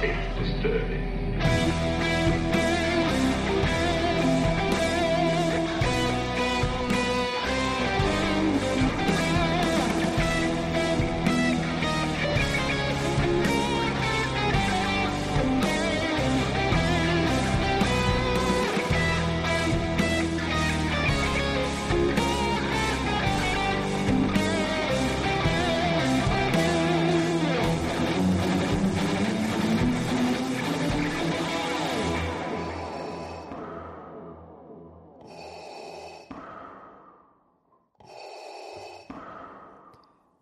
Disturbing.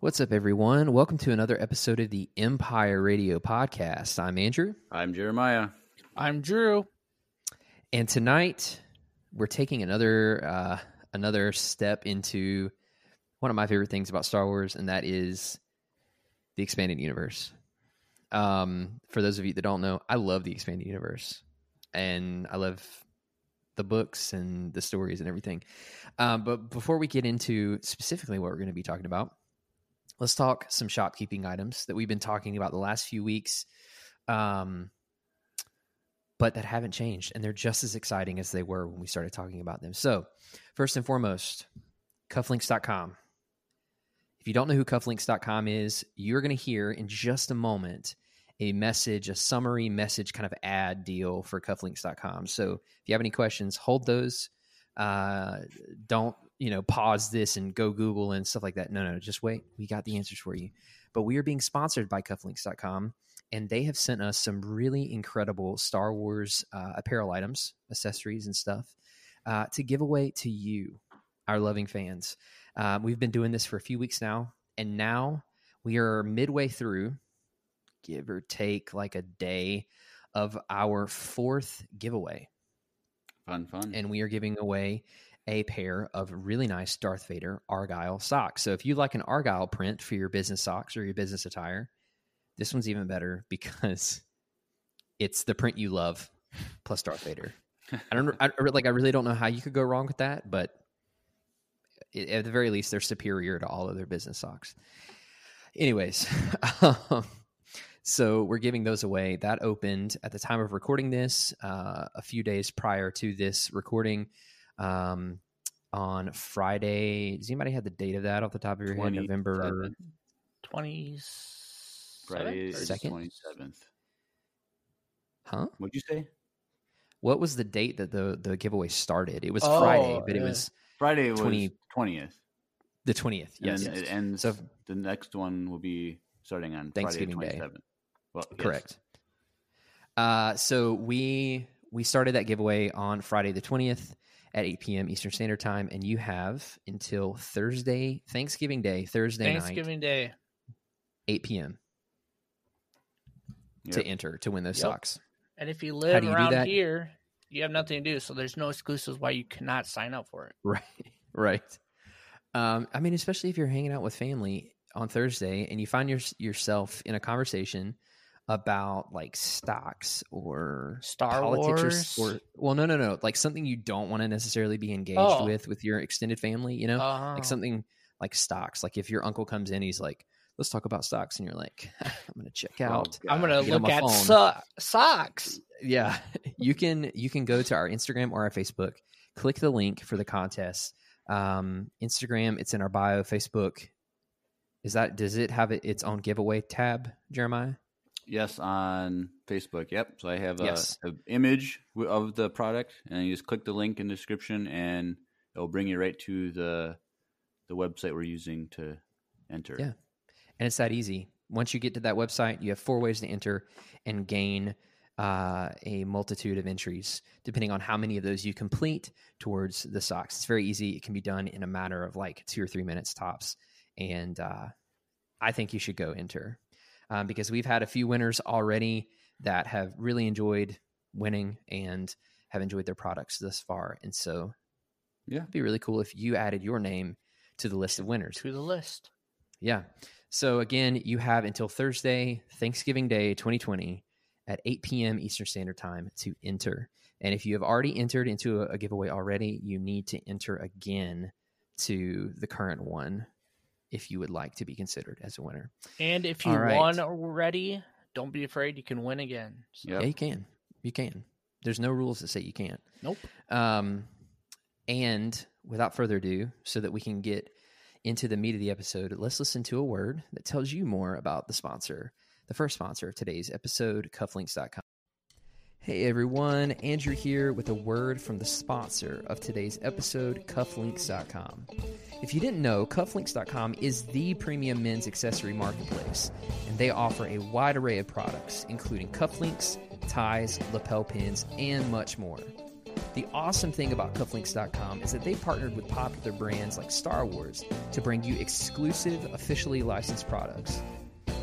What's up, everyone? Welcome to another episode of the Empire Radio Podcast. I'm Andrew, I'm Jeremiah. I'm Drew. and tonight we're taking another uh, another step into one of my favorite things about Star Wars, and that is the expanded universe. Um, for those of you that don't know, I love the expanded universe, and I love the books and the stories and everything. Um, but before we get into specifically what we're going to be talking about, let's talk some shopkeeping items that we've been talking about the last few weeks. Um, but that haven't changed and they're just as exciting as they were when we started talking about them. So, first and foremost, cufflinks.com. If you don't know who cufflinks.com is, you're going to hear in just a moment a message, a summary message kind of ad deal for cufflinks.com. So, if you have any questions, hold those. Uh, don't, you know, pause this and go Google and stuff like that. No, no, just wait. We got the answers for you. But we are being sponsored by cufflinks.com and they have sent us some really incredible Star Wars uh, apparel items, accessories, and stuff uh, to give away to you, our loving fans. Uh, we've been doing this for a few weeks now, and now we are midway through, give or take like a day of our fourth giveaway, Fun, fun. and we are giving away a pair of really nice Darth Vader Argyle socks. So if you like an Argyle print for your business socks or your business attire, this one's even better because it's the print you love plus Darth Vader. I don't I, like. I really don't know how you could go wrong with that, but at the very least, they're superior to all other business socks. Anyways, um, so we're giving those away. That opened at the time of recording this, uh, a few days prior to this recording, um, on Friday. Does anybody have the date of that off the top of your head? November 20. Friday is Second? twenty seventh. Huh? What'd you say? What was the date that the the giveaway started? It was Oh, Friday, but it uh, was Friday was 20 twentieth. the twentieth. Yes, and it ends. So- the next one will be starting on Thanksgiving Day. Friday twenty seventh. Well, yes. correct. Uh, so we we started that giveaway on Friday the twentieth at eight p.m. Eastern Standard Time, and you have until Thursday, Thanksgiving Day, Thursday night, Thanksgiving Day. eight p.m. to enter to win those Yep. socks. And if you live you around here, you have nothing to do. So there's no excuses why you cannot sign up for it. Right, right. Um, I mean, especially if you're hanging out with family on Thursday and you find your, yourself in a conversation about like stocks or Star politics Wars. or, or well, no, no, no, like something you don't want to necessarily be engaged Oh. with with your extended family. You know, Uh-huh. like something like stocks. Like if your uncle comes in, he's like, "Let's talk about stocks," and you're like, "I'm gonna check out." Oh, I'm gonna look at so- socks. yeah you can you can go to our instagram or our facebook click the link for the contest um instagram it's in our bio facebook is that does it have its own giveaway tab jeremiah Yes, on Facebook. Yep. So I have a, Yes. a image w- of the product, and you just click the link in the description, and it'll bring you right to the the website we're using to enter. Yeah. and it's that easy once you get to that website you have four ways to enter and gain uh, a multitude of entries depending on how many of those you complete towards the socks it's very easy it can be done in a matter of like two or three minutes tops and uh, i think you should go enter um, because we've had a few winners already that have really enjoyed winning and have enjoyed their products thus far and so Yeah. it'd be really cool if you added your name to the list of winners To the list. yeah. So again, you have until Thursday, Thanksgiving Day 2020 at 8 p.m. Eastern Standard Time to enter. And if you have already entered into a, a giveaway already, you need to enter again to the current one if you would like to be considered as a winner. And if you All right. won already, don't be afraid. You can win again. So, Yep. Yeah, you can. You can. There's no rules that say you can't. Nope. Um, and without further ado, so that we can get into the meat of the episode, let's listen to a word that tells you more about the sponsor, the first sponsor of today's episode, cufflinks.com. Hey everyone, Andrew here with a word from the sponsor of today's episode, cufflinks.com. If you didn't know, cufflinks.com is the premium men's accessory marketplace, and they offer a wide array of products, including cufflinks, ties, lapel pins, and much more. The awesome thing about cufflinks.com is that they partnered with popular brands like Star Wars to bring you exclusive, officially licensed products.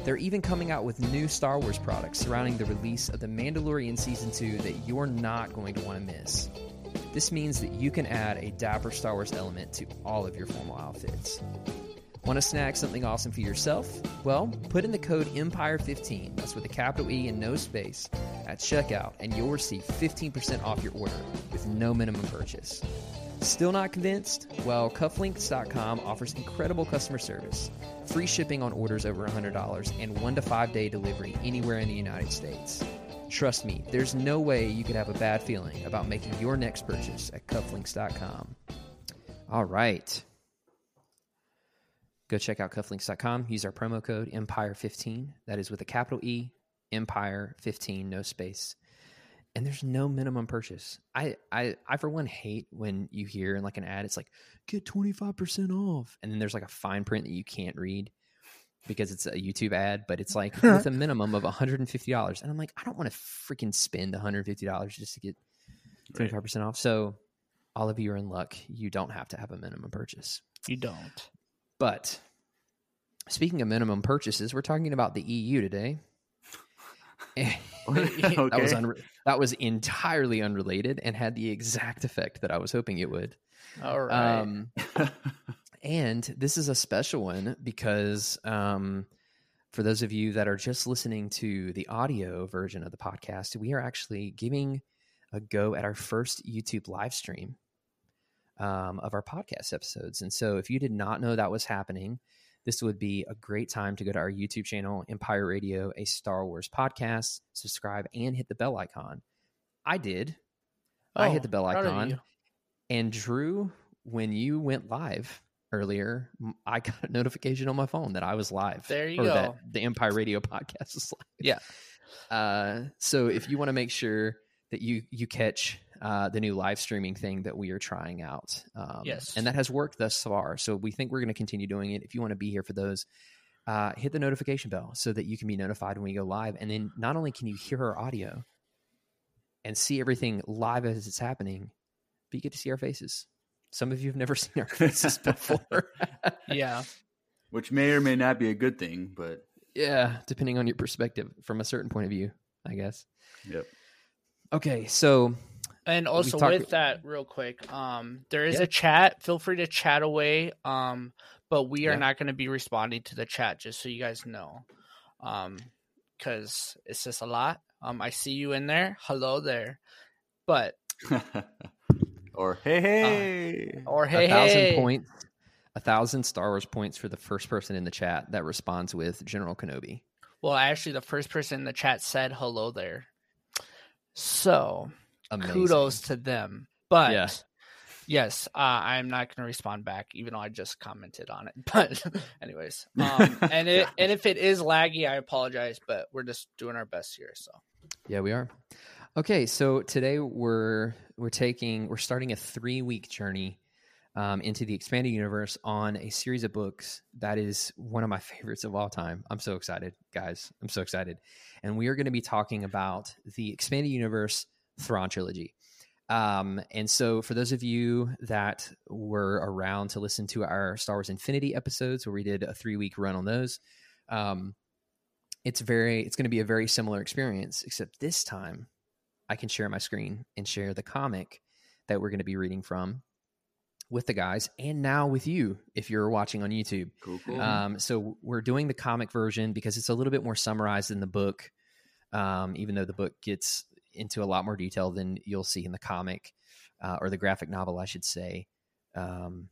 They're even coming out with new Star Wars products surrounding the release of The Mandalorian Season 2 that you're not going to want to miss. This means that you can add a dapper Star Wars element to all of your formal outfits. Want to snag something awesome for yourself? Well, put in the code EMPIRE15, that's with a capital E and no space, at checkout, and you'll receive 15% off your order with no minimum purchase. Still not convinced? Well, cufflinks.com offers incredible customer service, free shipping on orders over $100, and one to five day delivery anywhere in the United States. Trust me, there's no way you could have a bad feeling about making your next purchase at cufflinks.com. All right. Go check out cufflinks.com. Use our promo code Empire15. That is with a capital E, Empire15, no space. And there's no minimum purchase. I, I, I for one hate when you hear in like an ad, it's like get 25% off. And then there's like a fine print that you can't read because it's a YouTube ad, but it's like with a minimum of $150. And I'm like, I don't want to freaking spend $150 just to get 25% off. So all of you are in luck. You don't have to have a minimum purchase. You don't. But speaking of minimum purchases, we're talking about the EU today. that was Okay. unre- that was entirely unrelated and had the exact effect that I was hoping it would. All right. Um, and this is a special one because um, for those of you that are just listening to the audio version of the podcast, we are actually giving a go at our first YouTube live stream um, of our podcast episodes. And so, if you did not know that was happening, this would be a great time to go to our YouTube channel, Empire Radio, a Star Wars podcast, subscribe, and hit the bell icon. I did. I hit Oh, the bell icon. And Drew, when you went live earlier, I got a notification on my phone that I was live. There you go. That the Empire Radio podcast is live. Yeah. Uh, so if you want to make sure that you you catch uh, the new live streaming thing that we are trying out, um, Yes. and that has worked thus far. So we think we're going to continue doing it. If you want to be here for those. Uh, hit the notification bell so that you can be notified when we go live. And then not only can you hear our audio and see everything live as it's happening, but you get to see our faces. Some of you have never seen our faces before. Yeah. Which may or may not be a good thing, but yeah, depending on your perspective from a certain point of view, I guess. yep. Okay, so And also talked- with that, real quick, um, there is Yeah. a chat. Feel free to chat away. Um, but we are Yeah. not going to be responding to the chat, just so you guys know. Um, because it's just a lot. Um, I see you in there. Hello there. But or hey hey. or hey a thousand hey, points, a thousand Star Wars points for the first person in the chat that responds with General Kenobi. well, actually, the first person in the chat said hello there. So Amazing. kudos to them. But Yeah. yes, uh, I'm not going to respond back, even though I just commented on it. But anyways, um, and it and if it is laggy, I apologize. But we're just doing our best here. So Yeah, we are. Okay, so today we're we're taking we're starting a three week journey um, into the expanded universe on a series of books that is one of my favorites of all time. I'm so excited, guys! I'm so excited, and we are going to be talking about the expanded universe Thrawn trilogy. Um, and so, for those of you that were around to listen to our Star Wars Infinity episodes, where we did a three week run on those, um, it's very it's going to be a very similar experience except this time i can share my screen and share the comic that we're going to be reading from with the guys and now with you if you're watching on youtube Cool, cool. um, so we're doing the comic version because it's a little bit more summarized in the book um, even though the book gets into a lot more detail than you'll see in the comic uh, or the graphic novel i should say um,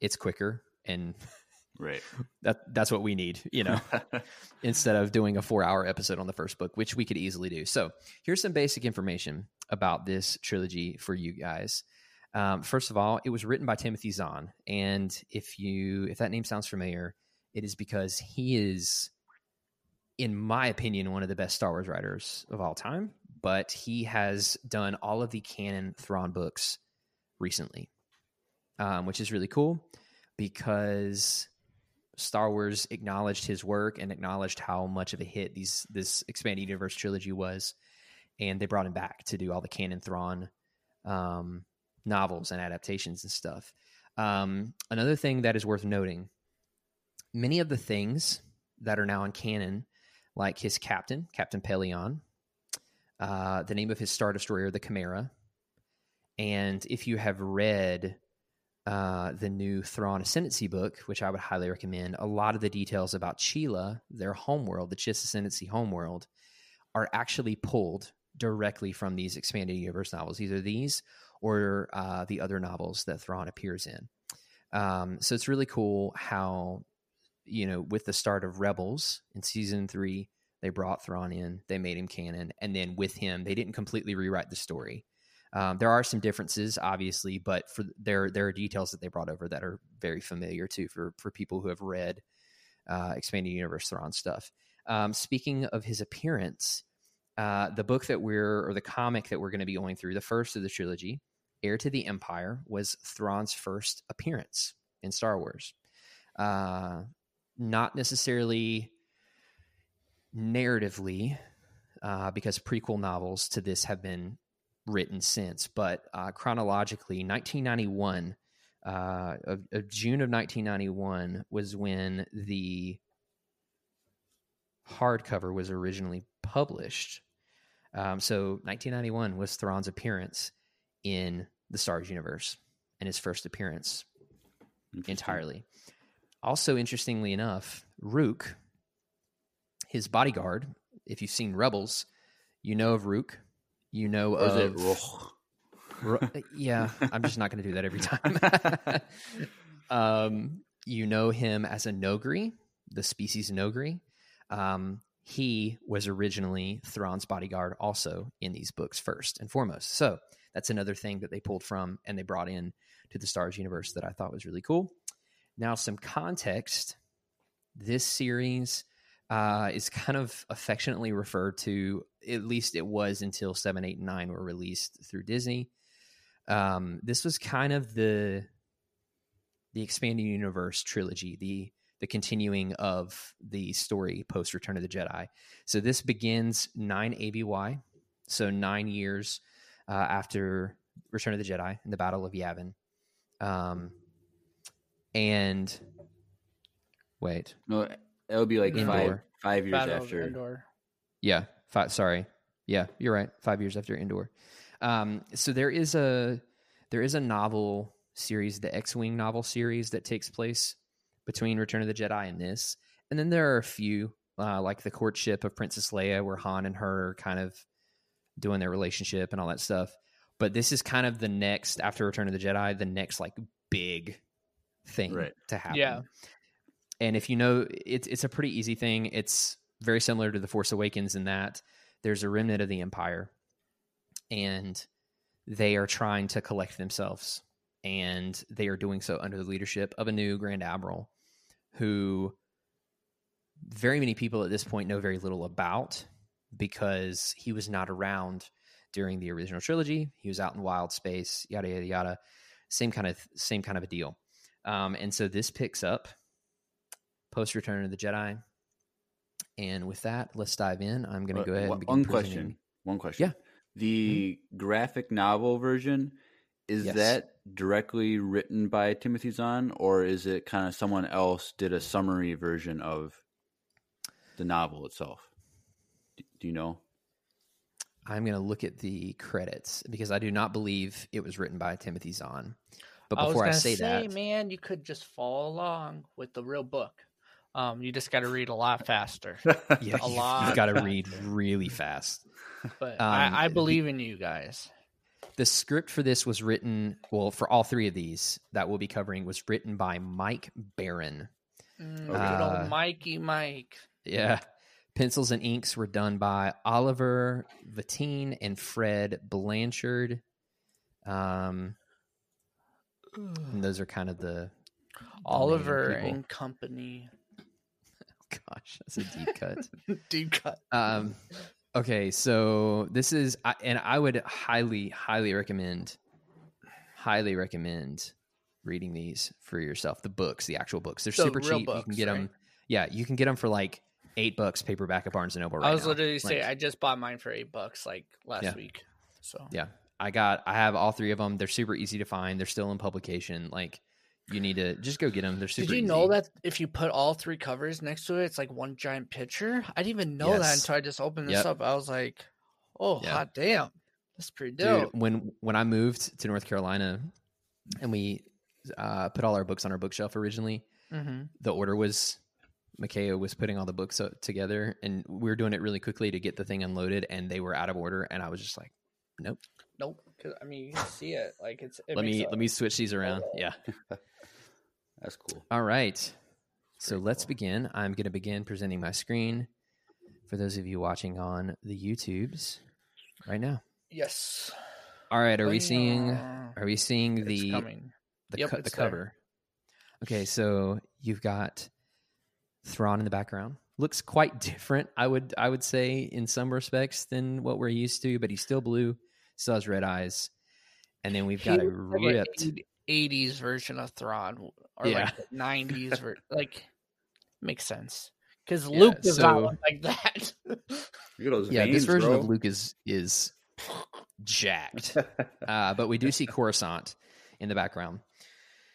it's quicker and Right. that that's what we need, you know, instead of doing a four hour episode on the first book, which we could easily do. So here's some basic information about this trilogy for you guys. Um, first of all, it was written by Timothy Zahn, and if you if that name sounds familiar, it is because he is, in my opinion, one of the best Star Wars writers of all time. But he has done all of the canon Thrawn books recently, um, which is really cool because Star Wars acknowledged his work and acknowledged how much of a hit these this expanded universe trilogy was, and they brought him back to do all the canon Thrawn um, novels and adaptations and stuff. Um, another thing that is worth noting: many of the things that are now in canon, like his captain, Captain Pellaeon, uh, the name of his star destroyer, the Chimera, and if you have read uh, the new Thrawn Ascendancy book, which I would highly recommend, a lot of the details about Csilla, their homeworld, the Chiss Ascendancy homeworld, are actually pulled directly from these expanded universe novels, either these or uh, the other novels that Thrawn appears in. Um, so it's really cool how, you know, with the start of Rebels in season three, they brought Thrawn in, they made him canon, and then with him, they didn't completely rewrite the story. Um, there are some differences, obviously, but for there there are details that they brought over that are very familiar too for for people who have read uh, expanding universe Thrawn stuff. Um, speaking of his appearance, uh, the book that we're or the comic that we're going to be going through, the first of the trilogy, Heir to the Empire, was Thrawn's first appearance in Star Wars. Uh, not necessarily narratively, uh, because prequel novels to this have been written since, but uh, chronologically, 1991, uh, of, of June of 1991 was when the hardcover was originally published. Um, so 1991 was Thrawn's appearance in the Star Wars universe and his first appearance entirely. Also, interestingly enough, Rook, his bodyguard, if you've seen Rebels, you know of Rook. You know Or of? Ro- yeah, I'm just not going to do that every time. um, you know him as a Noghri, the species Noghri. Um, he was originally Thrawn's bodyguard, also in these books, first and foremost. So that's another thing that they pulled from and they brought in to the Star Wars universe that I thought was really cool. Now, some context. This series uh, is kind of affectionately referred to, at least it was until 7, 8, and 9 were released through Disney. Um, this was kind of the the expanding universe trilogy, the the continuing of the story post Return of the Jedi. So this begins nine ABY, so nine years uh, after Return of the Jedi and the Battle of Yavin. Um, and wait, No, it would be like five five years Battle after. Endor. Yeah, five, sorry. Yeah, you're right. Five years after Endor. Um, so there is a there is a novel series, the X Wing novel series that takes place between Return of the Jedi and this, and then there are a few uh, like the courtship of Princess Leia, where Han and her are kind of doing their relationship and all that stuff. But this is kind of the next after Return of the Jedi, the next like big thing Right. to happen. Yeah. And if you know, it's it's a pretty easy thing. It's very similar to the Force Awakens in that there's a remnant of the Empire, and they are trying to collect themselves, and they are doing so under the leadership of a new Grand Admiral, who very many people at this point know very little about because he was not around during the original trilogy. He was out in wild space, yada yada yada. Same kind of same kind of a deal. Um, and so this picks up post Return of the Jedi. And with that, let's dive in. I'm going to go ahead one- and begin one presenting- question. One question. Yeah. The mm-hmm. graphic novel version is Yes. that directly written by Timothy Zahn, or is it kind of someone else did a summary version of the novel itself? Do you know? I'm going to look at the credits because I do not believe it was written by Timothy Zahn. But I was before I, gonna say, say, that, man, you could just follow along with the real book. Um, you just got to read a lot faster. yeah, a you, lot have got to read really fast. But Um, I, I believe in you guys. The script for this was written, well, for all three of these that we'll be covering was written by Mike Baron. Mm, Uh, old Mikey Mike. Yeah. Pencils and inks were done by Oliver Vatine and Fred Blanchard. Um, and those are kind of the Oliver and Company. Gosh, that's a deep cut. Deep cut. Um, okay, so this is, I- and I would highly, highly recommend, highly recommend reading these for yourself. The books, the actual books, they're The super cheap. you can get right? them. Yeah, you can get them for like eight bucks paperback at Barnes and Noble. Right I was now. literally saying Like, I just bought mine for eight bucks like last Yeah. week. So yeah, I got, I have all three of them. They're super easy to find. They're still in publication. Like, you need to just go get them. They're super. Did you easy. know that if you put all three covers next to it, it's like one giant picture? I didn't even know that until I just opened this Yep. up. I was like, "Oh, Yeah. hot damn, that's pretty Dude, dope." when when I moved to North Carolina, and we uh, put all our books on our bookshelf originally, hmm the order was Makaya was putting all the books together, and we were doing it really quickly to get the thing unloaded, and they were out of order, and I was just like, nope. Nope, because I mean you can see it. Like it's. It let me let me switch these around. Yeah. That's cool. All right. So Very let's cool. begin. I'm going to begin presenting my screen for those of you watching on the YouTubes right now. Yes. All right. Are we seeing? Uh, Are we seeing it's the coming? the, Yep, co- the cover. Okay, so you've got Thrawn in the background. Looks quite different, I would I would say, in some respects than what we're used to, but he's still blue, still has red eyes. And then we've got He a looks like ripped 80s version of Thrawn, or Yeah. like 90s, ver- like makes sense because Yeah, Luke does not look like that. Look at those Yeah, veins, this version bro. of Luke is is jacked. uh, but we do see Coruscant in the background.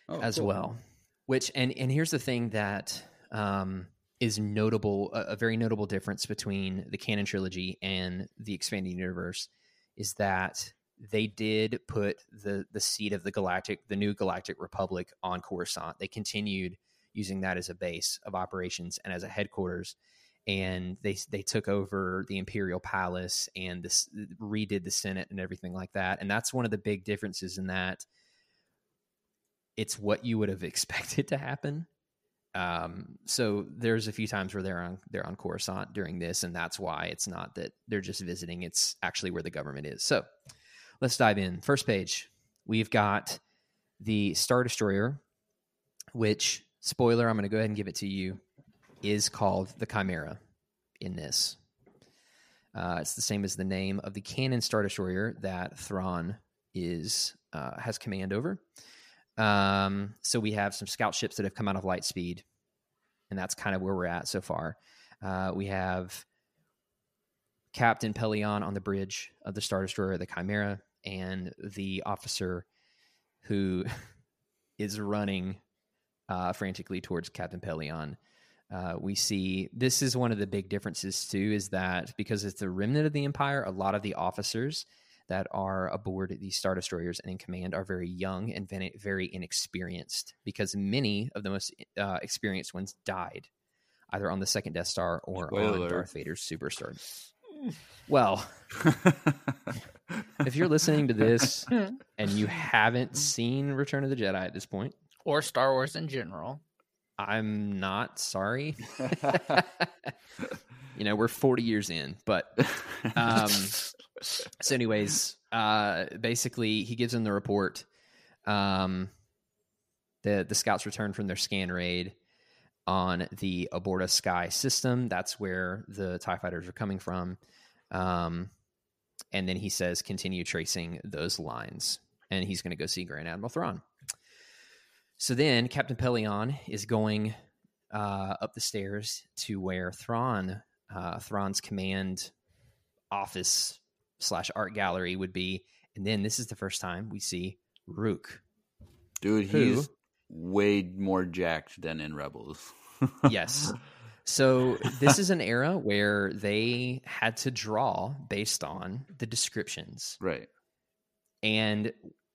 Oh, as cool. well. Which and and here's the thing that um, is notable, a, a very notable difference between the canon trilogy and the expanding universe is that they did put the the seat of the galactic, the new Galactic Republic, on Coruscant. They continued using that as a base of operations and as a headquarters. And they they took over the Imperial Palace and this redid the Senate and everything like that. And that's one of the big differences in that it's what you would have expected to happen. Um, so there's a few times where they're on they're on Coruscant during this, and that's why it's not that they're just visiting; it's actually where the government is. So let's dive in. First page, we've got the Star Destroyer, which spoiler, I'm going to go ahead and give it to you, is called the Chimera in this. Uh, it's the same as the name of the canon Star Destroyer that Thrawn is uh, has command over. Um, so we have some scout ships that have come out of Lightspeed, and that's kind of where we're at so far. Uh, we have Captain Pellaeon on the bridge of the Star Destroyer, the Chimera, and the officer who is running uh, frantically towards Captain Pellaeon. Uh, we see this is one of the big differences too, is that because it's the remnant of the Empire, a lot of the officers that are aboard these star destroyers and in command are very young and very, very inexperienced because many of the most uh, experienced ones died either on the second Death Star or Spoiler. on Darth Vader's Superstar. Well, if you're listening to this and you haven't seen Return of the Jedi at this point, or Star Wars in general. I'm not sorry. you know, we're 40 years in, but um, so anyways, uh, basically he gives him the report. Um, the the scouts return from their scan raid on the Obroa-skai system. That's where the Tie fighters are coming from. Um, and then he says, continue tracing those lines, and he's going to go see Grand Admiral Thrawn. So then Captain Pellaeon is going uh, up the stairs to where Thrawn, uh, Thrawn's command office slash art gallery would be, and then this is the first time we see Rook. Dude, Who? he's way more jacked than in Rebels. Yes. So this is an era where they had to draw based on the descriptions. right. and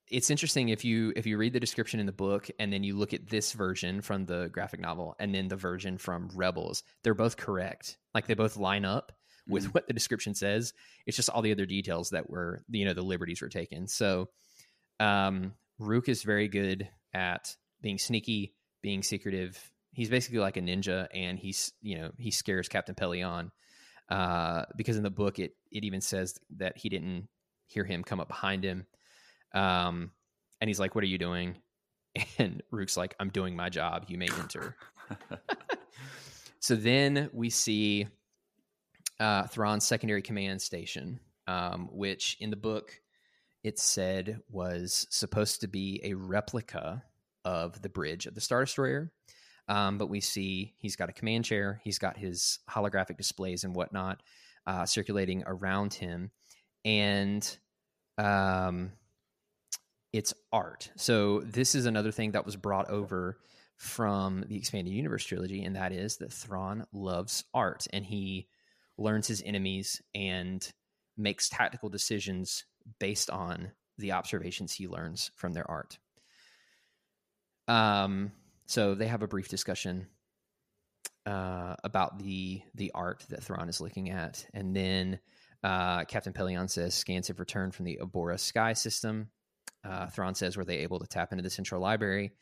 it's interesting if you if you read the description in the book and then you look at this version from the graphic novel and then the version from rebels they're both correct like they both line up with Mhm. what the description says it's just all the other details that were you know the liberties were taken so um rook is very good at being sneaky being secretive he's basically like a ninja, and he's you know he scares Captain Pellaeon uh, because in the book it it even says that he didn't hear him come up behind him, um, and he's like, "What are you doing?" And Rook's like, "I'm doing my job. You may enter." so then we see uh, Thrawn's secondary command station, um, which in the book it said was supposed to be a replica of the bridge of the Star Destroyer. Um, but we see he's got a command chair, he's got his holographic displays and whatnot uh, circulating around him, and um, it's art. So this is another thing that was brought over from the expanded universe trilogy, and that is that Thrawn loves art, and he learns his enemies and makes tactical decisions based on the observations he learns from their art. Um, so they have a brief discussion uh, about the the art that Thrawn is looking at, and then uh, Captain Pellaeon says scans have returned from the Obroa-skai system. Uh, Thrawn says, "Were they able to tap into the central library?"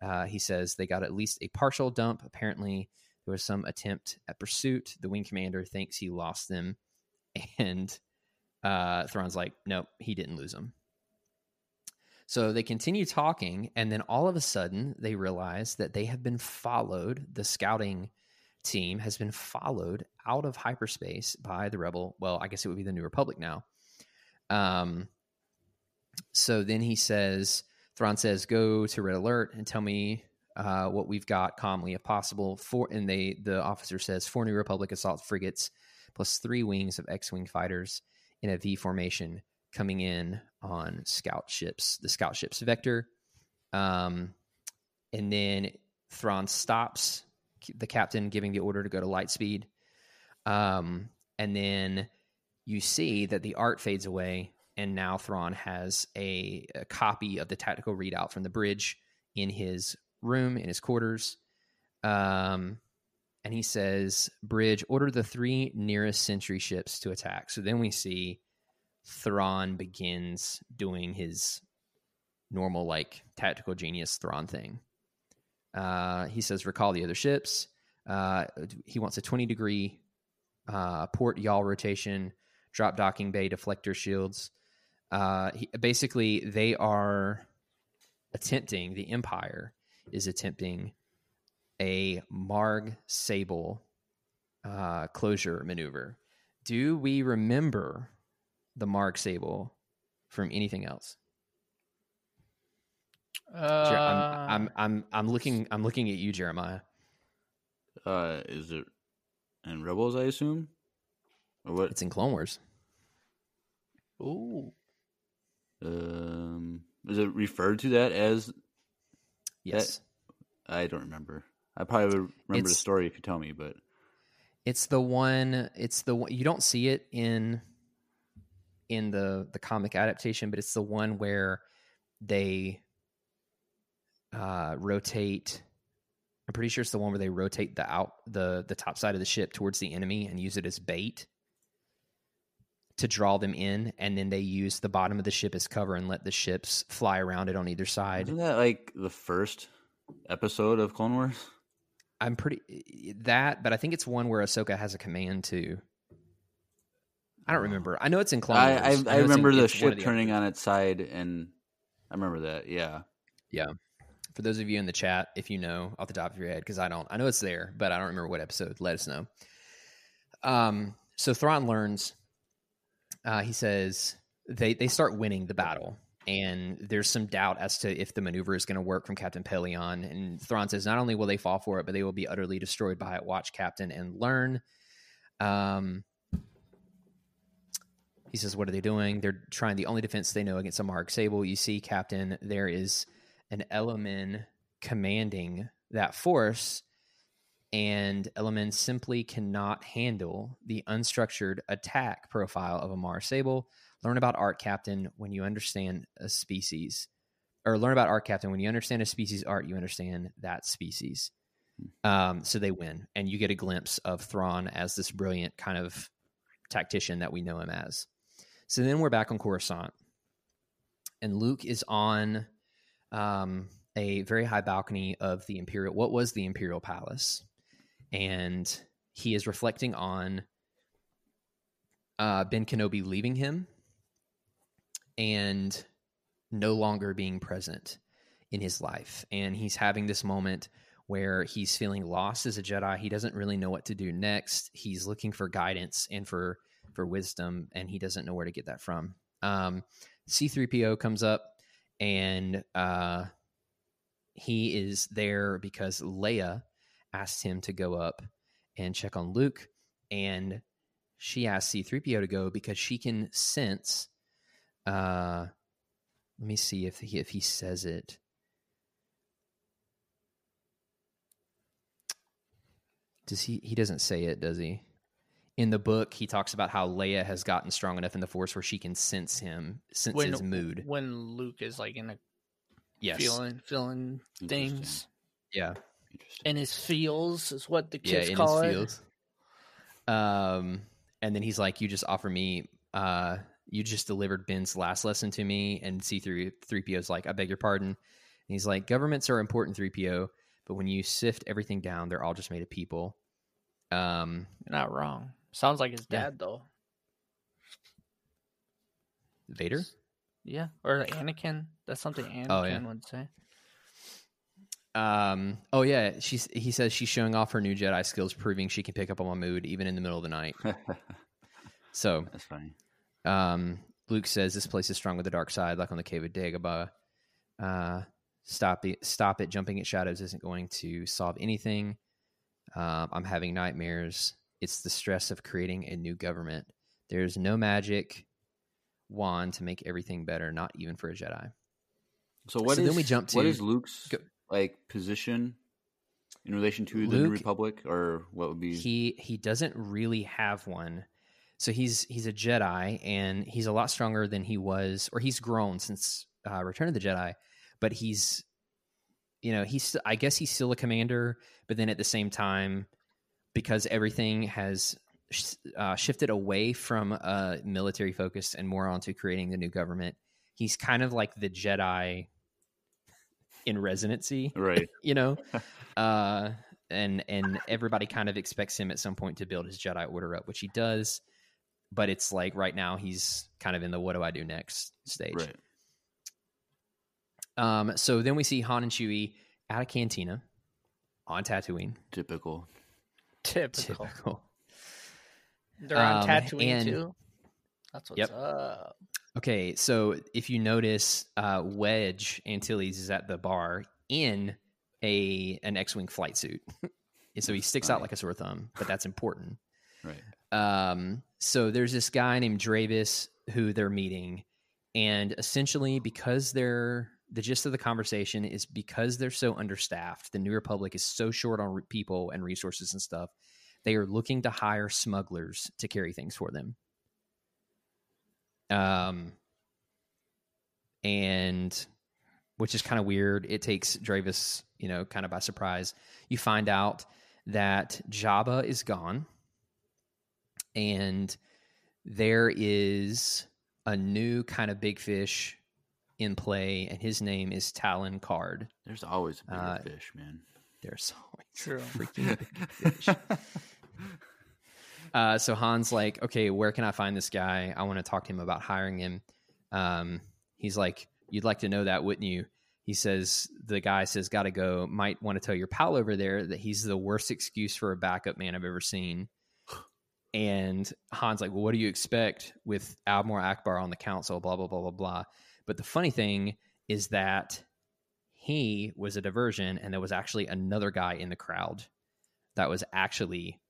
Uh, he says they got at least a partial dump. Apparently, there was some attempt at pursuit. The wing commander thinks he lost them, and uh, Thrawn's like, "Nope, he didn't lose them." So they continue talking, and then all of a sudden they realize that they have been followed. The scouting team has been followed out of hyperspace by the rebel. Well, I guess it would be the New Republic now. Um, so then he says, Thrawn says, "Go to red alert and tell me uh, what we've got calmly, if possible." Four, and they the officer says, four New Republic assault frigates plus three wings of X-wing fighters in a V formation coming in on scout ships, the scout ships vector. Um, and then Thrawn stops the captain giving the order to go to light speed. Um, and then you see that the art fades away, and now Thrawn has a, a copy of the tactical readout from the bridge in his room, in his quarters. Um, and he says, Bridge, order the three nearest sentry ships to attack. So then we see Thrawn begins doing his normal, like, tactical genius Thrawn thing. Uh, he says, recall the other ships. Uh, he wants a 20 degree uh, port yaw rotation, drop docking bay deflector shields. Uh, he, basically, they are attempting, the Empire is attempting a Marg Sabl uh, closure maneuver. Do we remember the Marg Sabl from anything else? Jer- Uh, I'm, I'm I'm I'm looking I'm looking at you, Jeremiah. Uh, is it in Rebels? I assume. Or what? It's in Clone Wars. Oh. Um, is it referred to that as? Yes, I don't remember. I probably would remember the story if you tell me, but it's the one. It's the one you don't see it in in the the comic adaptation, but it's the one where they uh, rotate. I'm pretty sure it's the one where they rotate the out the the top side of the ship towards the enemy and use it as bait to draw them in, and then they use the bottom of the ship as cover and let the ships fly around it on either side. isn't that like the first episode of Clone Wars? I'm pretty that, but I think it's one where Ahsoka has a command too. I don't remember. I know it's in Clone I Wars. I, know I it's in- remember the it's one of ship turning episodes. on its side, and I remember that. Yeah, yeah, For those of you in the chat, if you know off the top of your head, because I don't, I know it's there, but I don't remember what episode. Let us know. Um, so Thrawn learns. Uh, he says they they start winning the battle, and there's some doubt as to if the maneuver is going to work from Captain Pellaeon. And Thrawn says not only will they fall for it, but they will be utterly destroyed by it. Watch, Captain, and learn. Um, he says, "What are they doing? They're trying the only defense they know against a Marg Sabl." You see, Captain, there is an Elomin commanding that force, and Elomin simply cannot handle the unstructured attack profile of a Marg Sabl. Learn about art, Captain, when you understand a species, or learn about art, Captain, when you understand a species art, you understand that species. Um, so they win, and you get a glimpse of Thrawn as this brilliant kind of tactician that we know him as. So then we're back on Coruscant, and Luke is on um, a very high balcony of the imperial what was the imperial palace and he is reflecting on uh, ben kenobi leaving him and no longer being present in his life. And he's having this moment where he's feeling lost as a jedi. He doesn't really know what to do next. He's looking for guidance and for for wisdom and he doesn't know where to get that from. Um, c3po comes up and uh, he is there because Leia asked him to go up and check on Luke, and she asked C3PO to go because she can sense. Uh, let me see if he if he says it. Does he? He doesn't say it, does he? In the book, he talks about how Leia has gotten strong enough in the Force where she can sense him, sense when his mood. when Luke is like in a Yes, feeling feeling things yeah. Interesting. and his feels is what the yeah, kids in call his it. fields. Um, and then he's like, "You just offer me, uh, you just delivered Ben's last lesson to me." And C three three PO is like, "I beg your pardon." And he's like, "Governments are important, three PO, but when you sift everything down, they're all just made of people." Um, You're not wrong. Sounds like his Yeah. dad though. Vader. Yeah, or Anakin. That's something Anakin Oh, yeah. would say. Um, oh yeah, she's he says she's showing off her new Jedi skills, proving she can pick up on my mood even in the middle of the night. So That's funny. Um, Luke says this place is strong with the dark side, like on the cave of Dagobah. Uh, stop it! Stop it! Jumping at shadows isn't going to solve anything. Um, I'm having nightmares. It's the stress of creating a new government. There's no magic wand to make everything better, not even for a Jedi. So what So is then we jump to- is Luke's Go- like position in relation to the New Republic, or what would be? He he doesn't really have one. So he's he's a Jedi and he's a lot stronger than he was, or he's grown since uh, Return of the Jedi. But he's, you know, he's I guess he's still a commander, but then at the same time, because everything has uh, shifted away from uh, military focus and more onto creating the new government, he's kind of like the Jedi in residency right. you know uh and and everybody kind of expects him at some point to build his jedi order up which he does but it's like right now he's kind of in the what do i do next stage Right. um so then we see han and chewie at a cantina on tatooine Typical. Typical. typical They're on Um, Tatooine and- too. That's what's Yep. up. Okay so if you notice uh wedge antilles is at the bar in a an x-wing flight suit so he sticks out like a sore thumb but that's important Right. Um, so there's this guy named Dravis who they're meeting, and essentially because they're the gist of the conversation is because they're so understaffed, the New Republic is so short on re- people and resources and stuff. They are looking to hire smugglers to carry things for them. Um, and which is kind of weird. It takes Dravis, you know, kind of by surprise. You find out that Jabba is gone and there is a new kind of big fish in play, and his name is Talon Karrde. There's always a bigger Uh, fish, man. There's always True. freaking big fish. Uh, so Han's like, okay, where can I find this guy? I want to talk to him about hiring him. Um, he's like, you'd like to know that, wouldn't you? He says, the guy says, gotta go. Might want to tell your pal over there that he's the worst excuse for a backup man I've ever seen. And Han's like, well, what do you expect with Almor Ackbar on the council? Blah, blah, blah, blah, blah. But the funny thing is that he was a diversion and there was actually another guy in the crowd that was actually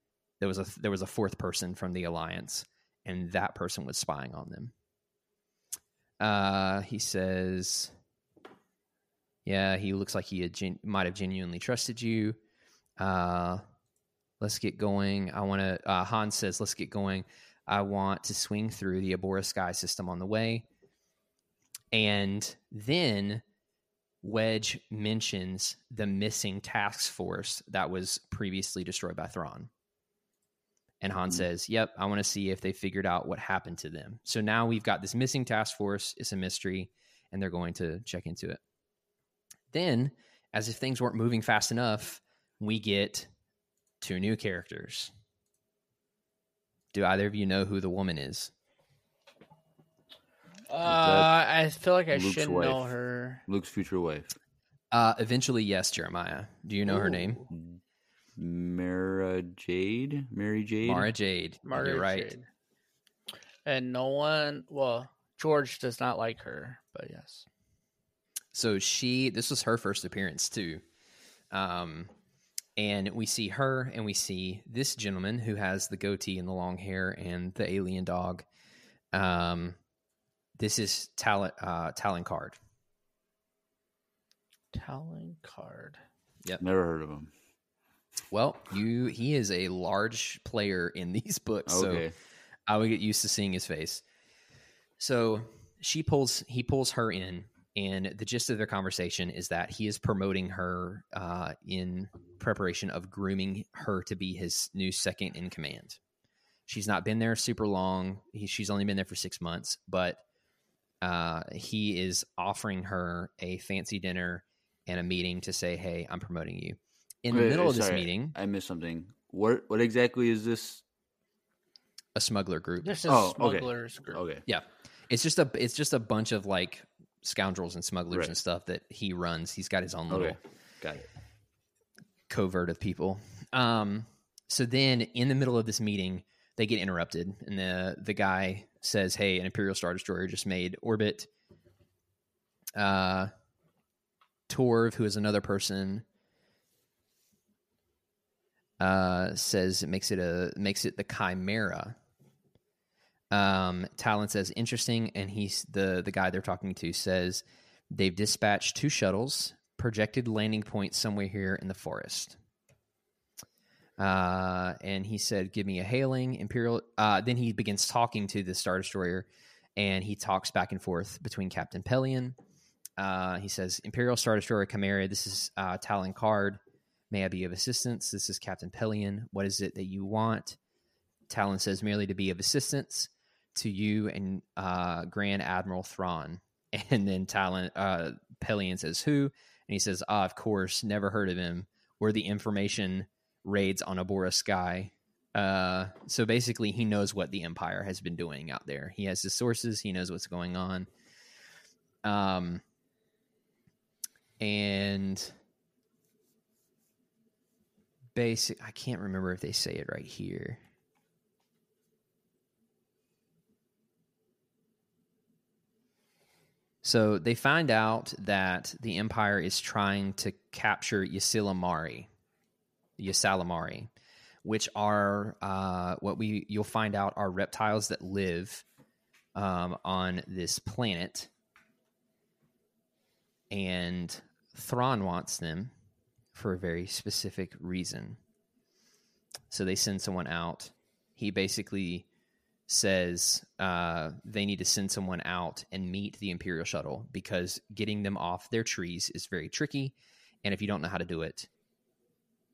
there was a there was a fourth person from the alliance and that person was spying on them. Uh he says yeah he looks like he gen- might have genuinely trusted you. Uh let's get going. I want to uh han says let's get going. I want to swing through the Obroa-skai system on the way. And then wedge mentions the missing task force that was previously destroyed by thrawn and Han Mhm. says, Yep, I want to see if they figured out what happened to them. So now we've got this missing task force. It's a mystery, and they're going to check into it. Then, as if things weren't moving fast enough, we get two new characters. Do either of you know who the woman is? Uh, I feel like I Luke's should wife? know her. Luke's future wife. Uh, eventually, yes, Jeremiah. Do you know her name? Mara Jade? Mary Jade? Mara Jade. Margaret You're right. Jade. And no one, well, George does not like her, but yes. So she, this was her first appearance too. Um, and we see her and we see this gentleman who has the goatee and the long hair and the alien dog. Um, this is Talon, uh, Talon Karrde. Talon Karrde. Yep. Never heard of him. Well, you, he is a large player in these books. So I would get used to seeing his face. So she pulls, he pulls her in, and the gist of their conversation is that he is promoting her uh, in preparation of grooming her to be his new second in command. She's not been there super long. He, she's only been there for six months, but uh, he is offering her a fancy dinner and a meeting to say, "Hey, I'm promoting you." In the Wait, middle of this sorry, meeting, I missed something. What what exactly is this? a smuggler group. This is Oh, okay. group. Okay. Yeah, it's just a it's just a bunch of like scoundrels and smugglers Right. and stuff that he runs. He's got his own little Okay. Got it. covert of people. Um, so then in the middle of this meeting, they get interrupted, and the the guy says, "Hey, an Imperial Star Destroyer just made orbit." Uh, Torve, who is another person, uh, says it makes it a makes it the Chimera. Um, Talon says interesting, and he's the the guy they're talking to says they've dispatched two shuttles, projected landing point somewhere here in the forest. Uh, and he said, "Give me a hailing, Imperial." Uh, then he begins talking to the Star Destroyer, and he talks back and forth between Captain Pellaeon. Uh, he says, "Imperial Star Destroyer Chimera, this is uh, Talon Karrde. May I be of assistance? This is Captain Pellaeon. What is it that you want?" Talon says, "Merely to be of assistance to you and uh, Grand Admiral Thrawn." And then Talon uh, Pellaeon says, "Who?" And he says, "Ah, of course, never heard of him. We're the information raids on Obroa-skai." Uh, so basically, he knows what the Empire has been doing out there. He has his sources. He knows what's going on. Um, and basic. I can't remember if they say it right here. So they find out that the Empire is trying to capture Ysalamiri, Ysalamiri, which are uh, what we you'll find out are reptiles that live um, on this planet, and Thrawn wants them for a very specific reason. So they send someone out. He basically says uh, they need to send someone out and meet the Imperial shuttle because getting them off their trees is very tricky, and if you don't know how to do it,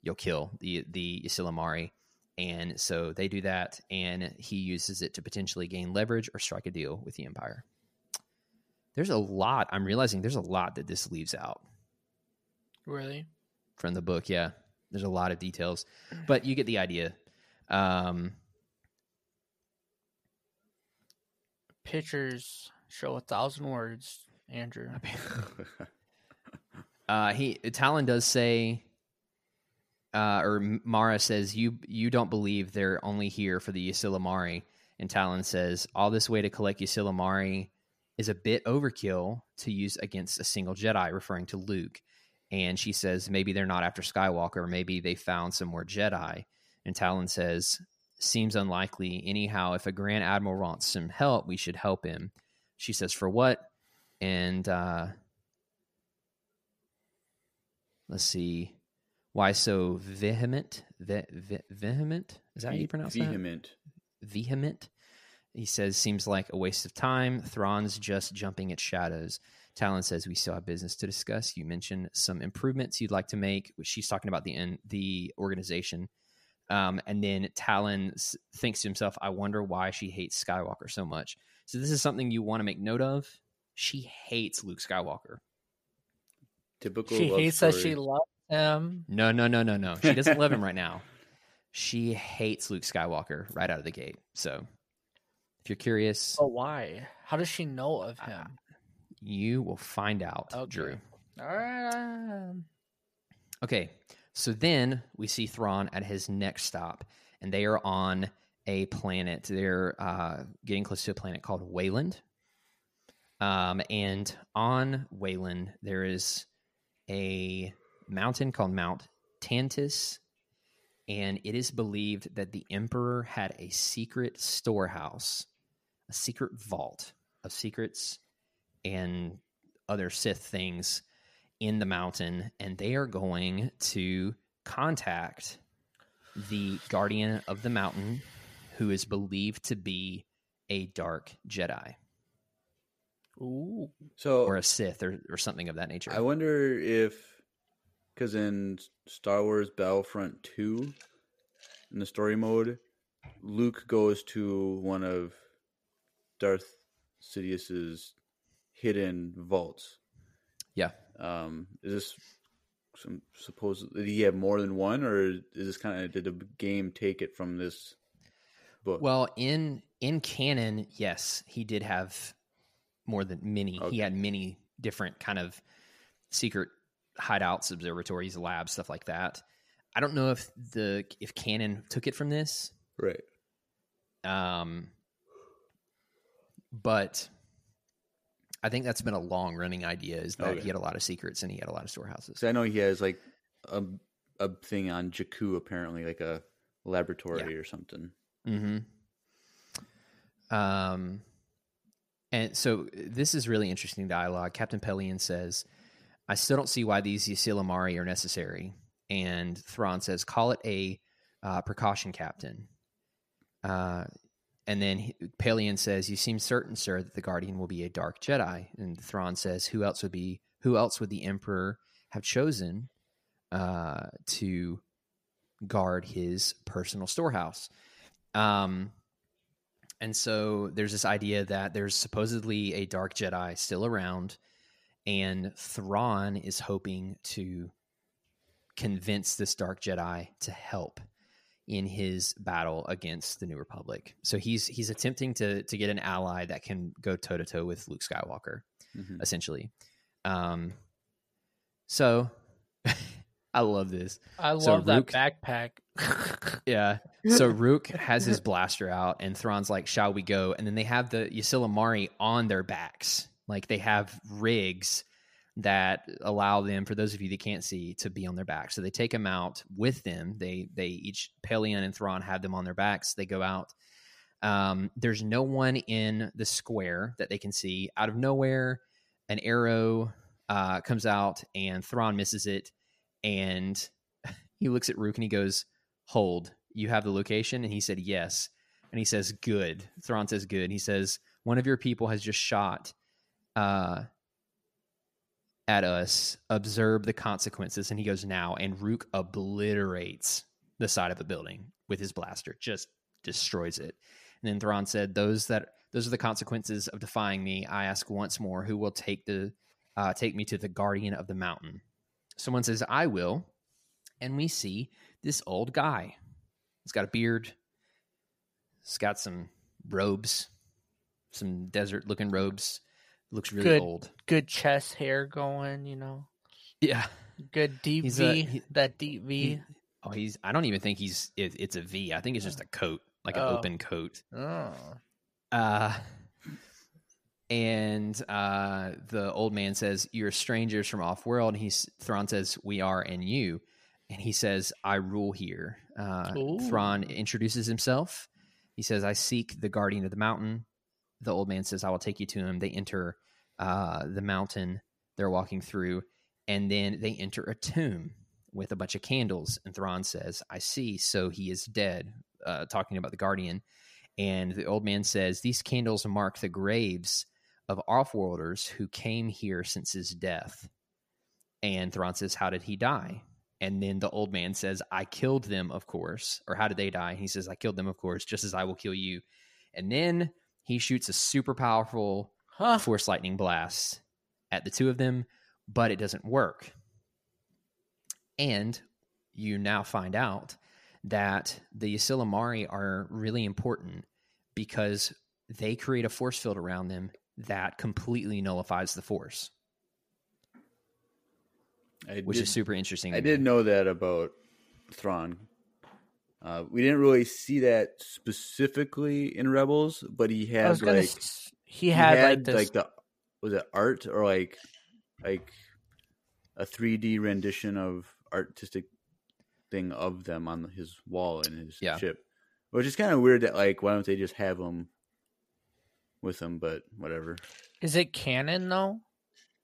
you'll kill the the Ysalamiri. And so they do that, and he uses it to potentially gain leverage or strike a deal with the Empire. There's a lot. I'm realizing there's a lot that this leaves out Really? From the book. Yeah, there's a lot of details, but you get the idea. Um, Pictures show a thousand words, Andrew. Uh, he Talon does say, uh, or Mara says, "You you don't believe they're only here for the Ysalamiri." And Talon says, "All this way to collect Ysalamiri is a bit overkill to use against a single Jedi," referring to Luke. And she says, "Maybe they're not after Skywalker. Maybe they found some more Jedi." And Talon says, "Seems unlikely. Anyhow, if a Grand Admiral wants some help, we should help him." She says, "For what?" And uh, let's see why so vehement Ve- ve- vehement is that how you pronounce that Vehement. vehement he says seems like a waste of time thrawn's just jumping at shadows talon says we still have business to discuss you mentioned some improvements you'd like to make she's talking about the in, the organization um, and then talon s- thinks to himself i wonder why she hates skywalker so much so this is something you want to make note of she hates luke skywalker Typical. She love hates that she loves him. No, no, no, no, no. She doesn't love him right now. She hates Luke Skywalker right out of the gate. So, if you're curious, oh, why? How does she know of him? You will find out, Okay. Drew. All right. Okay, so then we see Thrawn at his next stop, and they are on a planet. They're uh, getting close to a planet called Wayland. Um, and on Wayland, there is a mountain called Mount Tantiss, and it is believed that the Emperor had a secret storehouse, a secret vault of secrets and other Sith things in the mountain, and they are going to contact the Guardian of the Mountain, who is believed to be a dark Jedi Ooh. So or a Sith or, or something of that nature. I wonder if, because in Star Wars Battlefront 2, in the story mode, Luke goes to one of Darth Sidious's hidden vaults. yeah. Um, is this some supposed? Did he have more than one, or is this kind of did the game take it from this book? Well, in in canon, yes, he did have more than many. Okay. He had many different kind of secret hideouts, observatories, labs, stuff like that. I don't know if the if canon took it from this, right. um, but I think that's been a long running idea. Is that Okay. he had a lot of secrets and he had a lot of storehouses. So I know he has like a a thing on Jakku, apparently, like a laboratory or something. Mm-hmm. Um, and so this is really interesting dialogue. Captain Pellaeon says, "I still don't see why these Ysalamiri are necessary." And Thrawn says, "Call it a uh, precaution, Captain." Uh, and then he, says, "You seem certain, sir, that the Guardian will be a dark Jedi." And Thrawn says, "Who else would be? Who else would the Emperor have chosen uh, to guard his personal storehouse?" Um, and so there's this idea that there's supposedly a dark Jedi still around, and Thrawn is hoping to convince this dark Jedi to help in his battle against the New Republic. So he's he's attempting to to get an ally that can go toe to toe with Luke Skywalker, Mhm. essentially. Um, so I love this. I love So that Rook- backpack. Yeah. So Rook has his blaster out, and Thrawn's like, "Shall we go?" And then they have the Ysalamiri on their backs, like they have rigs that allow them, for those of you that can't see, to be on their back. So they take them out with them. They they each Pellaeon and Thrawn have them on their backs. They go out. Um, there's no one in the square that they can see. Out of nowhere, an arrow uh, comes out, and Thrawn misses it, and he looks at Rook and he goes, "Hold, you have the location?" And he said, "Yes." And he says, "Good." Thrawn says, "Good." He says, "One of your people has just shot uh, at us. Observe the consequences." And he goes, "Now." And Rook obliterates the side of a building with his blaster, just destroys it. And then Thrawn said, "Those that those are the consequences of defying me. I ask once more, who will take the uh, take me to the guardian of the mountain?" Someone says, "I will." and we see this old guy. He's got a beard. He's got some robes, some desert looking robes. Looks really Good. old. Good chest hair going, you know. Yeah. Good deep He's V. a- he- that deep V. He- oh, he's. I don't even think he's. It, it's a V. I think it's just a coat, like an Oh. open coat. oh. Uh, and uh, the old man says, "You're strangers from off world." And he's Thrawn says, "We are, and you." And he says, "I rule here." Uh, Ooh. Thrawn introduces himself. He says, "I seek the guardian of the mountain." The old man says, "I will take you to him." They enter uh, the mountain. They're walking through, and then they enter a tomb with a bunch of candles. And Thrawn says, "I see. So he is dead." Uh, talking about the guardian. And the old man says, These candles mark the graves of offworlders who came here since his death. And Thrawn says, How did he die? And then the old man says, I killed them, of course. Or how did they die? And he says, I killed them, of course, just as I will kill you. And then he shoots a super powerful Huh. force lightning blast at the two of them. but it doesn't work. And you now find out that the Ysalamiri are really important because they create a force field around them that completely nullifies the force, I which did, is super interesting. I to me. did know that about Thrawn. Uh, we didn't really see that specifically in Rebels, but he I had like s- he had, like this. the was it art or like like a 3D rendition of artistic thing of them on his wall in his Yeah. ship, which is kind of weird. That like why don't they just have them with them? But whatever. is it canon though?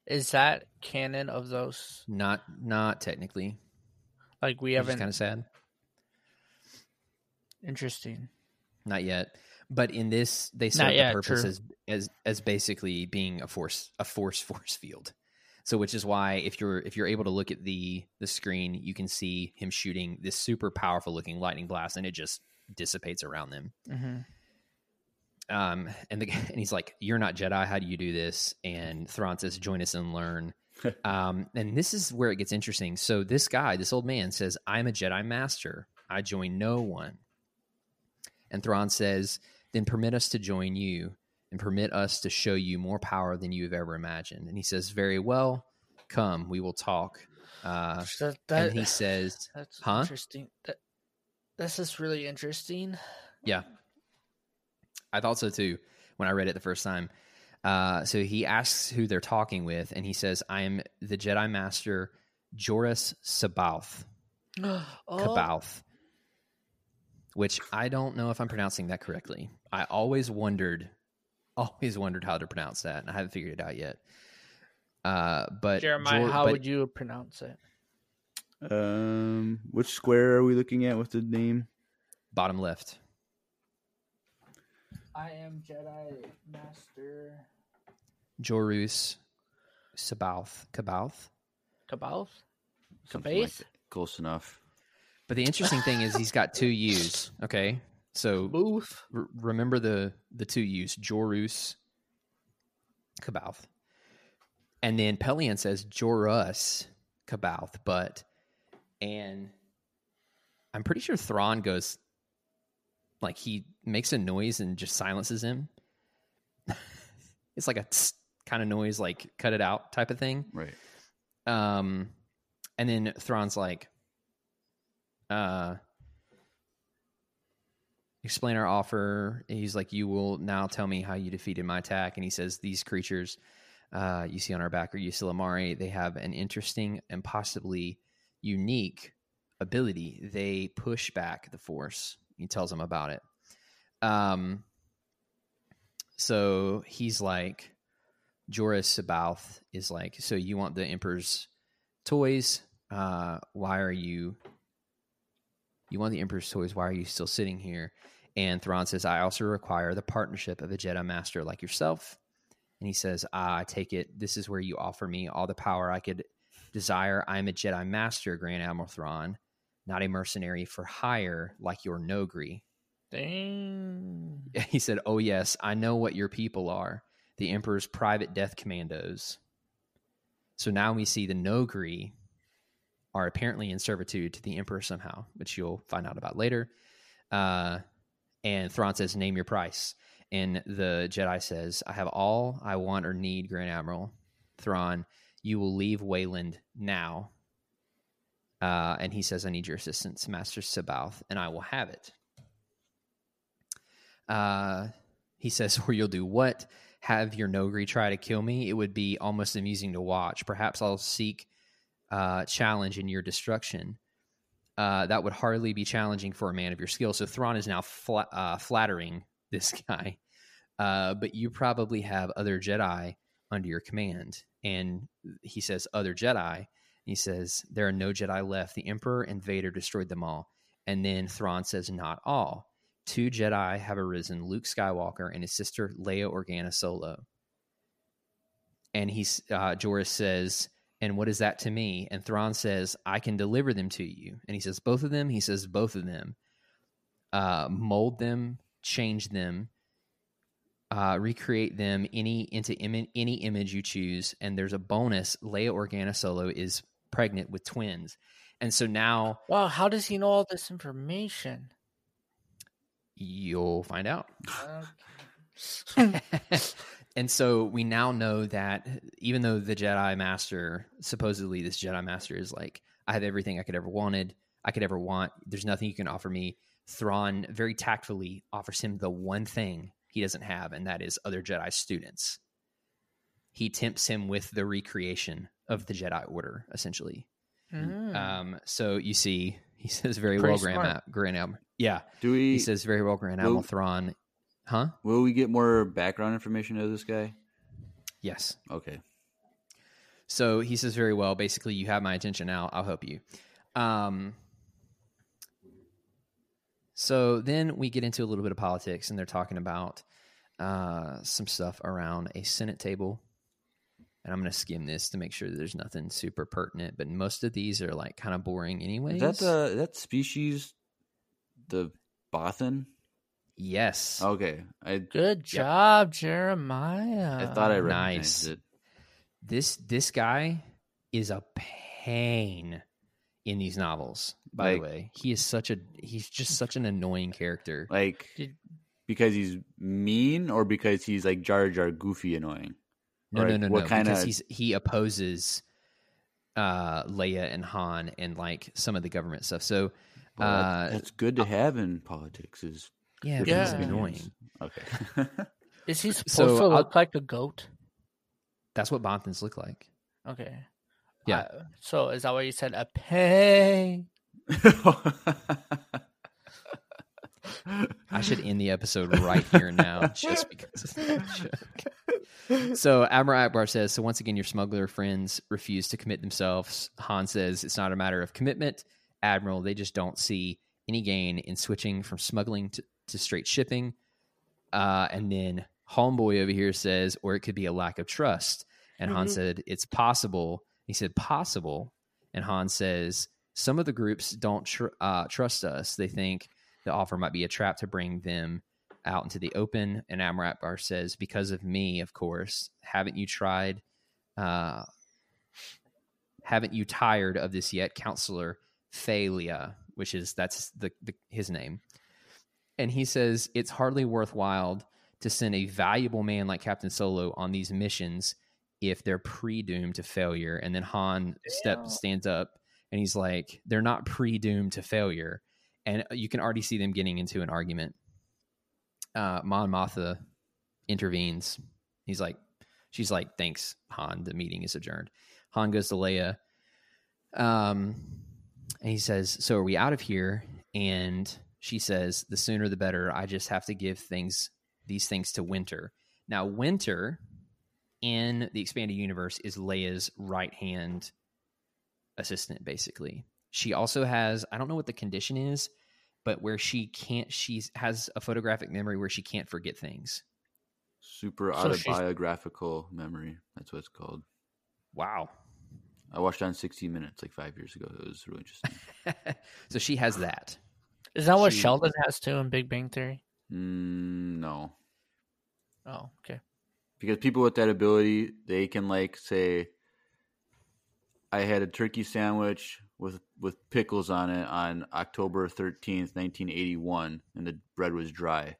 Is that canon of those? Not not technically. Like we Which haven't. kind of sad. Interesting. Not yet. But in this, they Not serve the yet, purpose true. as, as as basically being a force a force force field. So which is why if you're if you're able to look at the the screen, you can see him shooting this super powerful looking lightning blast, and it just dissipates around them. hmm Um, and the and he's like, "You're not Jedi. How do you do this?" And Thrawn says, "Join us and learn." um, and this is where it gets interesting. So this guy, this old man, says, "I'm a Jedi Master. I join no one." And Thrawn says, "Then permit us to join you, and permit us to show you more power than you have ever imagined." And he says, "Very well. Come, we will talk." Uh, that, that, and he says, that's huh? interesting. That this is really interesting. Yeah. I thought so too when I read it the first time. Uh, so he asks who they're talking with, and he says, I am the Jedi Master Joruus Sabalth. oh, C'baoth. Which I don't know if I'm pronouncing that correctly. I always wondered, always wondered how to pronounce that, and I haven't figured it out yet. Uh, but Jeremiah, Jor- how but- would you pronounce it? Um, which square are we looking at with the name? bottom left? I am Jedi Master Joruus Sabalth. C'baoth. C'baoth. Something like that. Close enough. But the interesting thing is he's got two U's. Okay, so Booth. r- remember the the two U's, Joruus, C'baoth, and then Pellaeon says Joruus C'baoth, but and I'm pretty sure Thrawn goes like he makes a noise and just silences him. it's like a kind of noise, like cut it out type of thing. Right. Um, and then Thrawn's like, uh, explain our offer. He's like, you will now tell me how you defeated my attack. And he says, these creatures uh, you see on our back are Ysalamiri. They have an interesting and possibly unique ability. They push back the force. He tells them about it. Um, so he's like, Joruus Sabalth is like, so you want the Emperor's toys? Uh, why are you? You want the Emperor's toys? Why are you still sitting here? And Thrawn says, I also require the partnership of a Jedi Master like yourself. And he says, ah, I take it. This is where you offer me all the power I could desire. I am a Jedi Master, Grand Admiral Thrawn, not a mercenary for hire like your Noghri. Dang. He said, Oh, yes, I know what your people are the Emperor's private death commandos. So now we see the Noghri are apparently in servitude to the Emperor somehow, which you'll find out about later. Uh, and Thrawn says, Name your price. And the Jedi says, I have all I want or need, Grand Admiral. Thrawn, you will leave Wayland now. Uh, and he says, I need your assistance, Master Sabalth, and I will have it. Uh, he says, "Or you'll do what? Have your Noghri try to kill me? It would be almost amusing to watch. Perhaps I'll seek uh, challenge in your destruction. Uh, that would hardly be challenging for a man of your skill." So Thrawn is now fla- uh, flattering this guy, uh, but you probably have other Jedi under your command. And he says, "Other Jedi." He says, "There are no Jedi left. The Emperor and Vader destroyed them all." And then Thrawn says, "Not all." two Jedi have arisen Luke Skywalker and his sister Leia Organa Solo. And he's, uh, Joruus says, And what is that to me? And Thrawn says, I can deliver them to you. And he says, Both of them? He says, Both of them. Uh, mold them, change them, uh, recreate them any into Im- any image you choose, and there's a bonus. Leia Organa Solo is pregnant with twins, and so now Wow, how does he know all this information? you'll find out. Okay. and so we now know that even though the Jedi Master, supposedly this Jedi Master is like, I have everything I could ever wanted, I could ever want. There's nothing you can offer me. Thrawn very tactfully offers him the one thing he doesn't have, and that is other Jedi students. He tempts him with the recreation of the Jedi Order, essentially. Mm. Um, so you see, he says very Pretty well, Grand, smart. Ad- Grand Admiral. Yeah, Do we? he says very well, Grand Admiral Will- Thrawn. Huh? will we get more background information of this guy? Yes. Okay. So he says very well. Basically, you have my attention now. I'll help you. Um, so then we get into a little bit of politics, and they're talking about uh, some stuff around a Senate table. And I'm going to skim this to make sure that there's nothing super pertinent. But most of these are like kind of boring, anyways. Is that the that species, the Bothan? Yes. Okay, I Good job, Jeremiah. I thought I Nice. recognized it. This this guy is a pain in these novels. By Like- the way, he is such a he's just such an annoying character. Like Did- because he's mean, or because he's like Jar Jar goofy annoying. No, Or no, like, no, what no. kinda- Because he's he opposes uh Leia and Han and like some of the government stuff. So Well, uh that's good to have in politics. Is yeah, but he's Yeah. annoying. Okay. Is he supposed So, to I'll- look like a goat? That's what Bothans look like. Okay. Yeah. Uh, so is that why you said a pain? I should end the episode right here now just because of that joke. So Admiral Ackbar says, so once again, your smuggler friends refuse to commit themselves. Han says it's not a matter of commitment. Admiral, they just don't see any gain in switching from smuggling to, to straight shipping. Uh, and then Homeboy over here says, or it could be a lack of trust. And Han Mhm. said, it's possible. He said, possible. And Han says, some of the groups don't tr- uh, trust us. They think the offer might be a trap to bring them out into the open. And Admiral Ackbar says, because of me, of course, haven't you tried, uh, haven't you tired of this yet, Counselor Fey'lya, which is, that's the, the his name. And he says, it's hardly worthwhile to send a valuable man like Captain Solo on these missions if they're pre-doomed to failure. And then Han step stands up and he's like, they're not pre-doomed to failure. And you can already see them getting into an argument. Uh, Mon Mothma intervenes. He's like, she's like, thanks, Han. The meeting is adjourned. Han goes to Leia. Um, and he says, so are we out of here? And she says, the sooner the better. I just have to give things, these things to Winter. Now, Winter in the expanded universe is Leia's right hand assistant, basically. She also has, I don't know what the condition is, but where she can't, she has a photographic memory where she can't forget things. Super So autobiographical memory. That's what it's called. Wow. I watched on 60 Minutes like five years ago. It was really interesting. so she has that. Is that what She- Sheldon has too in Big Bang Theory? mm, no, Oh, okay. because people with that ability, they can like say, "I had a turkey sandwich with with pickles on it on October 13th, 1981, and the bread was dry."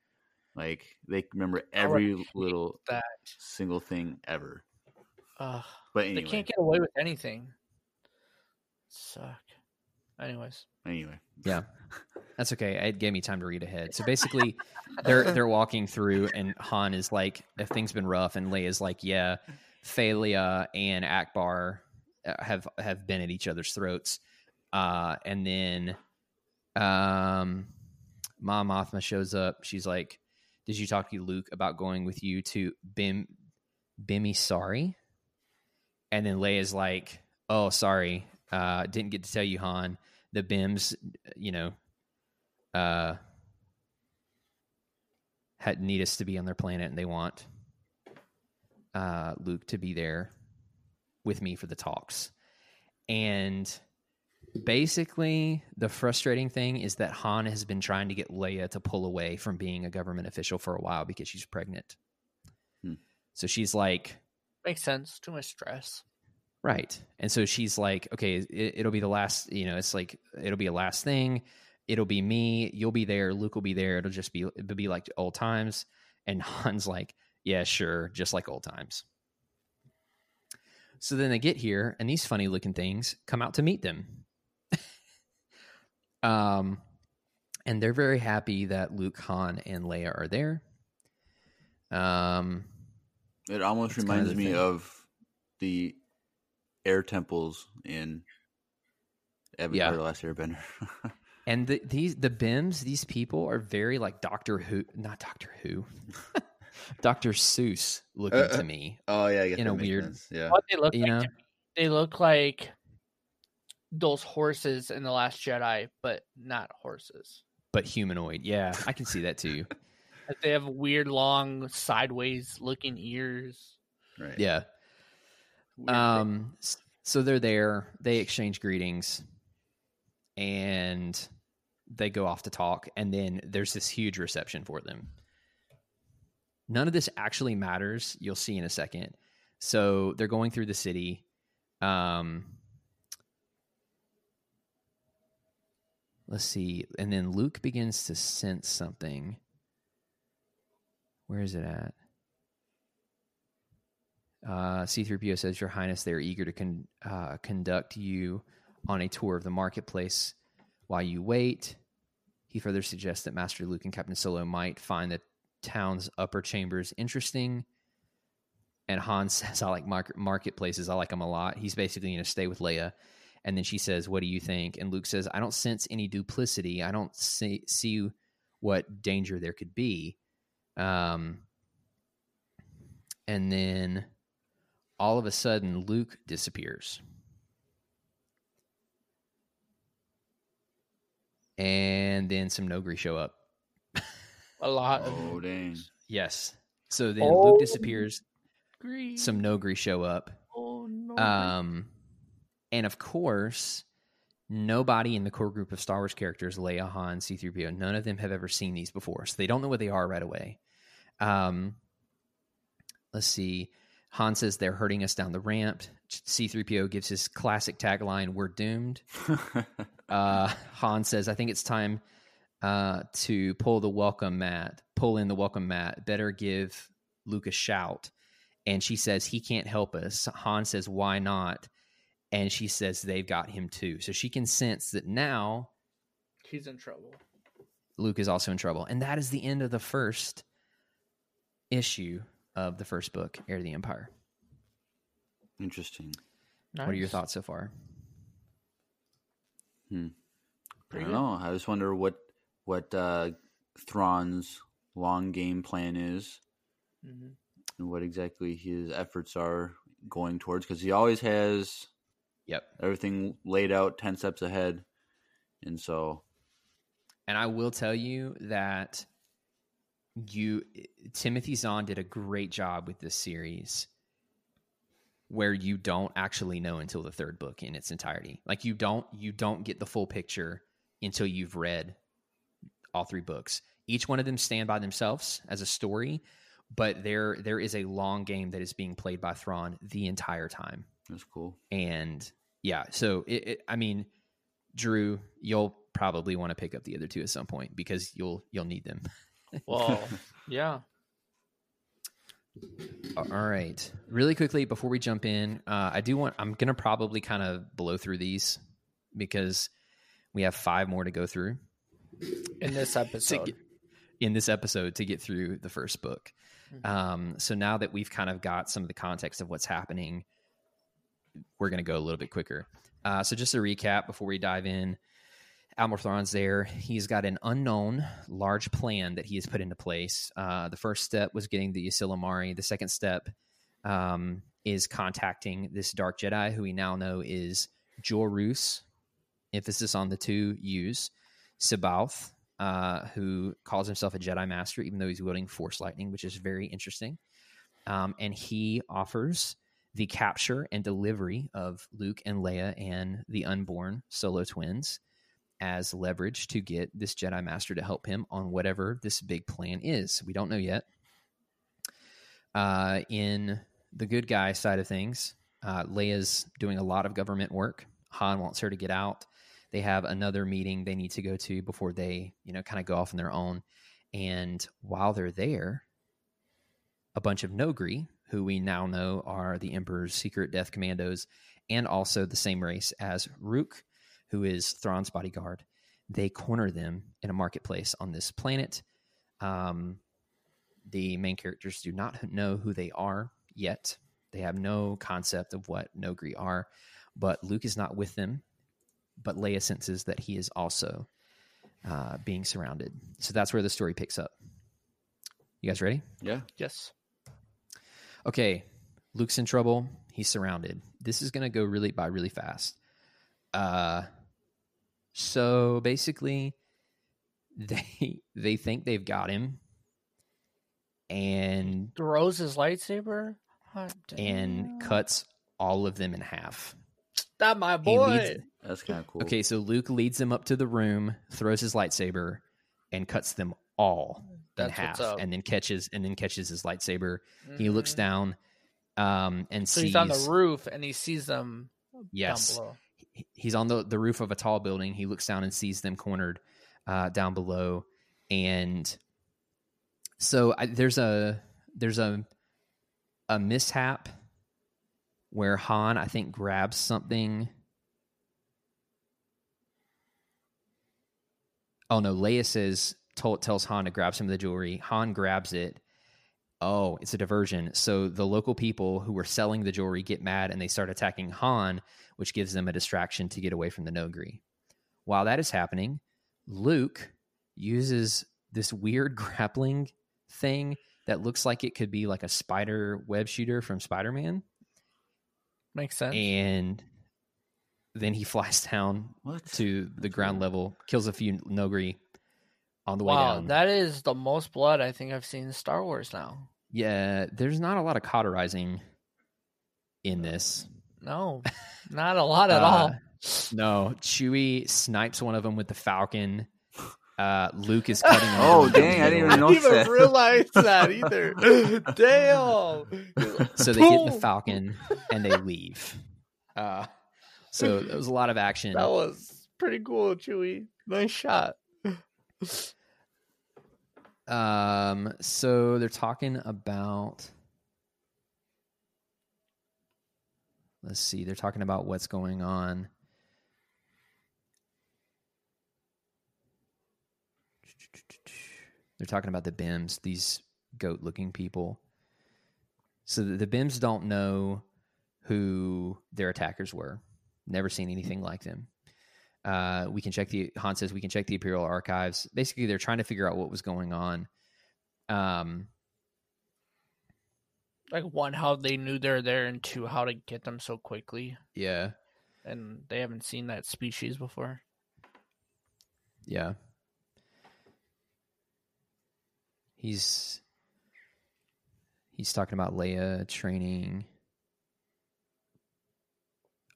Like they remember every little That single thing ever. uh, But anyway, they can't get away with anything. Suck. Anyways, anyway, Yeah. That's okay. It gave me time to read ahead. So basically, they're they're walking through, and Han is like, "If things been rough," and Leia's like, "Yeah." Fey'lya and Ackbar uh, have have been at each other's throats, uh, and then, um, Mon Mothma shows up. She's like, "Did you talk to Luke about going with you to Bim Bimmy? Sorry." And then Leia's like, "Oh, sorry, uh, didn't get to tell you, Han." the Bims, you know, uh, had need us to be on their planet, and they want uh, Luke to be there with me for the talks. And basically, the frustrating thing is that Han has been trying to get Leia to pull away from being a government official for a while because she's pregnant. So she's like, Makes sense. Too much stress. Right. And so she's like, okay, it, it'll be the last, you know, it's like, it'll be a last thing. It'll be me. You'll be there. Luke will be there. It'll just be, it'll be like old times. And Han's like, yeah, sure. Just like old times. So then they get here and these funny looking things come out to meet them. um, and they're very happy that Luke, Han, and Leia are there. Um, It almost That's kind of reminds me thing. of the air temples in Avatar: Yeah. The Last Airbender. And the, these the Bims, these people are very like Doctor Who, not Doctor Who, Doctor Seuss looking Uh, uh, to me. oh yeah, I In a weird- sense. Yeah. What they look You like? know? They look like those horses in the Last Jedi, but not horses. But humanoid, yeah, I can see that too. They have weird, long, sideways looking ears. Right. Yeah. Weird Um. s- So they're there. They exchange greetings, and they go off to talk. And then there's this huge reception for them. None of this actually matters. You'll see in a second. So they're going through the city. Um. Let's see. And then Luke begins to sense something. Where is it at? Uh, C3PO says, Your Highness, they are eager to con- uh, conduct you on a tour of the marketplace while you wait. He further suggests that Master Luke and Captain Solo might find the town's upper chambers interesting. And Han says, I like market- marketplaces. I like them a lot. He's basically going to stay with Leia. And then she says, What do you think? And Luke says, I don't sense any duplicity. I don't see, see what danger there could be. Um, and then all of a sudden, Luke disappears. And then some Noghri show up. A lot Oh of dang. Yes. So then Oh. Luke disappears. green. Some Noghri show up. Oh no! Um, and of course, nobody in the core group of Star Wars characters, Leia, Han, C-3PO, none of them have ever seen these before, so they don't know what they are right away. Um, let's see. Han says they're hurting us down the ramp. C-3PO gives his classic tagline, "We're doomed." Uh, Han says, "I think it's time uh, to pull the welcome mat, pull in the welcome mat. Better give Luke a shout." And she says, "He can't help us." Han says, "Why not?" And she says, "They've got him too." So she can sense that now He's in trouble. Luke is also in trouble, and that is the end of the first issue of the first book, Heir to the Empire. Interesting. What are your thoughts so far? I don't know. I just wonder what what uh, Thrawn's long game plan is Mhm. and what exactly his efforts are going towards because he always has Yep. everything laid out 10 steps ahead. And so, And I will tell you that you Timothy Zahn did a great job with this series where you don't actually know until the third book in its entirety. Like you don't you don't get the full picture until you've read all three books. Each one of them stand by themselves as a story, but there there is a long game that is being played by Thrawn the entire time that's cool. and yeah so it, it, i mean drew you'll probably want to pick up the other two at some point because you'll you'll need them Well, yeah. All right really quickly before we jump in uh, i do want i'm gonna probably kind of blow through these because we have five more to go through In this episode, get- in this episode to get through the first book. Mhm. Um, so now that we've kind of got some of the context of what's happening, we're going to go a little bit quicker. Uh, so just a recap before we dive in. Almor Thrawn's there. He's got an unknown large plan that he has put into place. Uh, the first step was getting the Ysalamiri. The second step um, is contacting this Dark Jedi, who we now know is Joruus. Emphasis on the two U's. Sabaoth, uh, who calls himself a Jedi Master, even though he's wielding Force lightning, which is very interesting. Um, and he offers the capture and delivery of Luke and Leia and the unborn Solo twins as leverage to get this Jedi Master to help him on whatever this big plan is. We don't know yet. Uh, in the good guy side of things, uh, Leia's doing a lot of government work. Han wants her to get out. They have another meeting they need to go to before they, you know, kind of go off on their own. And while they're there, a bunch of Noghri, who we now know are the Emperor's secret death commandos, and also the same race as Rook, who is Thrawn's bodyguard, they corner them in a marketplace on this planet. Um, the main characters do not know who they are yet. They have no concept of what Noghri are, but Luke is not with them. But Leia senses that he is also uh, being surrounded. So that's where the story picks up. You guys ready? Yeah. Yes. Okay, Luke's in trouble. He's surrounded. This is going to go really by really fast. Uh, so basically, they they think they've got him, and Throws his lightsaber. And cuts all of them in half. that my boy. leads- That's kind of cool. Okay, so Luke leads them up to the room, throws his lightsaber, and cuts them all That's in half, and then catches and then catches his lightsaber. He looks Mhm. down, um, and So sees he's on the roof and he sees them yes, down below. He- he's on the, the roof of a tall building. He looks down and sees them cornered uh, down below, and so I, there's a there's a a mishap where Han I think grabs something. Oh no, Leia says told, tells Han to grab some of the jewelry. Han grabs it. Oh, it's a diversion. So the local people who were selling the jewelry get mad and they start attacking Han, which gives them a distraction to get away from the Noghri. While that is happening, Luke uses this weird grappling thing that looks like it could be like a spider web shooter from Spider-Man Makes sense. and then he flies down What? to the ground level, kills a few Noghri on the way wow, down. that is the most blood I think I've seen in Star Wars now. Yeah, there's not a lot of cauterizing in this. No, not a lot at Uh, all. No, Chewie snipes one of them with the Falcon. Uh, Luke is cutting. Oh, dang, I didn't middle. even know that. realize that either. Damn. So they get in the Falcon and they leave. Uh, so there was a lot of action. That was pretty cool, Chewie. Nice shot. Um, so they're talking about. Let's see. They're talking about what's going on. They're talking about the Bims, these goat-looking people. So the Bims don't know who their attackers were. Never seen anything like them. Uh, we can check the Han says we can check the Imperial archives. Basically, they're trying to figure out what was going on. Um, Like one, how they knew they're there, and two, how to get them so quickly, yeah, and they haven't seen that species before. yeah. He's he's talking about Leia training.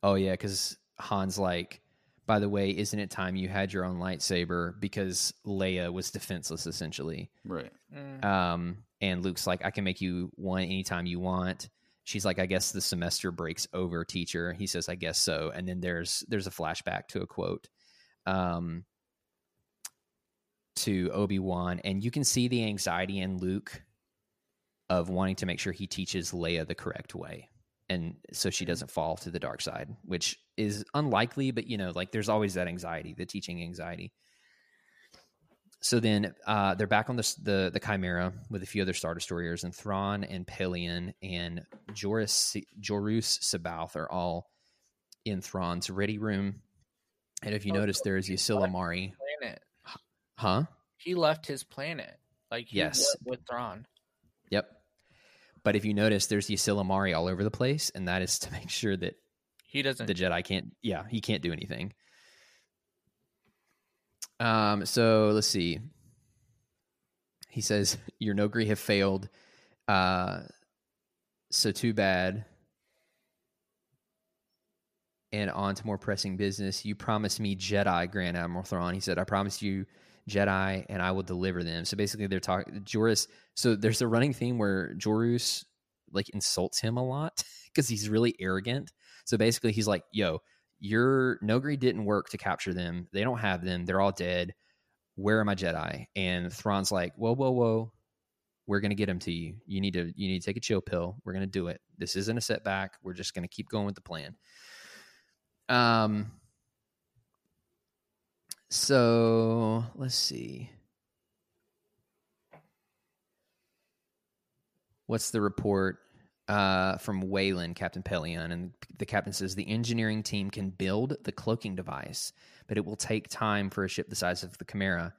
Oh yeah, because Han's like, by the way, isn't it time you had your own lightsaber? Because Leia was defenseless essentially. Right. Mm. Um, and Luke's like, I can make you one anytime you want. She's like, I guess the semester breaks over, teacher. He says, I guess so. And then there's there's a flashback to a quote um, to Obi Wan, and you can see the anxiety in Luke of wanting to make sure he teaches Leia the correct way, and so she doesn't fall to the dark side, which is unlikely. But you know, like there's always that anxiety, the teaching anxiety. So then uh, they're back on the, the the Chimera with a few other Star Destroyers, and Thrawn and Pellaeon and Joruus Joruus Sabath are all in Thrawn's ready room. And if you Oh, notice, there is Ysalamiri. Planet. Huh? He left his planet. Like Yes. with Thrawn. Yep. But if you notice, there's Ysalamiri all over the place, and that is to make sure that He doesn't. the Jedi can't. Yeah, he can't do anything. Um. So let's see. He says your Noghri have failed. Uh. So too bad. And on to more pressing business. You promised me Jedi, Grand Admiral Thrawn. He said, I promised you Jedi, and I will deliver them. So basically, they're talking Joruus. So there's a running theme where Joruus like insults him a lot because he's really arrogant. So basically, he's like, "Yo, your Noghri didn't work to capture them. They don't have them. They're all dead. Where are my Jedi?" And Thrawn's like, "Whoa, whoa, whoa." We're gonna get them to you. You need to you need to take a chill pill. We're gonna do it. This isn't a setback. We're just gonna keep going with the plan. Um, so let's see. What's the report uh, from Wayland, Captain Pellaeon? And the captain says the engineering team can build the cloaking device, but it will take time for a ship the size of the Chimera.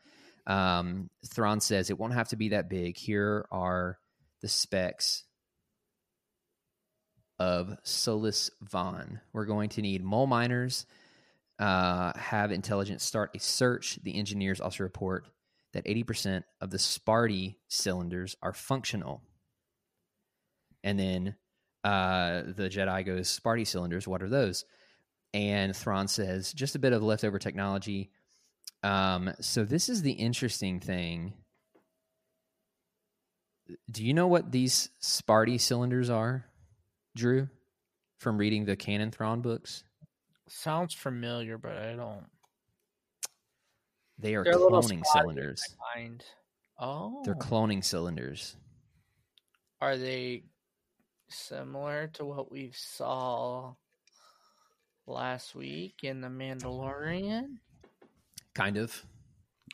Um, says it won't have to be that big. Here are the specs of Sluis Van. We're going to need mole miners, uh, have intelligence start a search. The engineers also report that 80% of the Spaarti cylinders are functional. And then uh, the Jedi goes, Spaarti cylinders, what are those? And Thrawn says, just a bit of leftover technology. Um, so this is the interesting thing. Do you know what these Spaarti cylinders are, Drew, from reading the Canon Thrawn books? Sounds familiar, but I don't. They are They're cloning cylinders. Oh, They're cloning cylinders. are they similar to what we saw last week in the Mandalorian? Kind of.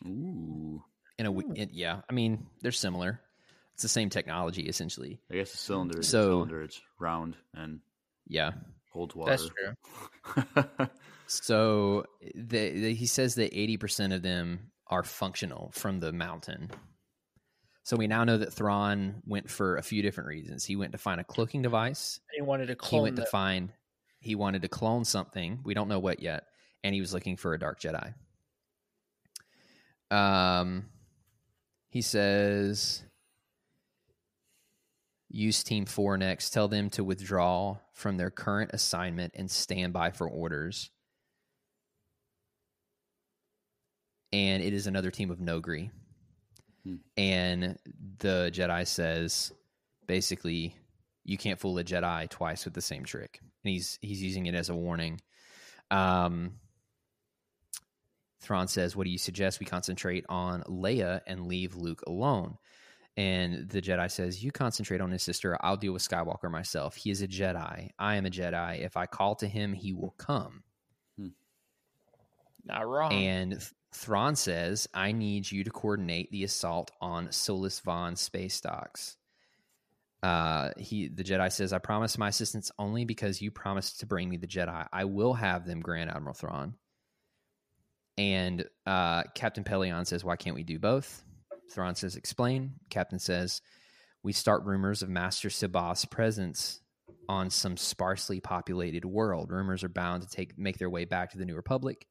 Ooh. In a w- hmm. it, yeah, I mean, they're similar. It's the same technology essentially. I guess the cylinder is So- a cylinder. It's round and Yeah. Holds water. That's true. So the, the, he says that 80% of them are functional from the mountain. So we now know that Thrawn went for a few different reasons. He went to find a cloaking device. He wanted to He clone went to find he wanted to clone something. We don't know what yet. And he was looking for a dark Jedi. Um he says use team 4 next. Tell them to withdraw from their current assignment and stand by for orders. And it is another team of Noghri. Hmm. And the Jedi says basically you can't fool a Jedi twice with the same trick. And he's he's using it as a warning. Um, Thrawn says, "What do you suggest we concentrate on Leia and leave Luke alone?" And the Jedi says, "You concentrate on his sister. I'll deal with Skywalker myself. He is a Jedi. I am a Jedi. If I call to him, he will come." Not wrong. And Thrawn says, I need you to coordinate the assault on Sluis Van space docks. Uh, he, the Jedi says, I promise my assistance only because you promised to bring me the Jedi. I will have them, Grand Admiral Thrawn. And uh, Captain Pellaeon says, Why can't we do both? Thrawn says, Explain. Captain says, We start rumors of Master C'baoth's presence on some sparsely populated world. Rumors are bound to take make their way back to the New Republic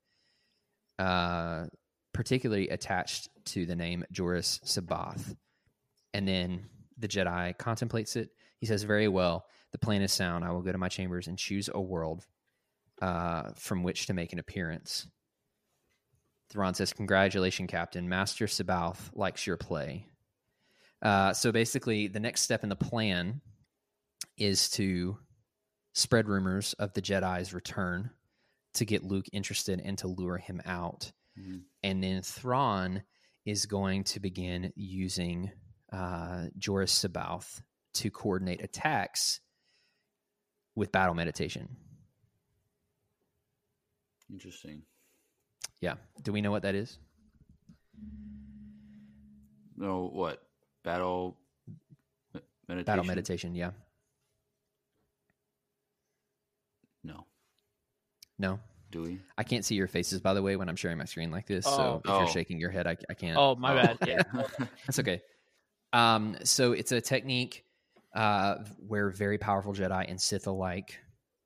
uh, particularly attached to the name Joruus C'baoth. And then the Jedi contemplates it. He says, Very well, the plan is sound. I will go to my chambers and choose a world uh, from which to make an appearance. Thrawn says, Congratulations, Captain. Master C'baoth likes your play. Uh, so basically, the next step in the plan is to spread rumors of the Jedi's return to get Luke interested and to lure him out. Mhm. And then Thrawn is going to begin using uh, Joruus C'baoth to coordinate attacks with battle meditation. Interesting. Yeah. Do we know what that is? No, what? Battle meditation? Battle meditation. Yeah. No. No. Do we? I can't see your faces, by the way, when I'm sharing my screen like this. Oh. so if Oh. you're shaking your head, I, I can't. oh, my Oh, bad. Yeah. That's okay. Um, so it's a technique uh, where very powerful Jedi and Sith alike,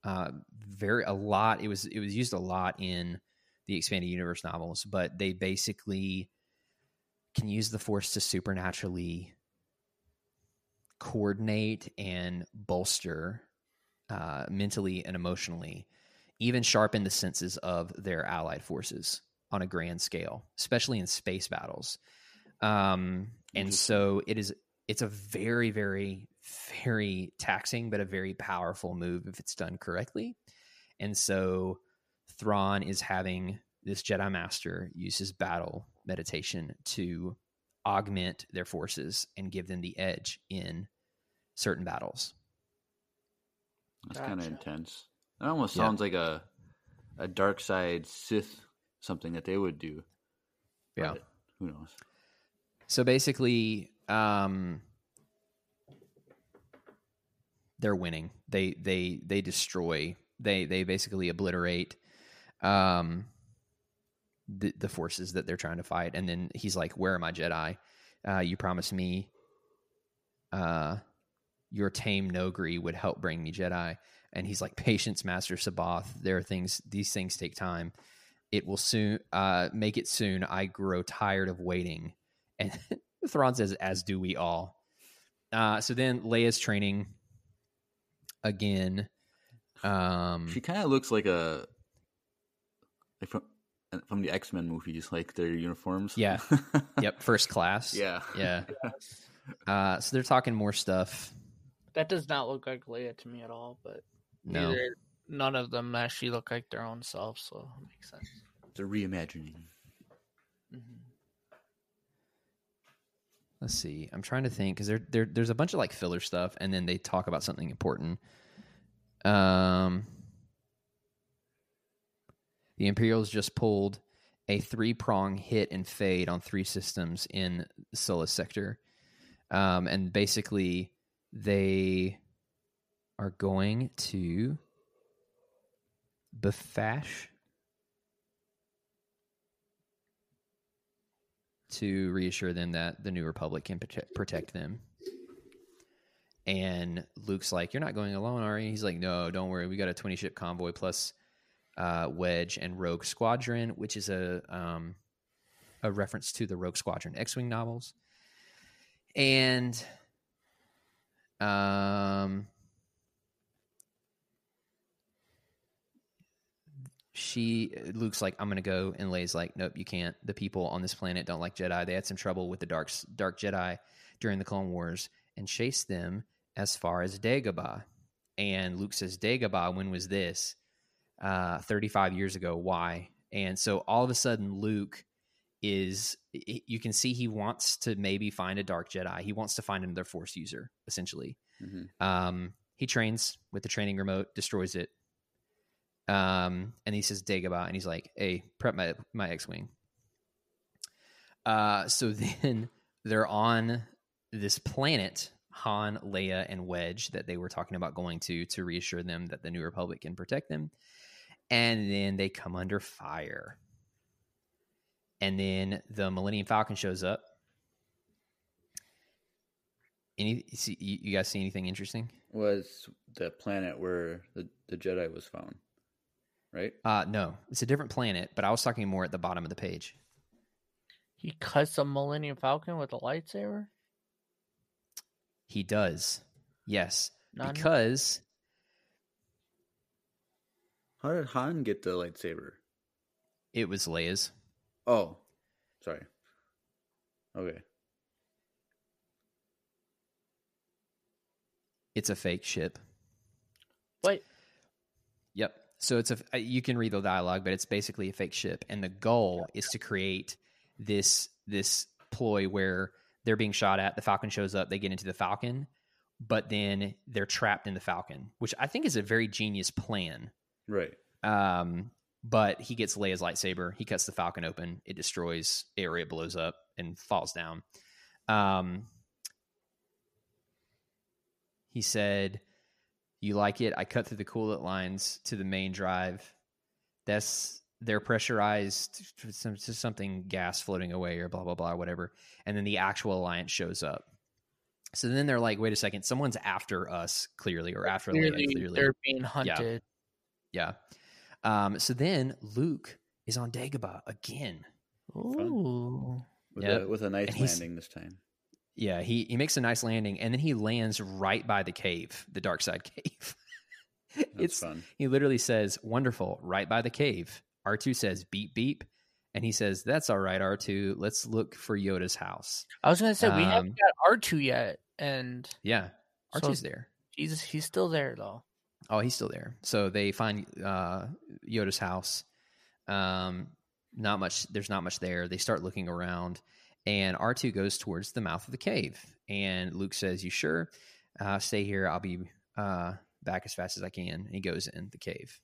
uh, very a lot. It was it was used a lot in the expanded universe novels, but they basically can use the Force to supernaturally coordinate and bolster uh, mentally and emotionally, even sharpen the senses of their allied forces. on a grand scale, especially in space battles. Um, and so it is. It's a very, very, very taxing, but a very powerful move if it's done correctly. And so Thrawn is having this Jedi Master use his battle meditation to augment their forces and give them the edge in certain battles. That's kind of intense. That almost Yeah. sounds like a a dark side Sith something that they would do. Yeah. But who knows? So basically, um, they're winning. They they they destroy. They they basically obliterate um, the the forces that they're trying to fight. And then he's like, "Where are my Jedi? Uh, you promised me uh, your tame Noghri would help bring me Jedi." And he's like, "Patience, Master C'baoth. There are things. These things take time. It will soon uh, make it soon. I grow tired of waiting." And Thrawn says, "As do we all." Uh, so then Leia's training again. Um, She kind of looks like a like from from the X Men movies, like their uniforms. Yeah. yep, first class. yeah. yeah. Uh, so they're talking more stuff. That does not look like Leia to me at all, but No, neither, none of them actually look like their own self, so it makes sense. It's a reimagining. Mhm. let's see. I'm trying to think because there, there, there's a bunch of like filler stuff, and then they talk about something important. Um, the Imperials just pulled a three prong hit and fade on three systems in Sluis sector, um, and basically they are going to Bpfassh to reassure them that the New Republic can protect, protect them. And Luke's like, "You're not going alone, are you?" He's like, "No, don't worry. We got a 20 ship convoy plus uh, Wedge and Rogue Squadron, which is a um, a reference to the Rogue Squadron X-wing novels." And um, she Luke's like, I'm gonna go, and Leia's like, Nope, you can't. The people on this planet don't like Jedi. They had some trouble with the dark dark Jedi during the Clone Wars and chased them as far as Dagobah. And Luke says, Dagobah, when was this? Uh, 35 years ago. Why? And so all of a sudden, Luke is you can see he wants to maybe find a dark Jedi. He wants to find another Force user, essentially. Mhm. Um, he trains with the training remote, destroys it. Um, and he says Dagobah, and he's like, "Hey, prep my my X-wing." Uh, so then they're on this planet, Han, Leia, and Wedge that they were talking about going to to reassure them that the New Republic can protect them. And then they come under fire. And then the Millennium Falcon shows up. Any see, you you guys see anything interesting? Was the planet where the, the Jedi was found, right? Uh no, it's a different planet, but I was talking more at the bottom of the page. He cuts a Millennium Falcon with a lightsaber. He does. Yes. None? Because How did Han get the lightsaber? it was Leia's. Oh, sorry. Okay. It's a fake ship. Wait, Yep. So it's a uh, you can read the dialogue, but it's basically a fake ship, and the goal is to create this this ploy where they're being shot at. The Falcon shows up, they get into the Falcon, but then they're trapped in the Falcon, which I think is a very genius plan. Right. Um, but he gets Leia's lightsaber. He cuts the Falcon open. It destroys area. it blows up and falls down. Um, he said, "You like it? I cut through the coolant lines to the main drive. That's they're pressurized to some- something gas floating away or blah blah blah whatever." And then the actual alliance shows up. So then they're like, "Wait a second, someone's after us clearly, or after Leia clearly, clearly." they're being hunted. Yeah. Um, so then Luke is on Dagobah again. Ooh. With, Yep. a, with a nice And landing this time. Yeah, he, he makes a nice landing and then he lands right by the cave, the dark side cave. That's it's fun. he literally says, Wonderful, right by the cave. R2 says beep beep, And he says, "That's all right, R two. Let's look for Yoda's house." I was gonna say we Um, haven't got R two yet, and Yeah, R So- there. Jesus, he's still there though. Oh, he's still there. So they find uh, Yoda's house. Um, not much. There's not much there. They start looking around, and R two goes towards the mouth of the cave. And Luke says, "You sure? Uh, stay here. I'll be uh, back as fast as I can." And he goes in the cave.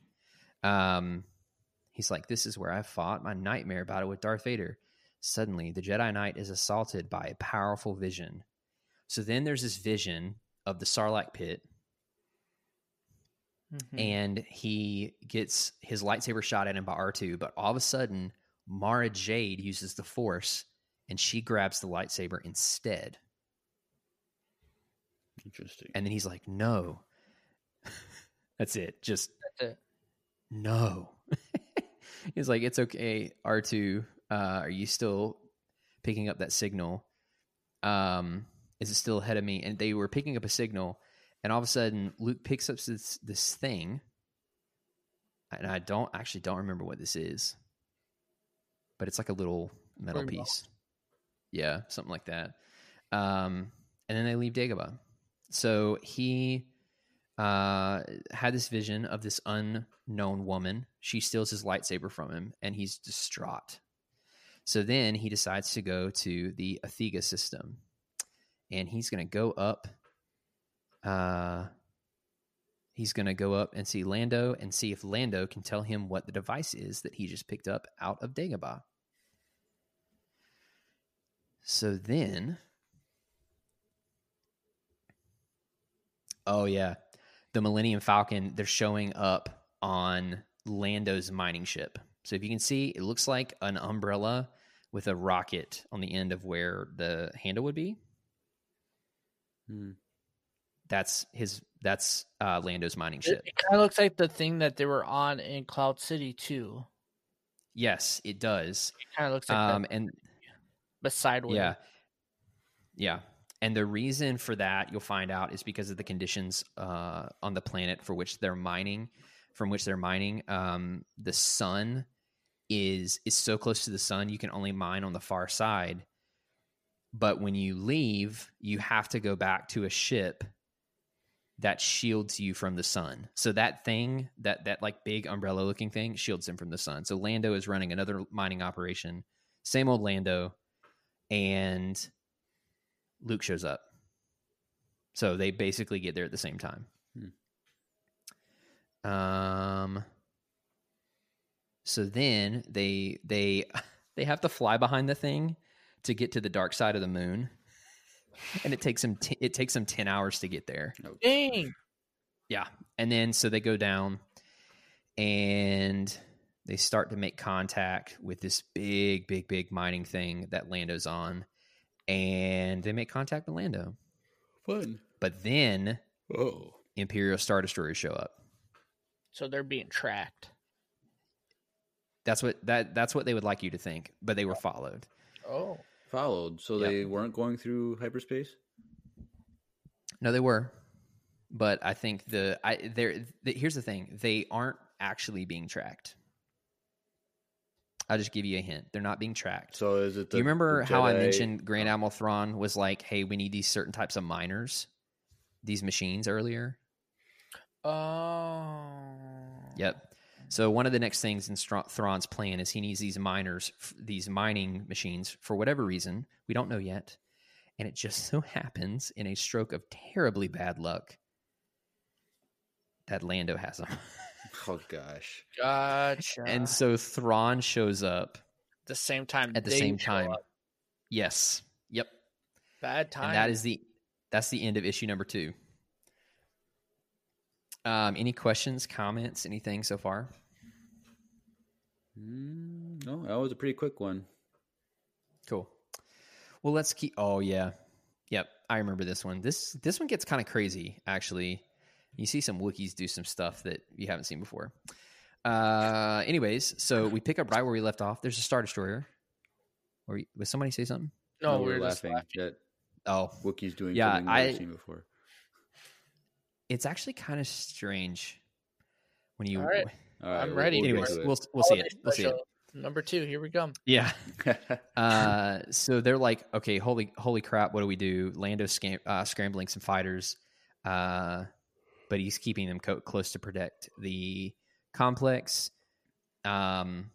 Um, he's like, "This is where I fought my nightmare battle with Darth Vader." Suddenly, the Jedi Knight is assaulted by a powerful vision. So then there's this vision of the Sarlacc pit Mhm. and he gets his lightsaber shot at him by R2, but all of a sudden, Mara Jade uses the Force and she grabs the lightsaber instead. Interesting. And then he's like, no. That's it. Just That's it. no. he's like, it's okay, R2. Uh, are you still picking up that signal? Um, is it still ahead of me? And they were picking up a signal, and all of a sudden, Luke picks up this this thing, and I don't actually don't remember what this is, but it's like a little metal Rainbow. piece. Yeah, something like that. Um, and then they leave Dagobah. So he uh, had this vision of this unknown woman. She steals his lightsaber from him, and he's distraught. So then he decides to go to the Athega system, and he's going to go up. Uh, he's going to go up and see Lando and see if Lando can tell him what the device is that he just picked up out of Dagobah. So then, oh yeah, the Millennium Falcon. They're showing up on Lando's mining ship. So if you can see, it looks like an umbrella with a rocket on the end of where the handle would be. Hmm. That's his. That's uh, Lando's mining ship. It, kind of looks like the thing that they were on in Cloud City too. Yes, it does. It kind of looks like Um, that, and but sideways. Yeah. Yeah. And the reason for that you'll find out is because of the conditions uh, on the planet for which they're mining, from which they're mining. Um, the sun is is so close to the sun you can only mine on the far side. But when you leave, you have to go back to a ship that shields you from the sun. So that thing, that that like big umbrella looking thing, shields him from the sun. So Lando is running another mining operation. Same old Lando, and Luke shows up. So they basically get there at the same time. Um. So then they they they have to fly behind the thing to get to the dark side of the moon, and it takes them t- it takes them ten hours to get there. Oh, Dang. Yeah. And then so they go down and they start to make contact with this big, big, big mining thing that Lando's on. And they make contact with Lando. Fun. But then Oh. Imperial Star Destroyers show up. So they're being tracked. That's what that that's what they would like you to think, but they were followed. Oh. Followed. So Yep. they weren't going through hyperspace? No, they were. But I think the I there the, here's the thing. They aren't actually being tracked. I'll just give you a hint. They're not being tracked. So is it the Do you remember the how I mentioned Grand oh. Admiral Thrawn was like, "Hey, we need these certain types of miners, these machines earlier." Oh. Yep. So one of the next things in Stra- Thrawn's plan is he needs these miners, these mining machines, for whatever reason we don't know yet, and it just so happens in a stroke of terribly bad luck that Lando has them, Oh gosh. Gotcha. and so Thrawn shows up the same time at the they same show time. up. Yes. Yep. Bad time. And that is the that's the end of issue number two. Um, any questions, comments, anything so far? Mm, no, that was a pretty quick one. Cool. Well, let's keep. Oh yeah, yep. I remember this one. This this one gets kind of crazy. Actually, you see some Wookiees do some stuff that you haven't seen before. Uh, anyways, so we pick up right where we left off. There's a star destroyer. Or was somebody say something? no, we we're, were just laughing laughing. that Oh, Wookiee's doing Yeah, something we've I- seen before. It's actually kind of strange when you. All right. All right, I'm we'll- ready we'll Anyways, we'll we'll see Holiday it. We'll see it. Number two, here we go. Yeah. Uh, so they're like, okay, holy, holy crap, what do we do? Lando's scam- uh, scrambling some fighters, uh, but he's keeping them co- close to protect the complex. Um,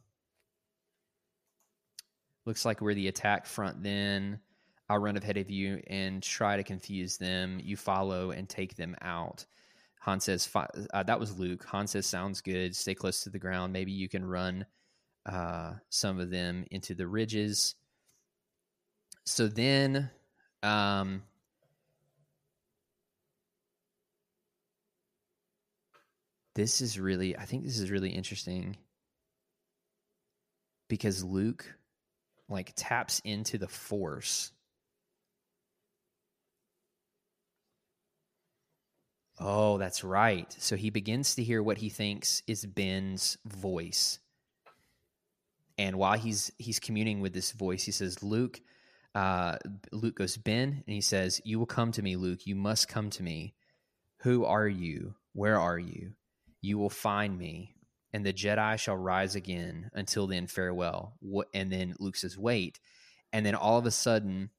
looks like we're the attack front. Then I'll run ahead of you and try to confuse them. You follow and take them out. Han says, uh, "That was Luke." Han says, "Sounds good. Stay close to the ground. Maybe you can run." uh, some of them into the ridges. So then, um, this is really, I think this is really interesting because Luke like taps into the force. Oh, that's right. So he begins to hear what he thinks is Ben's voice. And while he's he's communing with this voice he says luke uh, luke goes ben and he says you will come to me luke. You must come to me. Who are you? Where are you? You will find me and the jedi shall rise again until then farewell. What and then luke says wait. And then all of a sudden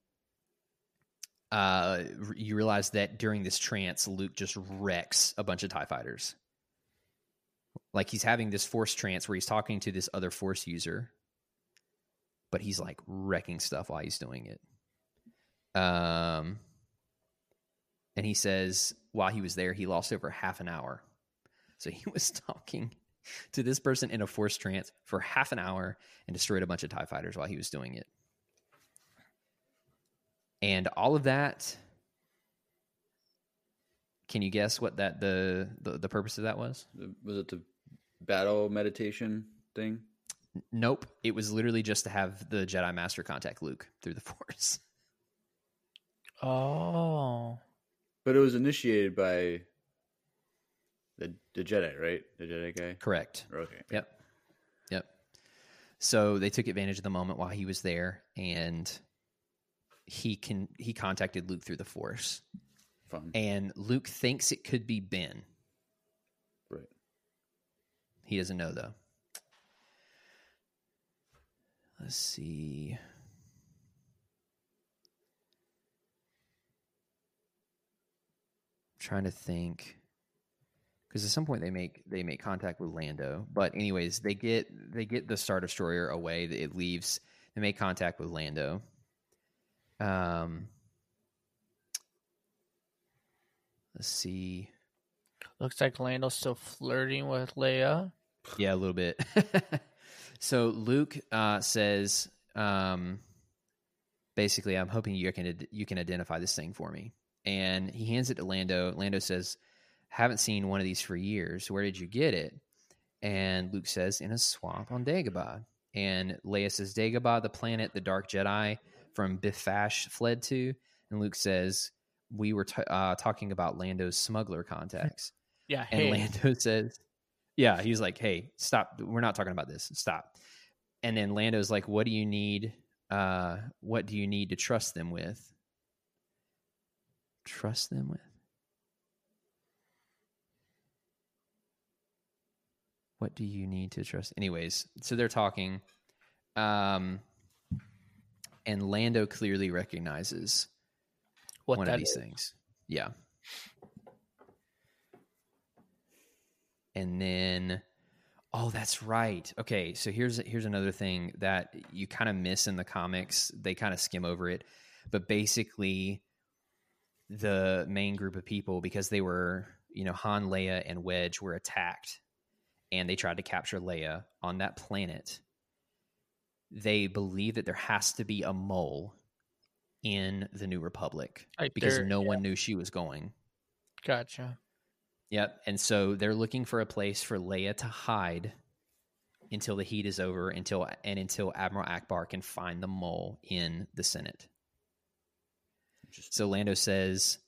uh, you realize that during this trance luke just wrecks a bunch of tie fighters. Like he's having this force trance where he's talking to this other force user but he's like wrecking stuff while he's doing it. Um and he says while he was there he lost over half an hour. So he was talking to this person in a force trance for half an hour and destroyed a bunch of tie fighters while he was doing it and all of that can you guess what that the the, the purpose of that was was it the battle meditation thing? Nope. It was literally just to have the Jedi Master contact Luke through the Force. Oh. But it was initiated by the the Jedi, right? The Jedi guy. Correct. Okay. Yep. Yep. So they took advantage of the moment while he was there, and he can he contacted Luke through the Force, Fun. and Luke thinks it could be Ben. Right. He doesn't know though. Let's see. trying to think because at some point they make they make contact with Lando. But anyways, they get they get the Star Destroyer away. It leaves. They make contact with Lando. Um, let's see. Looks like Lando's still flirting with Leia. Yeah, a little bit. so Luke uh, says, um, basically, I'm hoping you can you can identify this thing for me. And he hands it to Lando. Lando says, "Haven't seen one of these for years. Where did you get it?" And Luke says, "In a swamp on Dagobah." And Leia says, "Dagobah, the planet the Dark Jedi from Bpfassh fled to." And Luke says, "We were t- uh, talking about Lando's smuggler contacts." Yeah, And hey. Lando says, Yeah, he's like, Hey, stop. We're not talking about this. Stop. And then Lando's like, What do you need? Uh, what do you need to trust them with? Trust them with? What do you need to trust? Anyways, so they're talking. Um, and Lando clearly recognizes what one of these is. things. Yeah. And then oh, that's right. Okay, so here's here's another thing that you kind of miss in the comics. They kind of skim over it. But basically the main group of people because they were, you know, Han, Leia and Wedge were attacked and they tried to capture Leia on that planet. They believe that there has to be a mole in the New Republic Like because they're- no one knew she was going. Gotcha. Yep. And so they're looking for a place for Leia to hide until the heat is over, until and until Admiral Ackbar can find the mole in the Senate. So Lando says,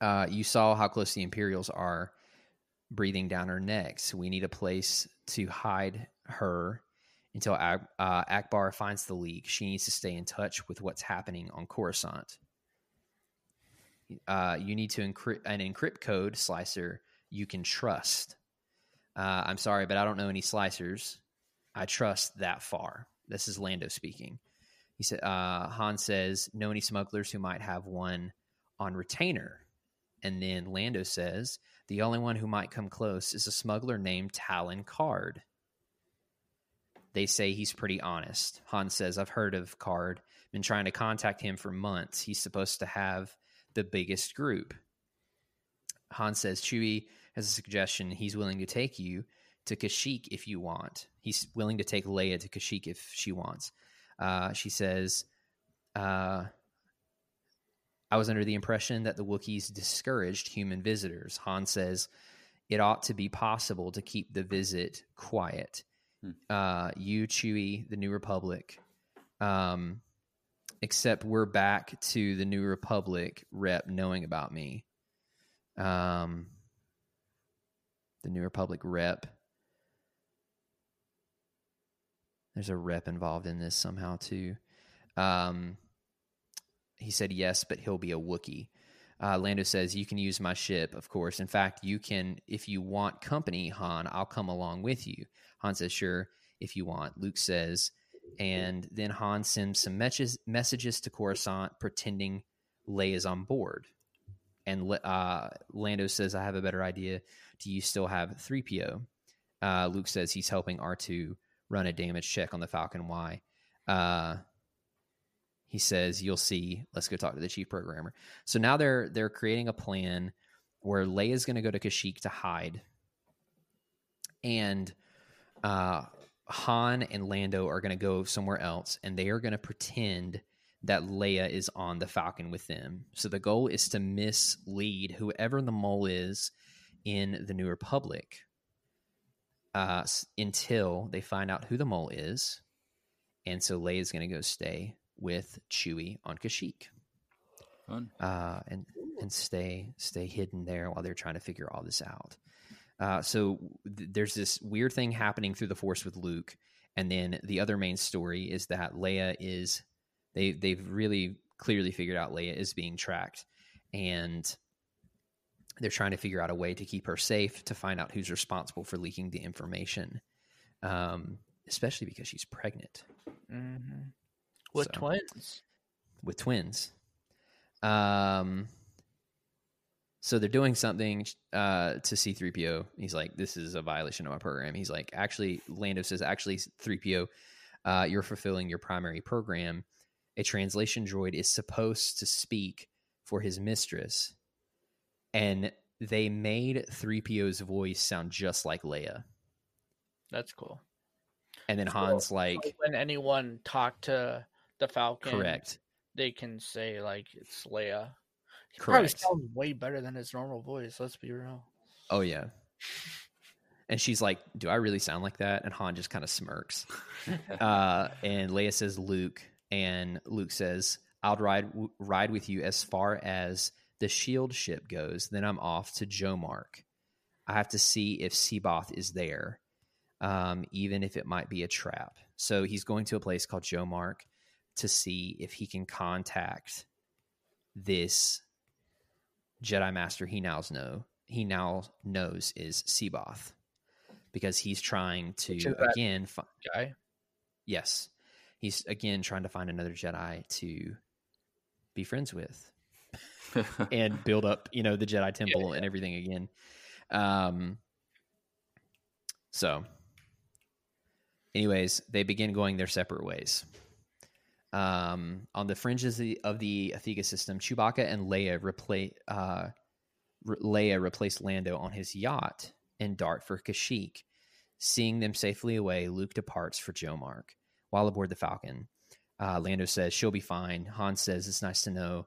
uh, "You saw how close the Imperials are, breathing down her necks. We need a place to hide her until uh, Ackbar finds the leak. She needs to stay in touch with what's happening on Coruscant." uh, you need to encrypt an encrypt code slicer you can trust. Uh, I'm sorry, but I don't know any slicers. I trust that far. This is Lando speaking. He said, uh, Han says, know any smugglers who might have one on retainer? And then Lando says, the only one who might come close is a smuggler named Talon Karrde. They say he's pretty honest. Han says, I've heard of Karrde, been trying to contact him for months. He's supposed to have the biggest group. Han says, Chewie has a suggestion. He's willing to take you to Kashyyyk if you want. He's willing to take Leia to Kashyyyk if she wants. Uh, she says, uh, I was under the impression that the Wookiees discouraged human visitors. Han says, it ought to be possible to keep the visit quiet. Hmm. Uh, you, Chewie, the New Republic, um, except we're back to the New Republic rep knowing about me. Um, the New Republic rep. There's a rep involved in this somehow too. Um, he said yes, but he'll be a Wookiee. Uh, Lando says you can use my ship, of course. In fact, you can if you want company, Han. I'll come along with you. Han says sure if you want. Luke says, and then Han sends some messages messages to Coruscant pretending Leia's on board. And uh, Lando says, I have a better idea. Do you still have 3PO? Uh, Luke says he's helping R2 run a damage check on the Falcon Y. Uh, he says, "You'll see. Let's go talk to the chief programmer." So now they're they're creating a plan where Leia's going to go to Kashyyyk to hide, and uh, Han and Lando are going to go somewhere else, and they are going to pretend that Leia is on the Falcon with them. So the goal is to mislead whoever the mole is in the New Republic uh, until they find out who the mole is. And so Leia is going to go stay with Chewie on Kashyyyk. Fun. Uh, and and stay stay hidden there while they're trying to figure all this out. Uh, so th- there's this weird thing happening through the Force with Luke, and then the other main story is that Leia is they they've really clearly figured out Leia is being tracked, and they're trying to figure out a way to keep her safe to find out who's responsible for leaking the information, um, especially because she's pregnant Mm-hmm. With So- twins. with twins. Um, so they're doing something uh, to C3PO. He's like, this is a violation of my program. He's like, actually, Lando says, actually, 3PO, uh, you're fulfilling your primary program. A translation droid is supposed to speak for his mistress. And they made 3PO's voice sound just like Leia. That's cool. And then So- Han's like, So when anyone talk to the Falcon, correct. they can say like it's Leia. He probably sounds way better than his normal voice. Let's be real. Oh yeah. And she's like, "Do I really sound like that?" And Han just kind of smirks. uh, and Leia says, "Luke," and Luke says, "I'll ride w- ride with you as far as the shield ship goes. Then I'm off to Jomark. I have to see if C'baoth is there, um, even if it might be a trap. So he's going to a place called Jomark to see if he can contact this Jedi Master he now know he now knows is C'baoth because he's trying to Which is that- again fi- Guy. yes he's again trying to find another Jedi to be friends with and build up you know the Jedi Temple and everything again. Um, so, anyways, they begin going their separate ways. Um, on the fringes of the, of the system, Chewbacca and Leia replace uh, Re- Leia replaced Lando on his yacht and dart for Kashyyyk. Seeing them safely away, Luke departs for Jomark. While aboard the Falcon, uh, Lando says she'll be fine. Han says it's nice to know.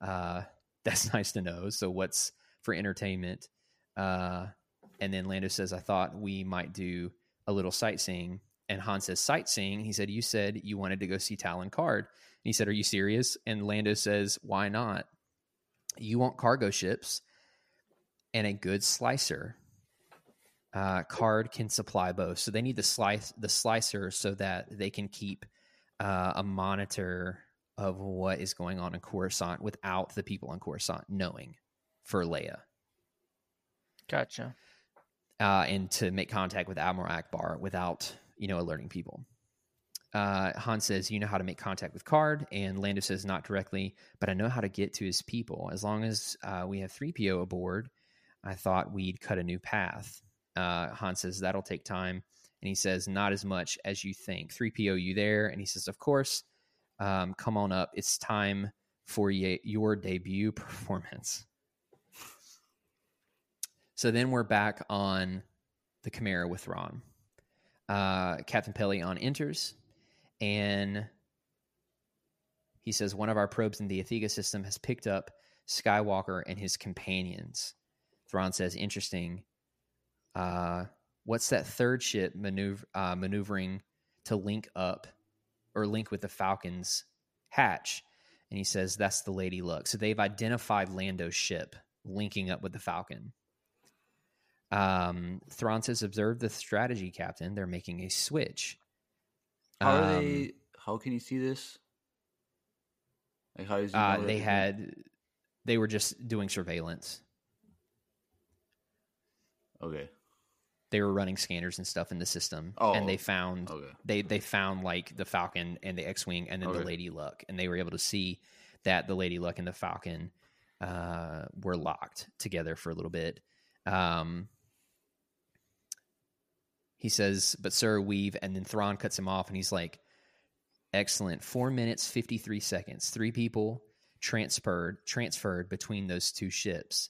Uh, that's nice to know. So what's for entertainment? Uh, and then Lando says, I thought we might do a little sightseeing. And Han says, sightseeing. He said, You said you wanted to go see Talon Karrde. And he said, Are you serious? And Lando says, Why not? You want cargo ships and a good slicer. Uh, Karrde can supply both. So they need the slice the slicer so that they can keep uh, a monitor of what is going on in Coruscant without the people on Coruscant knowing for Leia Gotcha. uh, and to make contact with Admiral Ackbar without you know, alerting people. Uh, Han says, "You know how to make contact with Karrde," and Lando says, "Not directly, but I know how to get to his people. As long as uh, we have three PO aboard, I thought we'd cut a new path." Uh, Han says, "That'll take time," and he says, "Not as much as you think. Three PO, you there?" And he says, "Of course. Um, come on up. It's time for ye- your debut performance." So then we're back on the Chimera with Thrawn. Uh, Captain Pellaeon enters and he says one of our probes in the Athega system has picked up Skywalker and his companions. Thrawn says, "Interesting. Uh, what's that third ship maneuver, uh, maneuvering to link up or link with the Falcon's hatch?" And he says, "That's the Lady Luck." So they've identified Lando's ship linking up with the Falcon. Um, Thrawn says, "Observe the strategy, Captain. They're making a switch." How are Um, they? How can you see this? Like how he Uh, they had, they were just doing surveillance. Okay. They were running scanners and stuff in the system, Oh, and they found Okay. they they found like the Falcon and the X-wing, and then the Lady Luck, and they were able to see that the Lady Luck and the Falcon uh, were locked together for a little bit. Um, he says, "But sir, we've," and then Thrawn cuts him off, and he's like, "Excellent, four minutes fifty three seconds, three people transferred transferred between those two ships."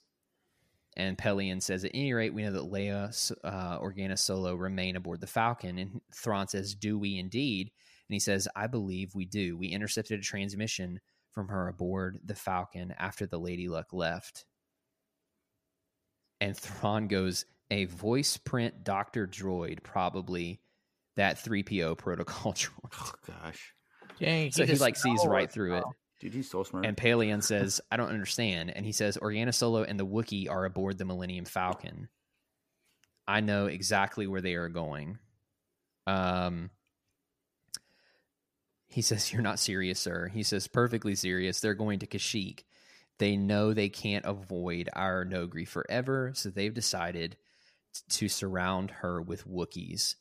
And Pellaeon says, "At any rate, we know that Leia, uh, Organa Solo remain aboard the Falcon." And Thrawn says, "Do we indeed?" And he says, "I believe we do. We intercepted a transmission from her aboard the Falcon after the Lady Luck left." And Thrawn goes, "A voice print Doctor Droid, probably that three PO protocol droid." Oh gosh, Dang, so he just like sees knows. right through it. dude, he's so smart. And Pellaeon says, I don't understand. And he says, Organa Solo and the Wookiee are aboard the Millennium Falcon. I know exactly where they are going. Um, he says, You're not serious, sir. He says, Perfectly serious. They're going to Kashyyyk. They know they can't avoid our Noghri forever, so they've decided t- to surround her with Wookiees.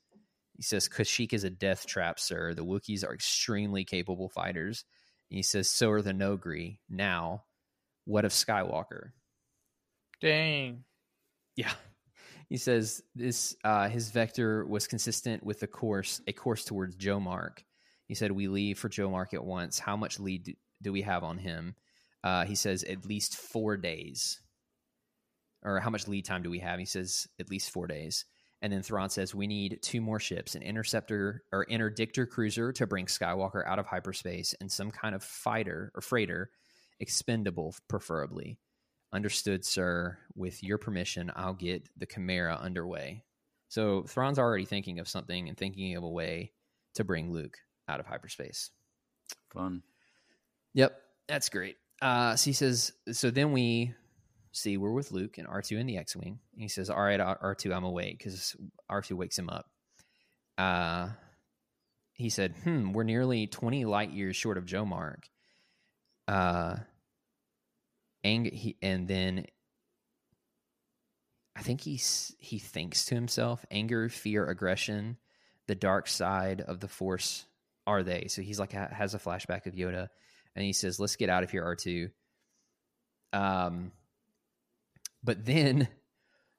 He says, Kashyyyk is a death trap, sir. The Wookiees are extremely capable fighters. And he says, So are the Noghri. Now, what of Skywalker? Dang. Yeah. He says this uh, his vector was consistent with the course, a course towards Jomark. He said, We leave for Jomark at once. How much lead do, we have on him? Uh, he says, At least four days. Or how much lead time do we have? He says, At least four days. And then Thrawn says, We need two more ships an interceptor or interdictor cruiser to bring Skywalker out of hyperspace and some kind of fighter or freighter, expendable preferably. Understood, sir. With your permission, I'll get the Chimera underway. So Thrawn's already thinking of something and thinking of a way to bring Luke out of hyperspace. Fun. Yep, that's great. Uh, so he says, so then we see we're with Luke and R2 in the X Wing. And he says, All right, R- R2, I'm awake because R2 wakes him up. Uh, he said, Hmm, we're nearly 20 light years short of Jomark. Uh, and, he, and then I think he's, he thinks to himself anger, fear, aggression, the dark side of the Force are they? So he's like, ha- has a flashback of Yoda and he says, "Let's get out of here, R 2 Um, but then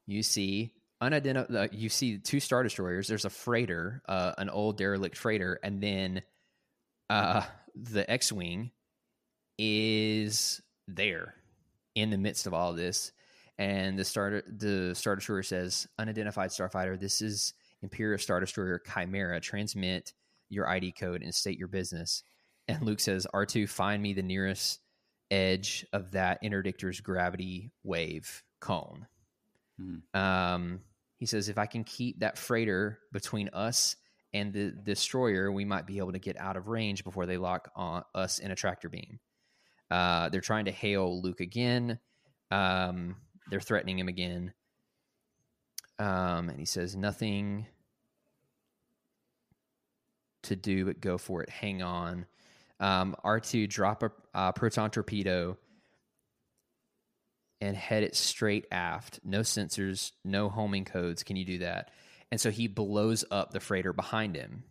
you see unidentified. Uh, you see two star destroyers. There's a freighter, uh, an old derelict freighter, and then uh, the X wing is there in the midst of all of this. And the star the star destroyer says, "Unidentified starfighter. This is Imperial Star Destroyer Chimera. Transmit your ID code and state your business." And Luke says, R2, find me the nearest edge of that interdictor's gravity wave cone. Mhm. Um, he says, if I can keep that freighter between us and the destroyer, we might be able to get out of range before they lock on us in a tractor beam. Uh, they're trying to hail Luke again. Um, they're threatening him again. Um, and he says, nothing to do but go for it. Hang on. Um, R2 drop a uh, proton torpedo and head it straight aft. No sensors, no homing codes. Can you do that? and so he blows up the freighter behind him,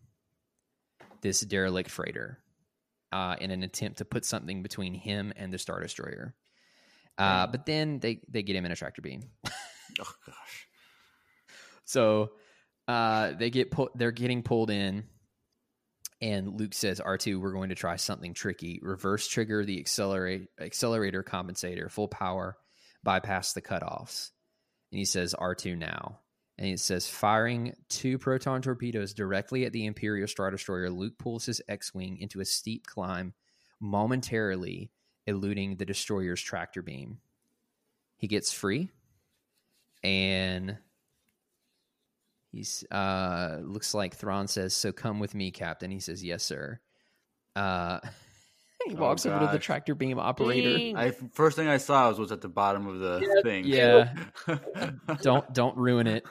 this derelict freighter, uh, in an attempt to put something between him and the Star Destroyer. Uh, but then they they get him in a tractor beam. Oh gosh. So uh, they get pu- they're getting pulled in, and Luke says, "R2, we're going to try something tricky. Reverse trigger the accelerate accelerator compensator, full power, bypass the cutoffs." And he says, "R2 now." And it says, firing two proton torpedoes directly at the Imperial Star Destroyer, Luke pulls his X Wing into a steep climb, momentarily eluding the destroyer's tractor beam. He gets free, and he's uh looks like Thrawn says, "So come with me, Captain." He says, "Yes, sir." Uh, he Oh, walks over to the tractor beam operator. Ding. I first thing I saw was, was at the bottom of the Yeah. thing. Yeah, don't don't ruin it.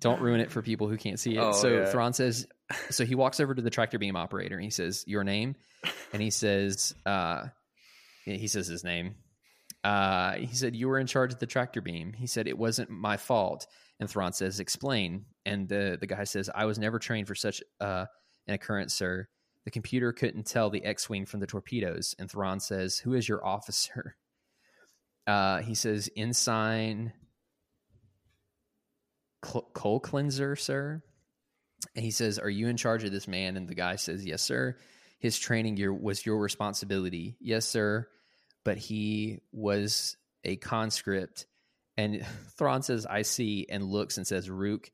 Don't ruin it for people who can't see it. Oh, so yeah. Thrawn says, so he walks over to the tractor beam operator and he says, "Your name," and he says, uh, he says his name. Uh, he said, "You were in charge of the tractor beam." He said, "It wasn't my fault." And Thrawn says, "Explain." And the the guy says, "I was never trained for such uh, an occurrence, sir. The computer couldn't tell the X-wing from the torpedoes." And Thrawn says, "Who is your officer?" Uh, he says, "Ensign." Colclazure, sir? And he says, Are you in charge of this man? And the guy says, Yes, sir. His training your, was your responsibility. Yes, sir. But he was a conscript. And Thrawn says, I see, and looks and says, Rukh,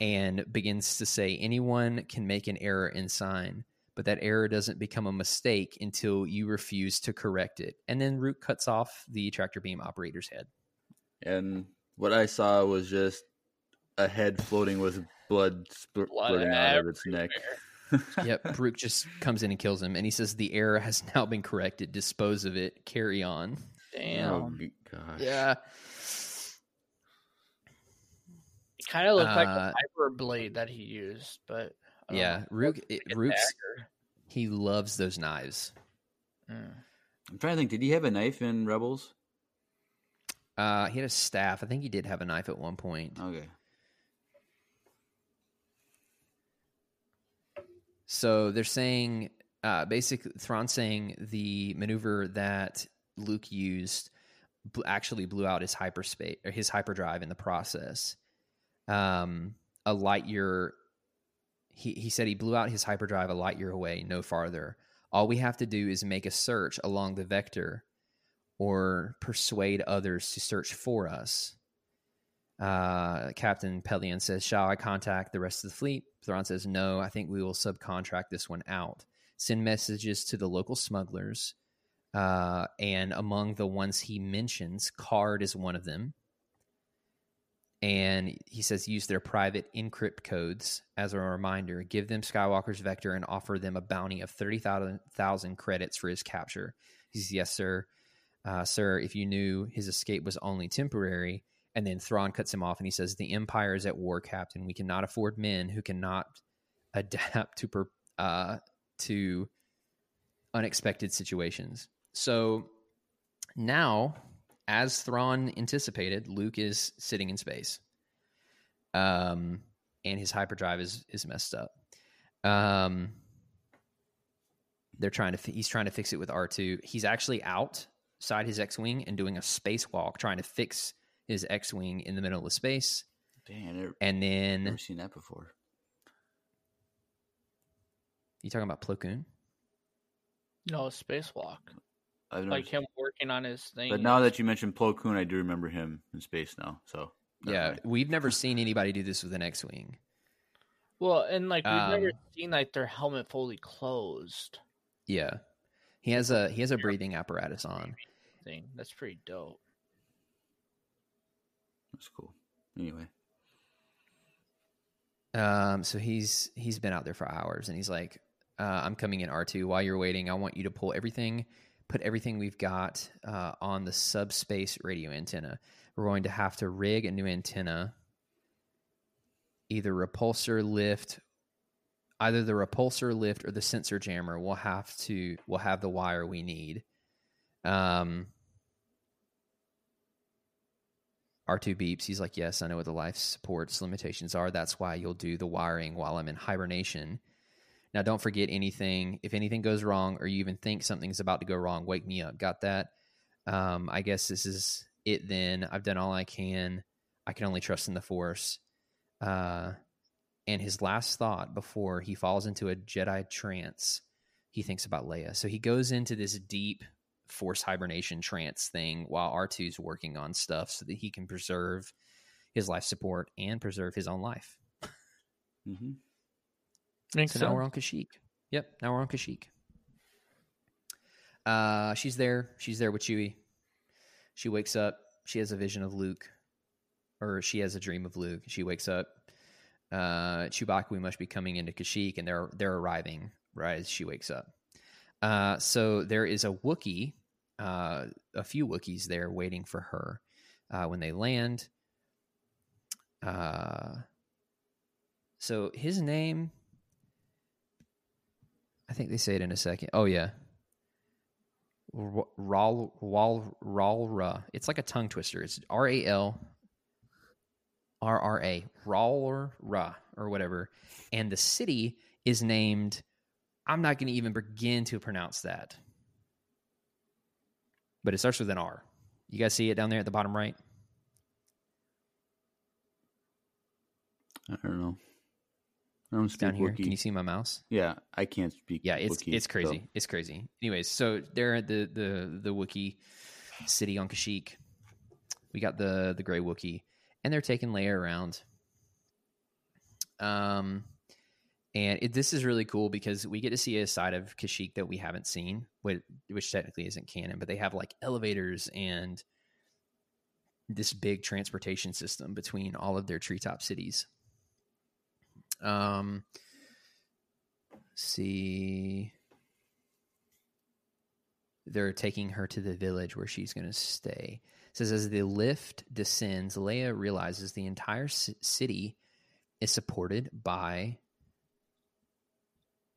and begins to say, Anyone can make an error Ensign, but that error doesn't become a mistake until you refuse to correct it. And then Rukh cuts off the tractor beam operator's head. and what I saw was just a head floating with blood spl- Blood splurting out of its neck. yep, Rukh just comes in and kills him, and he says the error has now been corrected. Dispose of it. Carry on. Damn. Oh gosh. Yeah, It kind of looked like Uh, the hyper blade that he used, but I don't yeah. know. Rukh, it, Rukh's he loves those knives. Mm. I'm trying to think. Did he have a knife in Rebels? Uh, he had a staff. I think he did have a knife at one point. Okay. So they're saying, uh, basically, Thrawn saying the maneuver that Luke used actually blew out his hyperspace or his hyperdrive in the process. Um, a light year. He he said he blew out his hyperdrive a light year away, no farther. All we have to do is make a search along the vector, or persuade others to search for us. Uh, Captain Pellaeon says, Shall I contact the rest of the fleet? Thrawn says, No, I think we will subcontract this one out. Send messages to the local smugglers. Uh, and among the ones he mentions, Karrde is one of them. And he says, use their private encrypt codes as a reminder. Give them Skywalker's vector and offer them a bounty of 30,000 credits for his capture. He says, Yes, sir. Uh, sir, if you knew his escape was only temporary, and then Thrawn cuts him off and he says, The Empire is at war, Captain. We cannot afford men who cannot adapt to per, uh, to unexpected situations. So now, as Thrawn anticipated, Luke is sitting in space. Um, and his hyperdrive is is messed up. Um, they're trying to fi- he's trying to fix it with R2. He's actually outside his X-wing and doing a spacewalk trying to fix his X-wing in the middle of space. Dang, I've never, And then never seen that before. you talking about Plo Koon? No, spacewalk. I've never, Like him working on his thing. but now that you mentioned Plo Koon, I do remember him in space now. So Yeah, mind. we've never seen anybody do this with an X-wing. Well, and like we've never Um, seen like their helmet fully closed. Yeah, he has a he has a breathing apparatus on. Thing that's pretty dope. that's cool. Anyway, Um, so he's he's been out there for hours, and he's like, uh, "I'm coming in R two. While you're waiting, I want you to pull everything, put everything we've got uh, on the subspace radio antenna. We're going to have to rig a new antenna, either repulsor lift, either the repulsor lift or the sensor jammer. We'll have to we'll have the wire we need." Um, R2 beeps. He's like, Yes, I know what the life support's limitations are. That's why you'll do the wiring while I'm in hibernation. Now, don't forget anything. If anything goes wrong or you even think something's about to go wrong, wake me up. Got that? Um, I guess this is it then. I've done all I can. I can only trust in the Force. Uh, and his last thought before he falls into a Jedi trance, he thinks about Leia. So he goes into this deep force hibernation trance thing while R2's working on stuff so that he can preserve his life support and preserve his own life. hmm So now we're on Kashyyyk. Yep, now we're on Kashyyyk. Uh, she's there. She's there with Chewie. She wakes up. She has a vision of Luke, or she has a dream of Luke. She wakes up. Uh, Chewbacca, we must be coming into Kashyyyk, and they're they're arriving right as she wakes up. Uh, so there is a Wookiee, uh, a few Wookiees there waiting for her uh, when they land. Uh, so his name, I think they say it in a second. Oh yeah, Ral Ral Ralrra. It's like a tongue twister. It's R A L R R A Ralrra or whatever, and the city is named. I'm not going to even begin to pronounce that, but it starts with an R. You guys see it down there at the bottom right? I don't know. I don't speak Down here. Wookiee. Can you see my mouse? Yeah, I can't speak. Yeah, it's Wookiee, it's crazy. so- It's crazy. Anyways, so they're at the the the Wookiee city on Kashyyyk. We got the the gray Wookiee, and they're taking Leia around. Um, and it, this is really cool because we get to see a side of Kashyyyk that we haven't seen, which, which technically isn't canon, but they have like elevators and this big transportation system between all of their treetop cities. Um, see. They're taking her to the village where she's going to stay. It says as the lift descends leia realizes the entire city is supported by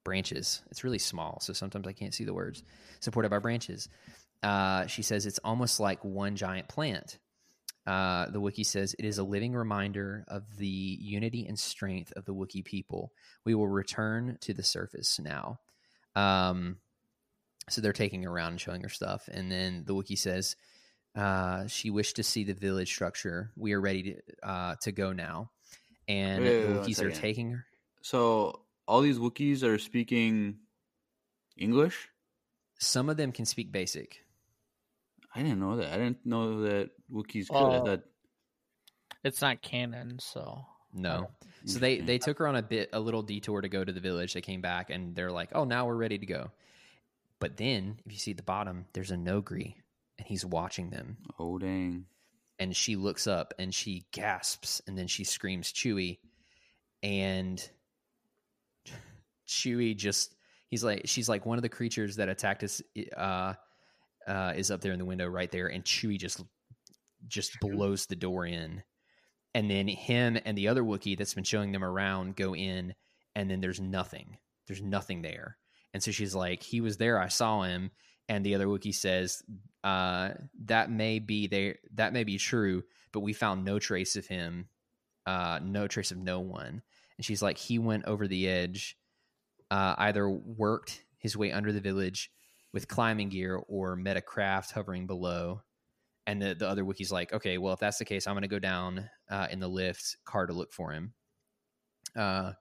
branches. It's really small so sometimes i can't see the words. Supported by branches. Uh, she says it's almost like one giant plant uh, the Wookiee says it is a living reminder of the unity and strength of the Wookiee people. We will return to the surface now. Um, so they're taking her around and showing her stuff, and then the Wookiee says uh, she wished to see the village structure. We are ready to uh, to go now, and Wait, the wait, Wookiees are taking her. So all these Wookiees are speaking English. Some of them can speak basic. I didn't know that. I didn't know that Wookiees could. Well, I thought It's not canon, so No. So they they took her on a bit a little detour to go to the village. They came back and they're like, "Oh, now we're ready to go." But then, if you see at the bottom, there's a Noghri, and he's watching them. Oh dang! And she looks up and she gasps, and then she screams, "Chewie!" And Chewie just he's like she's like one of the creatures that attacked us uh, uh, is up there in the window right there, and Chewie just just blows the door in, and then him and the other Wookiee that's been showing them around go in, and then there's nothing. There's nothing there, and so she's like, "He was there. I saw him." And the other Wookiee says, uh, "That may be there. That may be true, but we found no trace of him, uh, no trace of no one." And she's like, "He went over the edge, uh, either worked his way under the village." With climbing gear or met a craft hovering below, and the, the other Wookiee's like, okay, well, if that's the case, I'm going to go down uh, in the lift car to look for him. Uh,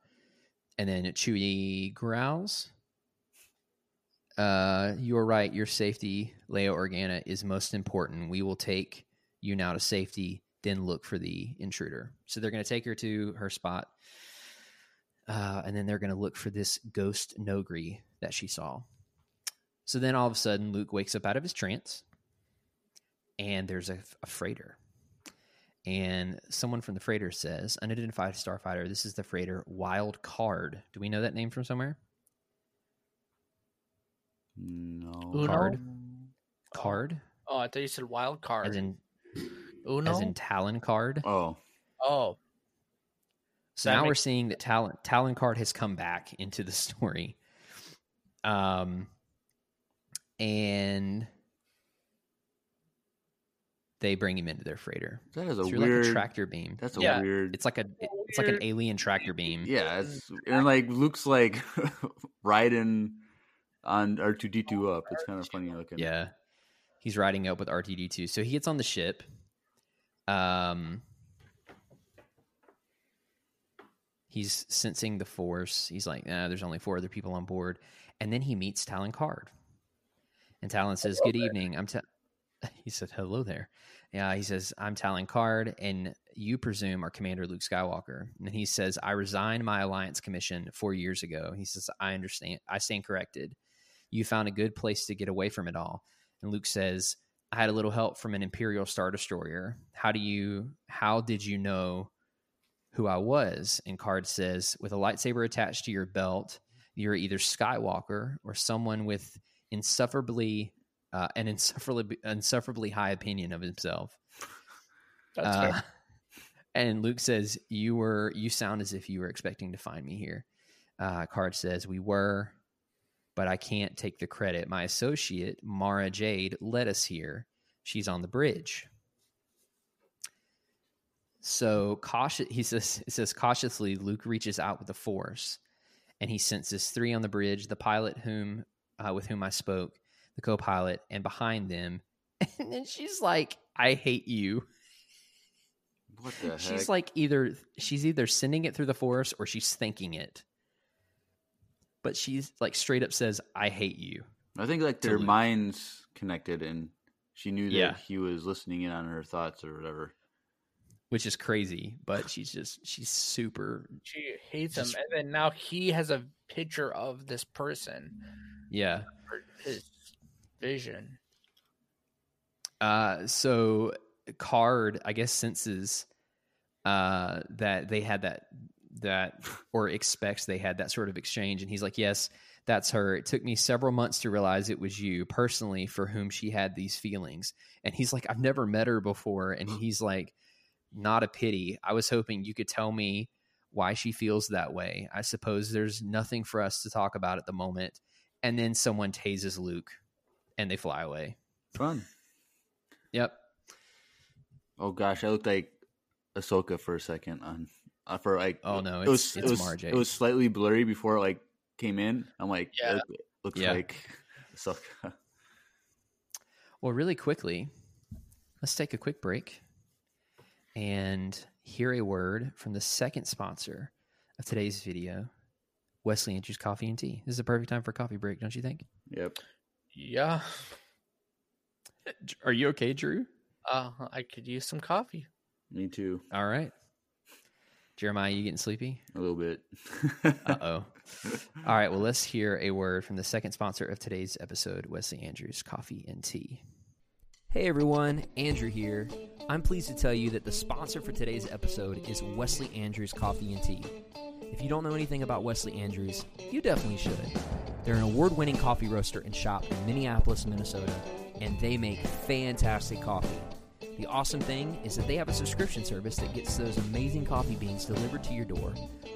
and then Chewie growls. Uh, you're right. Your safety, Leia Organa, is most important. We will take you now to safety, then look for the intruder. So they're going to take her to her spot, uh, and then they're going to look for this ghost Noghri that she saw. So then all of a sudden, Luke wakes up out of his trance and there's a, a freighter. And someone from the freighter says, unidentified starfighter, this is the freighter Wild Karrde. Do we know that name from somewhere? No. Uno? Karrde. Karrde? Oh, I thought you said wild card. As in Uno. as in Talon Karrde. Oh, oh, So That now we're seeing that Talon Talon Karrde has come back into the story. Um and they bring him into their freighter. That is a through weird like a tractor beam. That's a Yeah. weird. It's like a it's like an alien tractor beam. yeah, it's and like Luke's like riding on R two D two up. It's kind of funny looking. Yeah. He's riding up with R2-D2. So he gets on the ship. Um He's sensing the force. He's like, nah, there's only four other people on board. And then he meets Talon Karrde. And Talon says, Good evening. I'm ta-. he said, Hello there. Yeah, he says, I'm Talon Karrde, and you presume are Commander Luke Skywalker. And he says, I resigned my alliance commission four years ago. He says, I understand. I stand corrected. You found a good place to get away from it all. And Luke says, I had a little help from an Imperial Star Destroyer. How do you how did you know who I was? And Karrde says, with a lightsaber attached to your belt, you're either Skywalker or someone with insufferably uh, an insufferably insufferably high opinion of himself. That's Uh, fair. and Luke says, "You were. You sound as if you were expecting to find me here." Uh, Karrde says, "We were, but I can't take the credit. My associate Mara Jade led us here. She's on the bridge." So cautious, he says. It says cautiously. Luke reaches out with the Force, and he senses three on the bridge: the pilot whom uh, with whom I spoke, the co-pilot, and behind them. And then she's like, "I hate you." What the heck? She's like either she's either sending it through the force or she's thinking it. But she's like straight up says, "I hate you." I think like their Luke. minds connected, and she knew that Yeah. he was listening in on her thoughts or whatever. which is crazy. But she's just she's super She hates Just- him, and then now he has a picture of this person yeah. his vision. Uh, so Karrde, I guess, senses uh, that they had that that or expects they had that sort of exchange, and he's like, "Yes, that's her. It took me several months to realize it was you personally for whom she had these feelings." And he's like, "I've never met her before," and he's like, "Not a pity. I was hoping you could tell me." Why she feels that way. I suppose there's nothing for us to talk about at the moment. And then someone tases Luke and they fly away. Fun. Yep. Oh gosh, I looked like Ahsoka for a second on uh, for like. Oh, no, it was it's- it was Mara it was slightly blurry before it like came in. I'm like, Yeah. it looks Yeah. like Ahsoka. Well, really quickly, let's take a quick break and hear a word from the second sponsor of today's video, Wesley Andrews Coffee and Tea. This is a perfect time for a coffee break, don't you think? Yep. Yeah, Are you okay, Drew? uh, I could use some coffee. Me too. All right. Jeremiah, you getting sleepy? A little bit. Uh oh. All right. Well, let's hear a word from the second sponsor of today's episode, Wesley Andrews Coffee and Tea. Hey everyone, Andrew here. I'm pleased to tell you that the sponsor for today's episode is Wesley Andrews Coffee and Tea. If you don't know anything about Wesley Andrews, you definitely should. They're an award winning coffee roaster and shop in Minneapolis, Minnesota, and they make fantastic coffee. The awesome thing is that they have a subscription service that gets those amazing coffee beans delivered to your door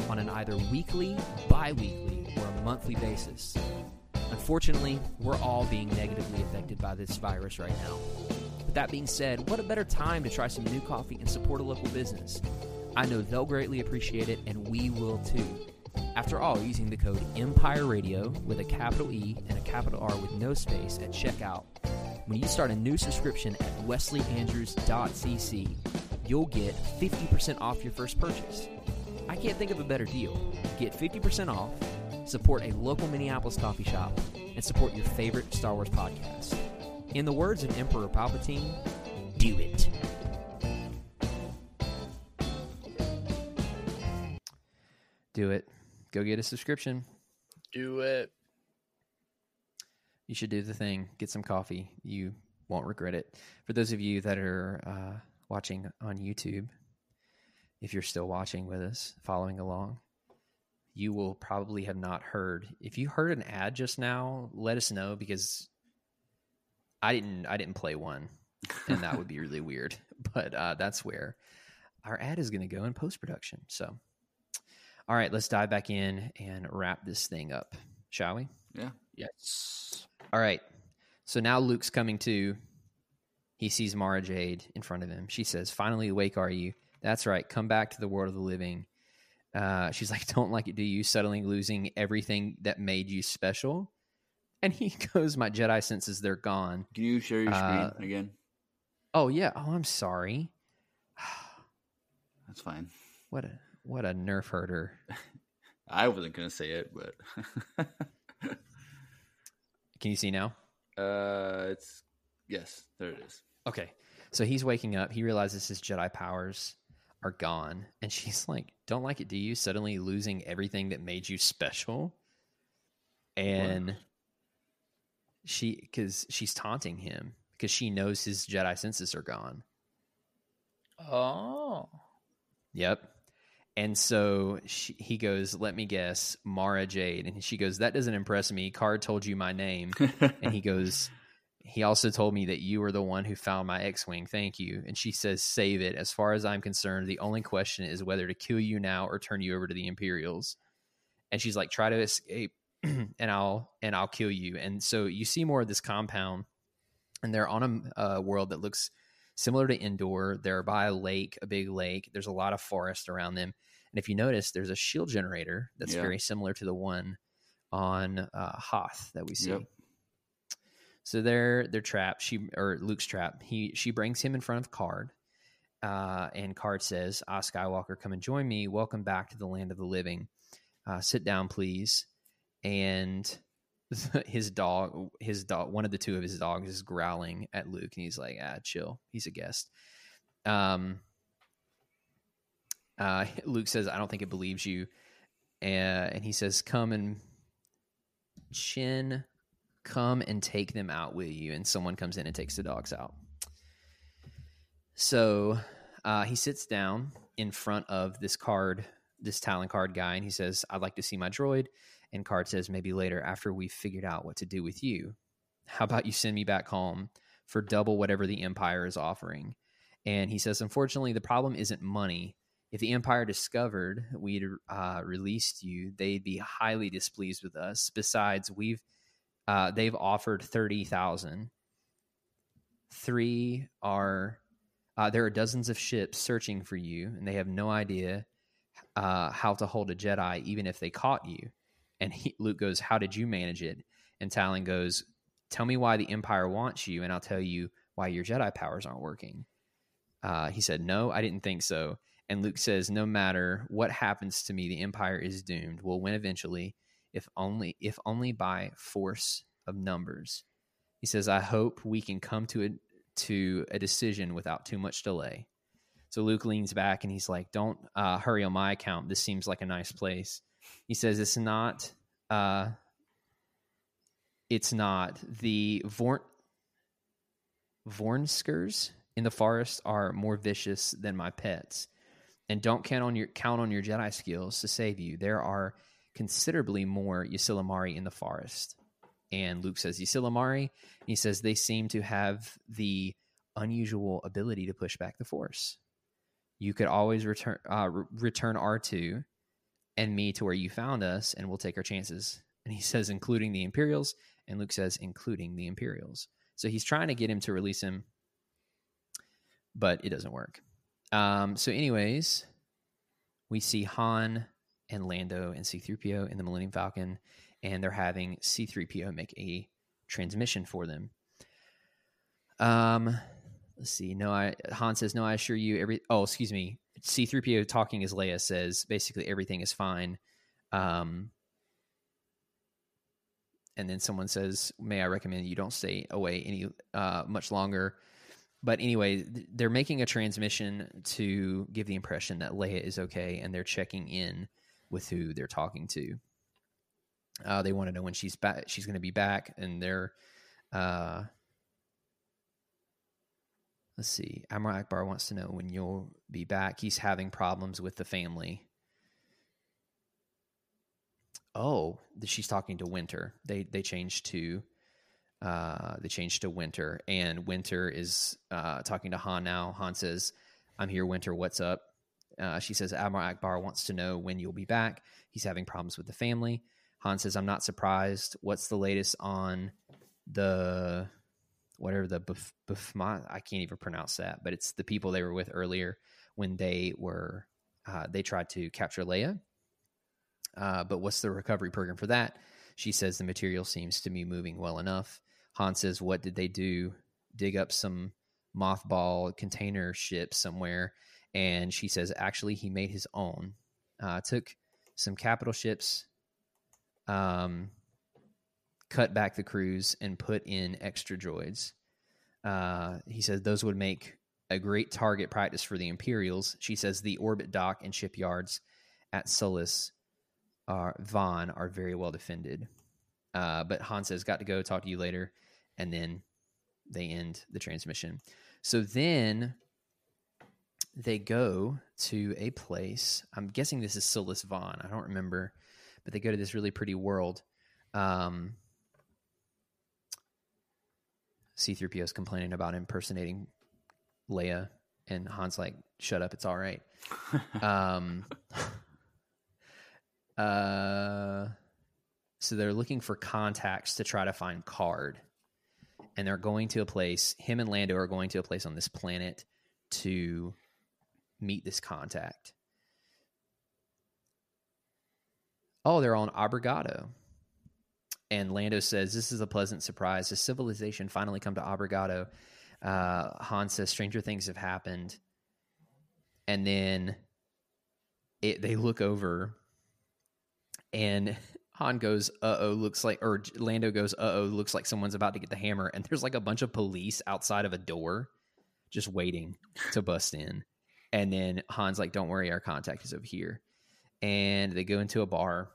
on an either weekly, bi weekly, or a monthly basis. Unfortunately, we're all being negatively affected by this virus right now. But that being said, what a better time to try some new coffee and support a local business. I know they'll greatly appreciate it, and we will too. After all, using the code Empire Radio with a capital E and a capital R with no space at checkout, when you start a new subscription at wesleyandrews.cc, you'll get 50% off your first purchase. I can't think of a better deal. Get 50% off, support a local Minneapolis coffee shop, and support your favorite Star Wars podcast. In the words of Emperor Palpatine, do it. Do it. Go get a subscription. Do it. You should do the thing. Get some coffee. You won't regret it. For those of you that are uh, watching on YouTube, if you're still watching with us, following along, you will probably have not heard. If you heard an ad just now, let us know because I didn't. I didn't play one, and that would be really weird. But uh, that's where our ad is going to go in post production. So, all right, let's dive back in and wrap this thing up, shall we? yeah. Yes. All right. So now Luke's coming to. He sees Mara Jade in front of him. She says, "Finally awake, are you? That's right. Come back to the world of the living." Uh, she's like, "Don't like it, do you? Suddenly losing everything that made you special." And he goes, "My Jedi senses, they're gone." Can you share your screen Uh, again? Oh yeah. Oh, I'm sorry. That's fine. What a what a nerf herder. I wasn't gonna say it, but Can you see now? uh, it's yes, there it is. Okay. So he's waking up. He realizes his Jedi powers are gone. And she's like, Don't like it, do you? Suddenly losing everything that made you special. And she, because she's taunting him because she knows his Jedi senses are gone. Oh. Yep. And so she, he goes, Let me guess, Mara Jade. And she goes, That doesn't impress me. Karrde told you my name. and he goes, He also told me that you were the one who found my X Wing. Thank you. And she says, Save it. As far as I'm concerned, the only question is whether to kill you now or turn you over to the Imperials. And she's like, Try to escape and I'll and I'll kill you. And so you see more of this compound, and they're on a uh, world that looks similar to Endor. They're by a lake, a big lake. There's a lot of forest around them. And if you notice, there's a shield generator that's Yeah. very similar to the one on uh, Hoth that we see. Yep. So they're they're trapped. She or Luke's trapped. He she brings him in front of Karrde, uh, and Karrde says, "Ah, Skywalker, come and join me. Welcome back to the land of the living. Uh, sit down, please." And his dog, his dog, one of the two of his dogs is growling at Luke, and he's like, "Ah, chill. He's a guest." Um. Uh, Luke says, "I don't think it believes you," uh, and he says, "Come and Chin, come and take them out with you." And someone comes in and takes the dogs out. So uh, he sits down in front of this Karrde, this Talon Karrde guy, and he says, "I'd like to see my droid." And Karrde says, "Maybe later, after we've figured out what to do with you. How about you send me back home for double whatever the Empire is offering?" And he says, "Unfortunately, the problem isn't money." If the Empire discovered we'd uh, released you, they'd be highly displeased with us. Besides, we've uh, they've offered thirty thousand. Three are uh, there are dozens of ships searching for you, and they have no idea uh, how to hold a Jedi, even if they caught you. And he, Luke goes, "How did you manage it?" And Talon goes, "Tell me why the Empire wants you, and I'll tell you why your Jedi powers aren't working." Uh, he said, "No, I didn't think so." And Luke says, "No matter what happens to me, the Empire is doomed. We'll win eventually, if only if only by force of numbers." He says, "I hope we can come to a to a decision without too much delay." So Luke leans back and he's like, "Don't uh, hurry on my account. This seems like a nice place." He says, "It's not. Uh, it's not the Vorn vornskrs in the forest are more vicious than my pets." and don't count on your count on your Jedi skills to save you. There are considerably more Ysalamiri in the forest. And Luke says Ysalamiri. He says they seem to have the unusual ability to push back the Force. You could always return uh, re- return R two and me to where you found us, and we'll take our chances. And he says, including the Imperials, and Luke says, including the Imperials. So he's trying to get him to release him, but it doesn't work. Um, so, anyways, we see Han and Lando and C3PO in the Millennium Falcon, and they're having C3PO make a transmission for them. Um, let's see. No, I Han says, "No, I assure you, every." Oh, excuse me. C3PO talking as Leia says, basically everything is fine. Um, and then someone says, "May I recommend you don't stay away any uh, much longer." But anyway, th- they're making a transmission to give the impression that Leia is okay, and they're checking in with who they're talking to. Uh, they want to know when she's back. She's going to be back, and they're. Uh, let's see. Admiral Ackbar wants to know when you'll be back. He's having problems with the family. Oh, she's talking to Winter. They they changed to uh, they changed to Winter, and Winter is uh, talking to Han now. Han says, "I'm here, Winter. What's up?" Uh, she says, "Admiral Ackbar wants to know when you'll be back. He's having problems with the family." Han says, "I'm not surprised. What's the latest on the whatever the Buf- Bufma, I can't even pronounce that, but it's the people they were with earlier when they were uh, they tried to capture Leia. Uh, but what's the recovery program for that? She says the material seems to be moving well enough. Han says, "What did they do? Dig up some mothball container ship somewhere?" And she says, "Actually, he made his own. Uh, took some capital ships, um, cut back the crews, and put in extra droids." Uh, he says those would make a great target practice for the Imperials. She says the orbit dock and shipyards at Sluis are Van are very well defended. Uh, but Han says, "Got to go. Talk to you later," and then they end the transmission. So then they go to a place. I'm guessing this is Sluis Van. I don't remember, but they go to this really pretty world. Um, C3PO is complaining about impersonating Leia, and Han's like, "Shut up, it's all right." um, uh, so they're looking for contacts to try to find Karrde, and they're going to a place. Him and Lando are going to a place on this planet to meet this contact. Oh, they're on Abregado. And Lando says, This is a pleasant surprise. Has civilization finally come to Abregado? Uh, Han says, Stranger things have happened. And then it, they look over, and Han goes, Uh oh, looks like, or Lando goes, Uh oh, looks like someone's about to get the hammer. And there's like a bunch of police outside of a door just waiting to bust in. And then Han's like, Don't worry, our contact is over here. And they go into a bar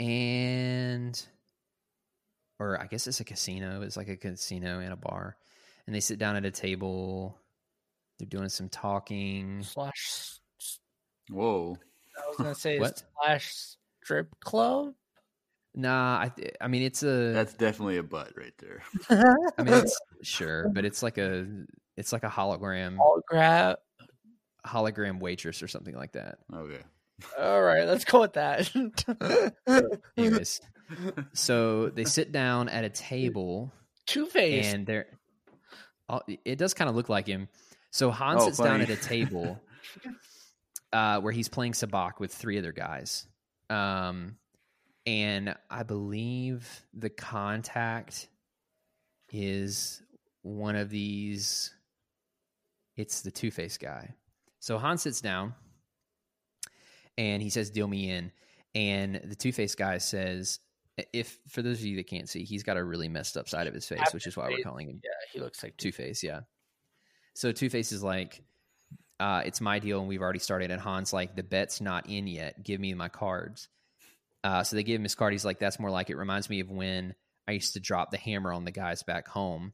and or I guess it's a casino. It's like a casino and a bar. And they sit down at a table. They're doing some talking. Slash. Whoa. I was gonna say What? slash strip club. Nah, I th- I mean it's a That's definitely a butt right there. I mean it's sure, but it's like a it's like a hologram Hologram. hologram waitress or something like that. Okay. All right, let's go with that. Anyways, so they sit down at a table Two Face. and they're oh, it does kind of look like him. So Han Oh, sits down at a table uh, where he's playing sabacc with three other guys, um, and I believe the contact is one of these. It's the Two Face guy. So Han sits down, and he says, "Deal me in." And the Two Face guy says, "If for those of you that can't see, he's got a really messed up side of his face, which is why we're calling him yeah, he looks like Two Face, yeah. So Two Face is like, uh, it's my deal, and we've already started. And Han's like, the bet's not in yet. Give me my cards. Uh, so they give him his card. He's like, that's more like it. Reminds me of when I used to drop the hammer on the guys back home.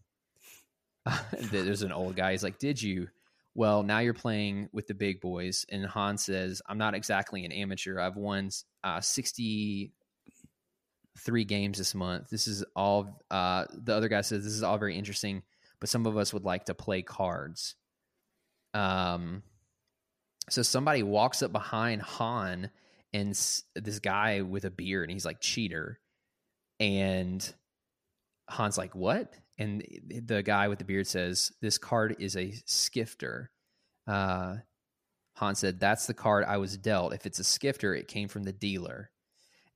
There's an old guy. He's like, did you? Well, now you're playing with the big boys. And Han says, I'm not exactly an amateur. I've won uh, 63 games this month. This is all, uh, the other guy says, this is all very interesting but some of us would like to play cards. Um, so somebody walks up behind Han and s- this guy with a beard, and he's like cheater, and Han's like what? And the guy with the beard says this card is a skifter. Uh, Han said that's the card I was dealt. If it's a skifter, it came from the dealer.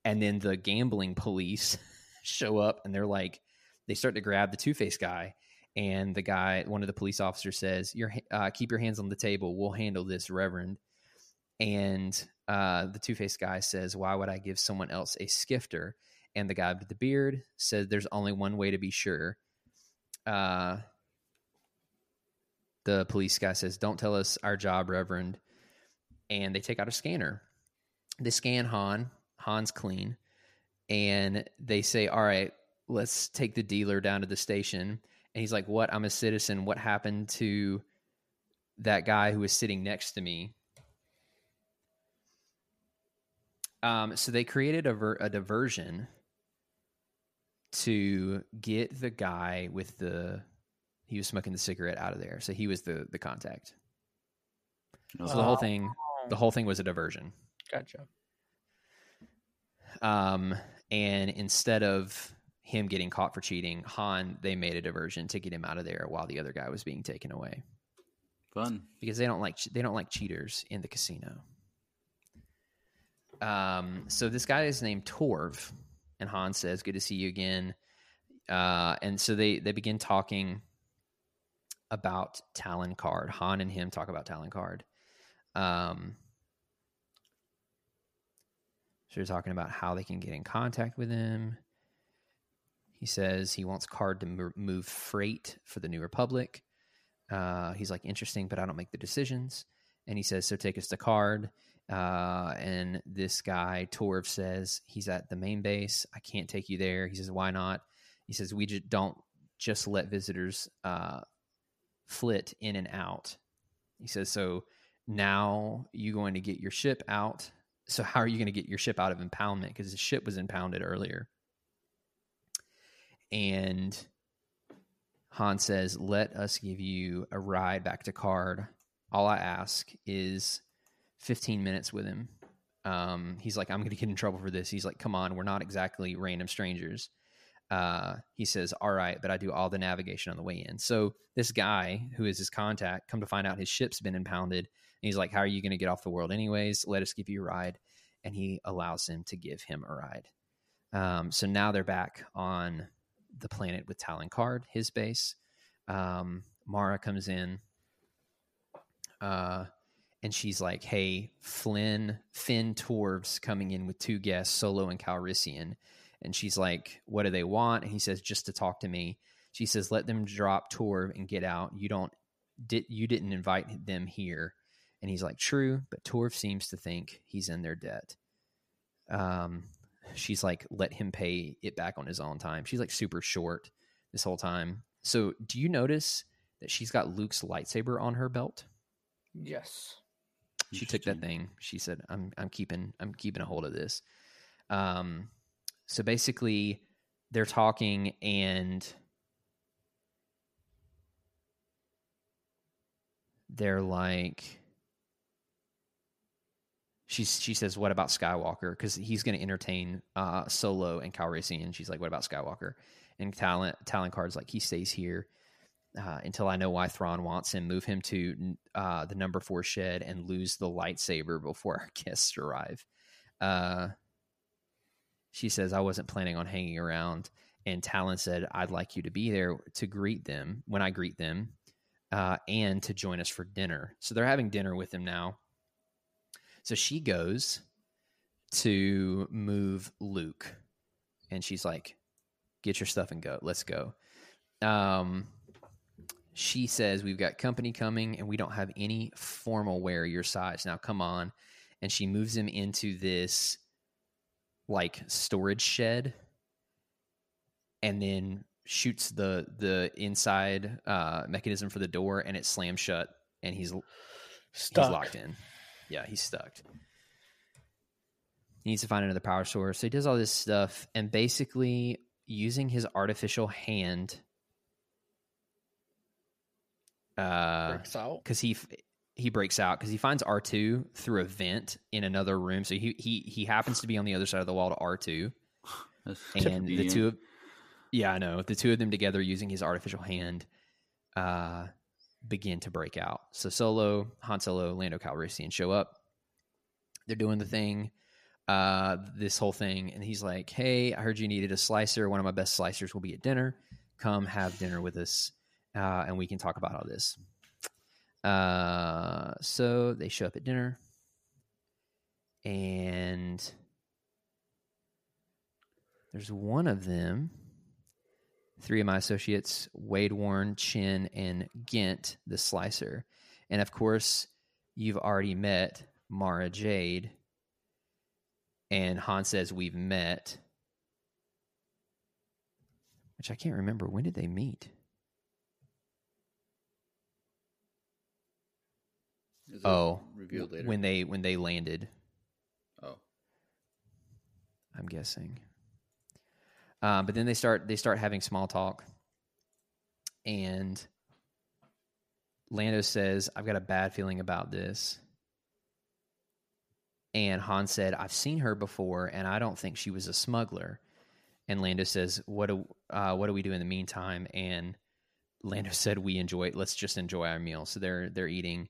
And then the gambling police show up, and they're like, they start to grab the Two Face guy and the guy one of the police officers says your uh, keep your hands on the table we'll handle this reverend and uh, the two-faced guy says why would i give someone else a skifter and the guy with the beard said there's only one way to be sure uh, the police guy says don't tell us our job reverend and they take out a scanner they scan han han's clean and they say all right let's take the dealer down to the station and he's like, What? I'm a citizen. What happened to that guy who was sitting next to me? Um, so they created a, ver- a diversion to get the guy with the he was smoking the cigarette out of there. So he was the the contact. So the whole thing the whole thing was a diversion. Gotcha. Um, and instead of him getting caught for cheating, Han they made a diversion to get him out of there while the other guy was being taken away Fun. because they don't like they don't like cheaters in the casino. Um, so this guy is named Torve, and Han says, "Good to see you again." Uh, and so they they begin talking about Talon Karrde. Han and him talk about Talon Karrde. Um, so they're talking about how they can get in contact with him. He says he wants Karrde to mo- move freight for the New Republic. Uh, he's like, interesting, but I don't make the decisions. And he says, so take us to Karrde. Uh, and this guy, Torve, says he's at the main base. I can't take you there. He says, why not? He says, we just don't just let visitors uh, flit in and out. He says, so now you're going to get your ship out. So how are you going to get your ship out of impoundment? Because the ship was impounded earlier. And Han says, Let us give you a ride back to Karrde. All I ask is 15 minutes with him. Um, he's like, I'm going to get in trouble for this. He's like, Come on, we're not exactly random strangers. Uh, he says, All right, but I do all the navigation on the way in. So this guy, who is his contact, come to find out his ship's been impounded. And he's like, How are you going to get off the world anyways? Let us give you a ride. And he allows him to give him a ride. Um, so now they're back on the planet with Talon Karrde, his base. Um, Mara comes in, uh, and she's like, "Hey, Flynn, Finn Torve's coming in with two guests, Solo and Calrissian." And she's like, "What do they want?" And he says, "Just to talk to me." She says, "Let them drop Torve and get out. You don't did you didn't invite them here." And he's like, "True, but Torve seems to think he's in their debt." Um, she's like let him pay it back on his own time she's like super short this whole time so do you notice that she's got luke's lightsaber on her belt Yes. She took that thing. She said i'm i'm keeping i'm keeping a hold of this. Um so basically they're talking and they're like she's she says what about skywalker? Because he's going to entertain uh solo and Calrissian, and she's like what about skywalker? And Talon Talon Karrde's like he stays here uh, until I know why Thrawn wants him, move him to uh, the number four shed and lose the lightsaber before our guests arrive. Uh, she says, I wasn't planning on hanging around. And Talon said, I'd like you to be there to greet them when I greet them uh, and to join us for dinner. So they're having dinner with him now. So she goes to move Luke. And she's like, Get your stuff and go. Let's go. Um, she says we've got company coming and we don't have any formal wear your size. Now come on. And she moves him into this like storage shed and then shoots the the inside uh mechanism for the door and it slams shut and he's Stuck. he's locked in. Yeah he's stuck. He needs to find another power source. So he does all this stuff and basically using his artificial hand uh Breaks out. because he he breaks out because he finds R two through a vent in another room. So he he he happens to be on the other side of the wall to R two, and the two of yeah, I know the two of them together using his artificial hand, uh, begin to break out. So Solo, Han Solo, Lando Calrissian show up. They're doing the thing, uh, this whole thing, and he's like, "Hey, I heard you needed a slicer. One of my best slicers will be at dinner. Come have dinner with us, uh, and we can talk about all this." Uh, so they show up at dinner, and there's one of them. Three of my associates, Wade Warren, Chin, and Ghent, the slicer. And of course, you've already met Mara Jade. And Han says, We've met. Which I can't remember. When did they meet? Is it Oh, revealed later. when they when they landed. oh, I'm guessing. Um, but then they start they start having small talk, and Lando says, "I've got a bad feeling about this." And Han said, "I've seen her before, and I don't think she was a smuggler." And Lando says, "What do uh, what do we do in the meantime?" And Lando said, "We enjoy. Let's just enjoy our meal." So they're they're eating,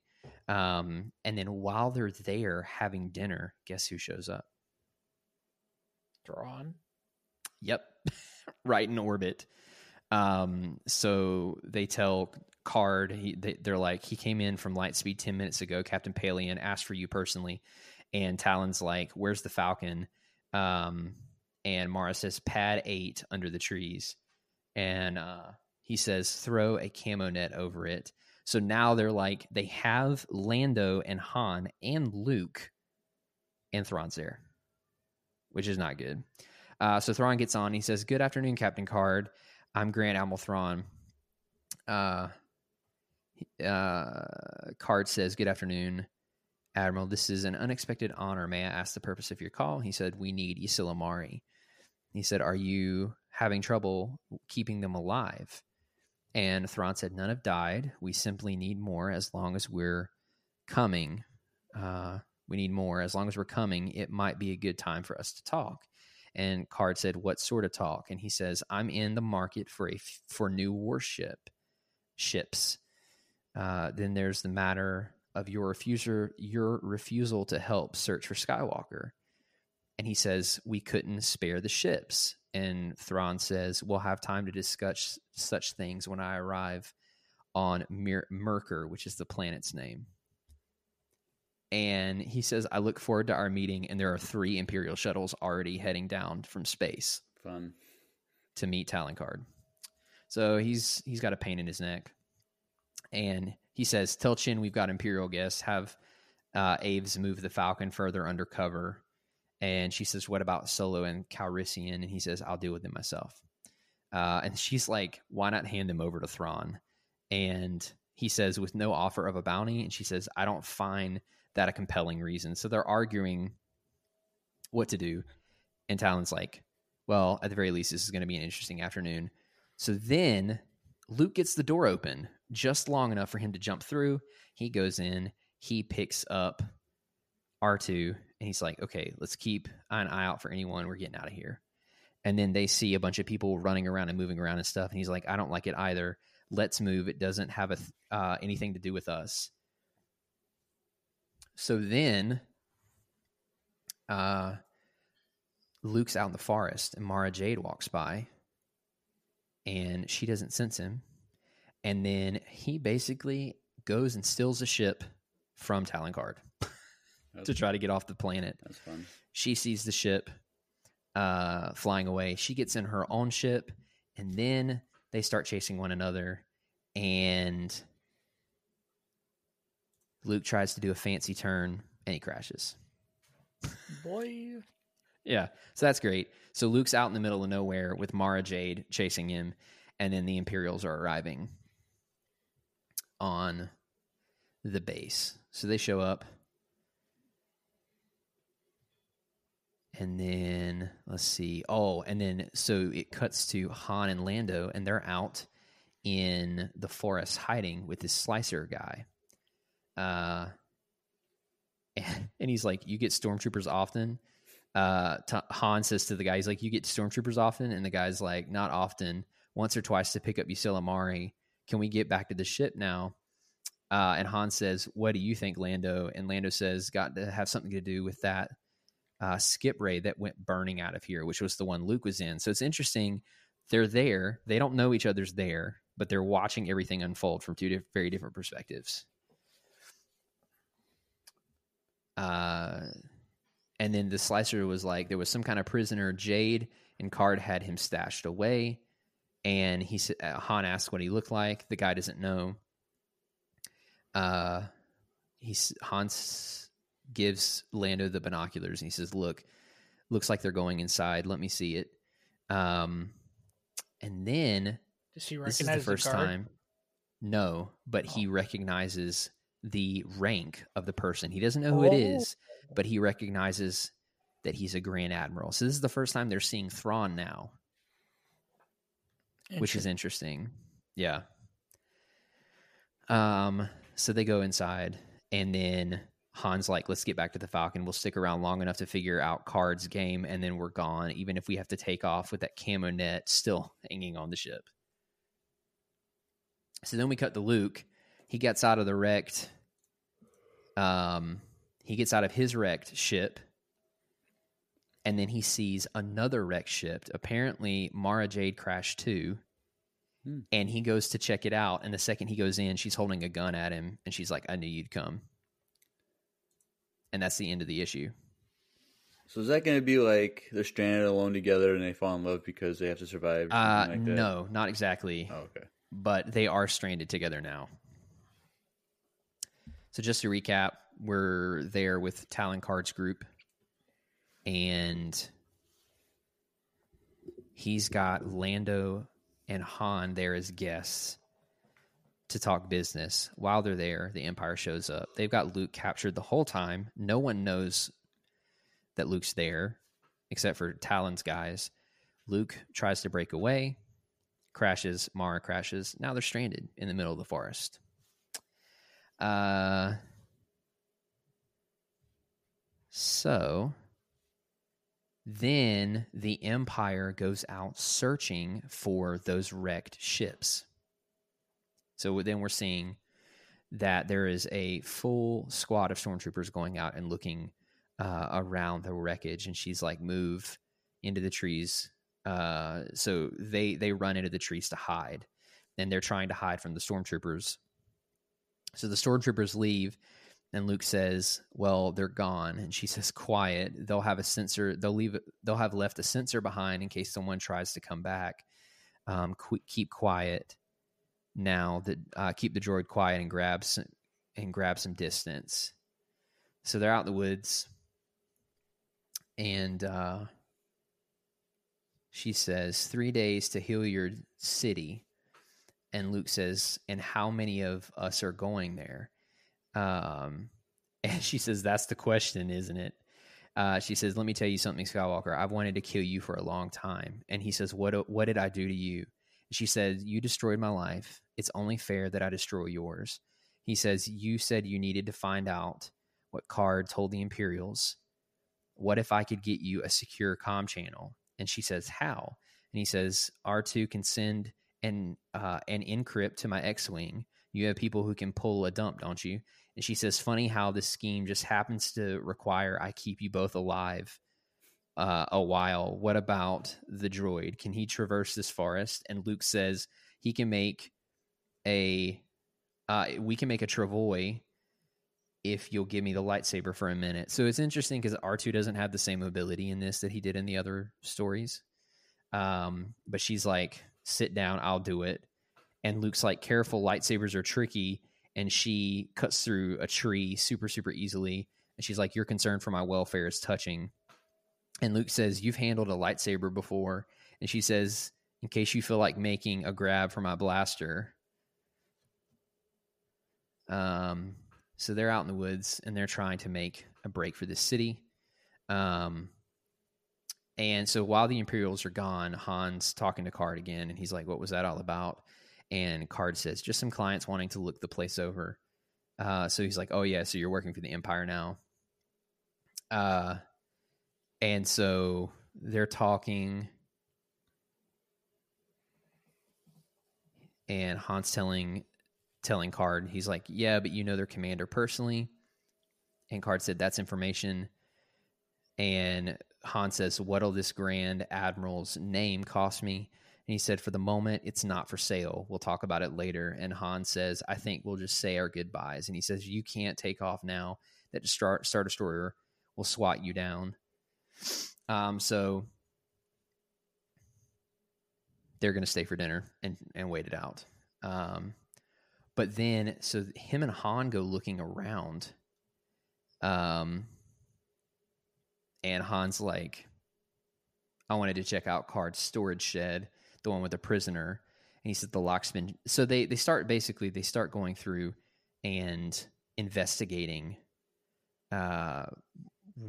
um, and then while they're there having dinner, guess who shows up? Thrawn. Yep, right in orbit. Um, so they tell Karrde, he, they, they're like, he came in from Lightspeed 10 minutes ago. Captain Pellaeon asked for you personally. And Talon's like, where's the Falcon? Um, and Mara says, pad eight under the trees. And uh, he says, throw a camo net over it. So now they're like, they have Lando and Han and Luke and Thrawn's there, which is not good. Uh, so Thrawn gets on. He says, Good afternoon, Captain Karrde. I'm Grand Admiral Thrawn. Uh, uh, Karrde says, Good afternoon, Admiral. This is an unexpected honor. May I ask the purpose of your call? He said, We need Ysalamiri. He said, Are you having trouble keeping them alive? And Thrawn said, None have died. We simply need more as long as we're coming. Uh, we need more. As long as we're coming, it might be a good time for us to talk. And Karrde said, "What sort of talk?" And he says, "I'm in the market for a for new warship ships." Uh, then there's the matter of your refusal your refusal to help search for Skywalker. And he says, "We couldn't spare the ships." And Thrawn says, "We'll have time to discuss such things when I arrive on Mer- Myrkr, which is the planet's name." and he says, "I look forward to our meeting." And there are three Imperial shuttles already heading down from space Fun. to meet Talon Karrde. So he's he's got a pain in his neck, and he says, "Tell Chin we've got Imperial guests. Have uh, Aves move the Falcon further undercover." And she says, "What about Solo and Calrissian?" And he says, "I'll deal with them myself." Uh, and she's like, "Why not hand them over to Thrawn?" And he says, "With no offer of a bounty." And she says, "I don't find." that a compelling reason. So they're arguing what to do. And Talon's like, well, at the very least, this is going to be an interesting afternoon. So then Luke gets the door open just long enough for him to jump through. He goes in, he picks up R2, and he's like, okay, let's keep an eye out for anyone. We're getting out of here. And then they see a bunch of people running around and moving around and stuff. And he's like, I don't like it either. Let's move. It doesn't have a, uh, anything to do with us. So then uh, Luke's out in the forest and Mara Jade walks by and she doesn't sense him. And then he basically goes and steals a ship from Talon Karrde to try to get off the planet. That's fun. She sees the ship uh, flying away. She gets in her own ship, and then they start chasing one another. And Luke tries to do a fancy turn, and he crashes. Boy. Yeah, so that's great. So Luke's out in the middle of nowhere with Mara Jade chasing him, and then the Imperials are arriving on the base. So they show up. And then let's see. Oh, and then so it cuts to Han and Lando, and they're out in the forest hiding with this slicer guy. Uh, and he's like, "You get stormtroopers often." Uh, t- Han says to the guy, "He's like, you get stormtroopers often," and the guy's like, "Not often. Once or twice to pick up Ysalamiri. Can we get back to the ship now?" Uh, and Han says, "What do you think, Lando?" And Lando says, "Got to have something to do with that uh, skip ray that went burning out of here, which was the one Luke was in." So it's interesting. They're there. They don't know each other's there, but they're watching everything unfold from two very different perspectives. Uh, and then the slicer was like there was some kind of prisoner jade and Karrde had him stashed away and he said uh, han asked what he looked like the guy doesn't know uh he's hans gives lando the binoculars and he says look looks like they're going inside. Let me see it. Um and then Does he this is the first guard? time. No but he recognizes the rank of the person. He doesn't know who it Oh. is but he recognizes that he's a grand admiral. So this is the first time they're seeing thrawn now which is interesting. Yeah. Um so they go inside and then Han's like, let's get back to the Falcon. We'll stick around long enough to figure out Karrde's game, and then we're gone, even if we have to take off with that camo net still hanging on the ship. So then we cut to Luke. He gets out of the wrecked. Um, he gets out of his wrecked ship, and then he sees another wrecked ship. Apparently, Mara Jade crashed too. Hmm. And he goes to check it out, and the second he goes in, she's holding a gun at him, and she's like, "I knew you'd come." And that's the end of the issue. So is that going to be like they're stranded alone together and they fall in love because they have to survive? Uh, like that? no, not exactly. Oh, okay. but they are stranded together now. So just to recap, we're there with Talon Karrde's group, and he's got Lando and Han there as guests to talk business. While they're there, the Empire shows up. They've got Luke captured the whole time. No one knows that Luke's there, except for Talon's guys. Luke tries to break away crashes. Mara crashes. Now they're stranded in the middle of the forest. Uh, so then the Empire goes out searching for those wrecked ships. So then we're seeing that there is a full squad of stormtroopers going out and looking uh, around the wreckage, and she's like, "Move into the trees." Uh, so they they run into the trees to hide, and they're trying to hide from the stormtroopers. So the stormtroopers leave, and Luke says, "Well, they're gone." And she says, "Quiet. They'll have a sensor. They'll leave. They'll have left a sensor behind in case someone tries to come back. Um, qu- keep quiet now. That uh, keep the droid quiet and grab some, and grab some distance." So they're out in the woods, and uh, she says, Three days to heal your city. And Luke says, And how many of us are going there? Um, and she says, That's the question, isn't it? Uh, she says, Let me tell you something, Skywalker. I've wanted to kill you for a long time. And he says, What, what did I do to you? She says, You destroyed my life. It's only fair that I destroy yours. He says, You said you needed to find out what Karrde told the Imperials. What if I could get you a secure com channel? And she says, How? And he says, R2 can send an, uh, an encrypt to my X Wing. You have people who can pull a dump, don't you? And she says, Funny how this scheme just happens to require I keep you both alive uh, a while. What about the droid? Can he traverse this forest? And Luke says, He can make a, uh, we can make a Travois if you'll give me the lightsaber for a minute. So it's interesting because R2 doesn't have the same ability in this that he did in the other stories. Um, but she's like, sit down, I'll do it. And Luke's like, careful, lightsabers are tricky. And she cuts through a tree super, super easily. And she's like, Your concern for my welfare is touching. And Luke says, You've handled a lightsaber before. And she says, In case you feel like making a grab for my blaster. Um, so they're out in the woods and they're trying to make a break for the city. Um, and so while the Imperials are gone, Han's talking to Karrde again, and he's like, "What was that all about?" And Karrde says, "Just some clients wanting to look the place over." Uh, so he's like, "Oh yeah, so you're working for the Empire now." Uh, and so they're talking, and Han's telling telling Karrde, he's like, "Yeah, but you know their commander personally." And Karrde said, "That's information." And Han says, "What'll this Grand Admiral's name cost me?" And he said, "For the moment, it's not for sale. We'll talk about it later." And Han says, "I think we'll just say our goodbyes." And he says, "You can't take off now. That Star Star Destroyer will swat you down." Um, so they're going to stay for dinner and and wait it out. Um, but then, so him and Han go looking around. Um, and Han's like, I wanted to check out Karrde's storage shed, the one with the prisoner. And he said the lock's been. So they they start basically they start going through and investigating uh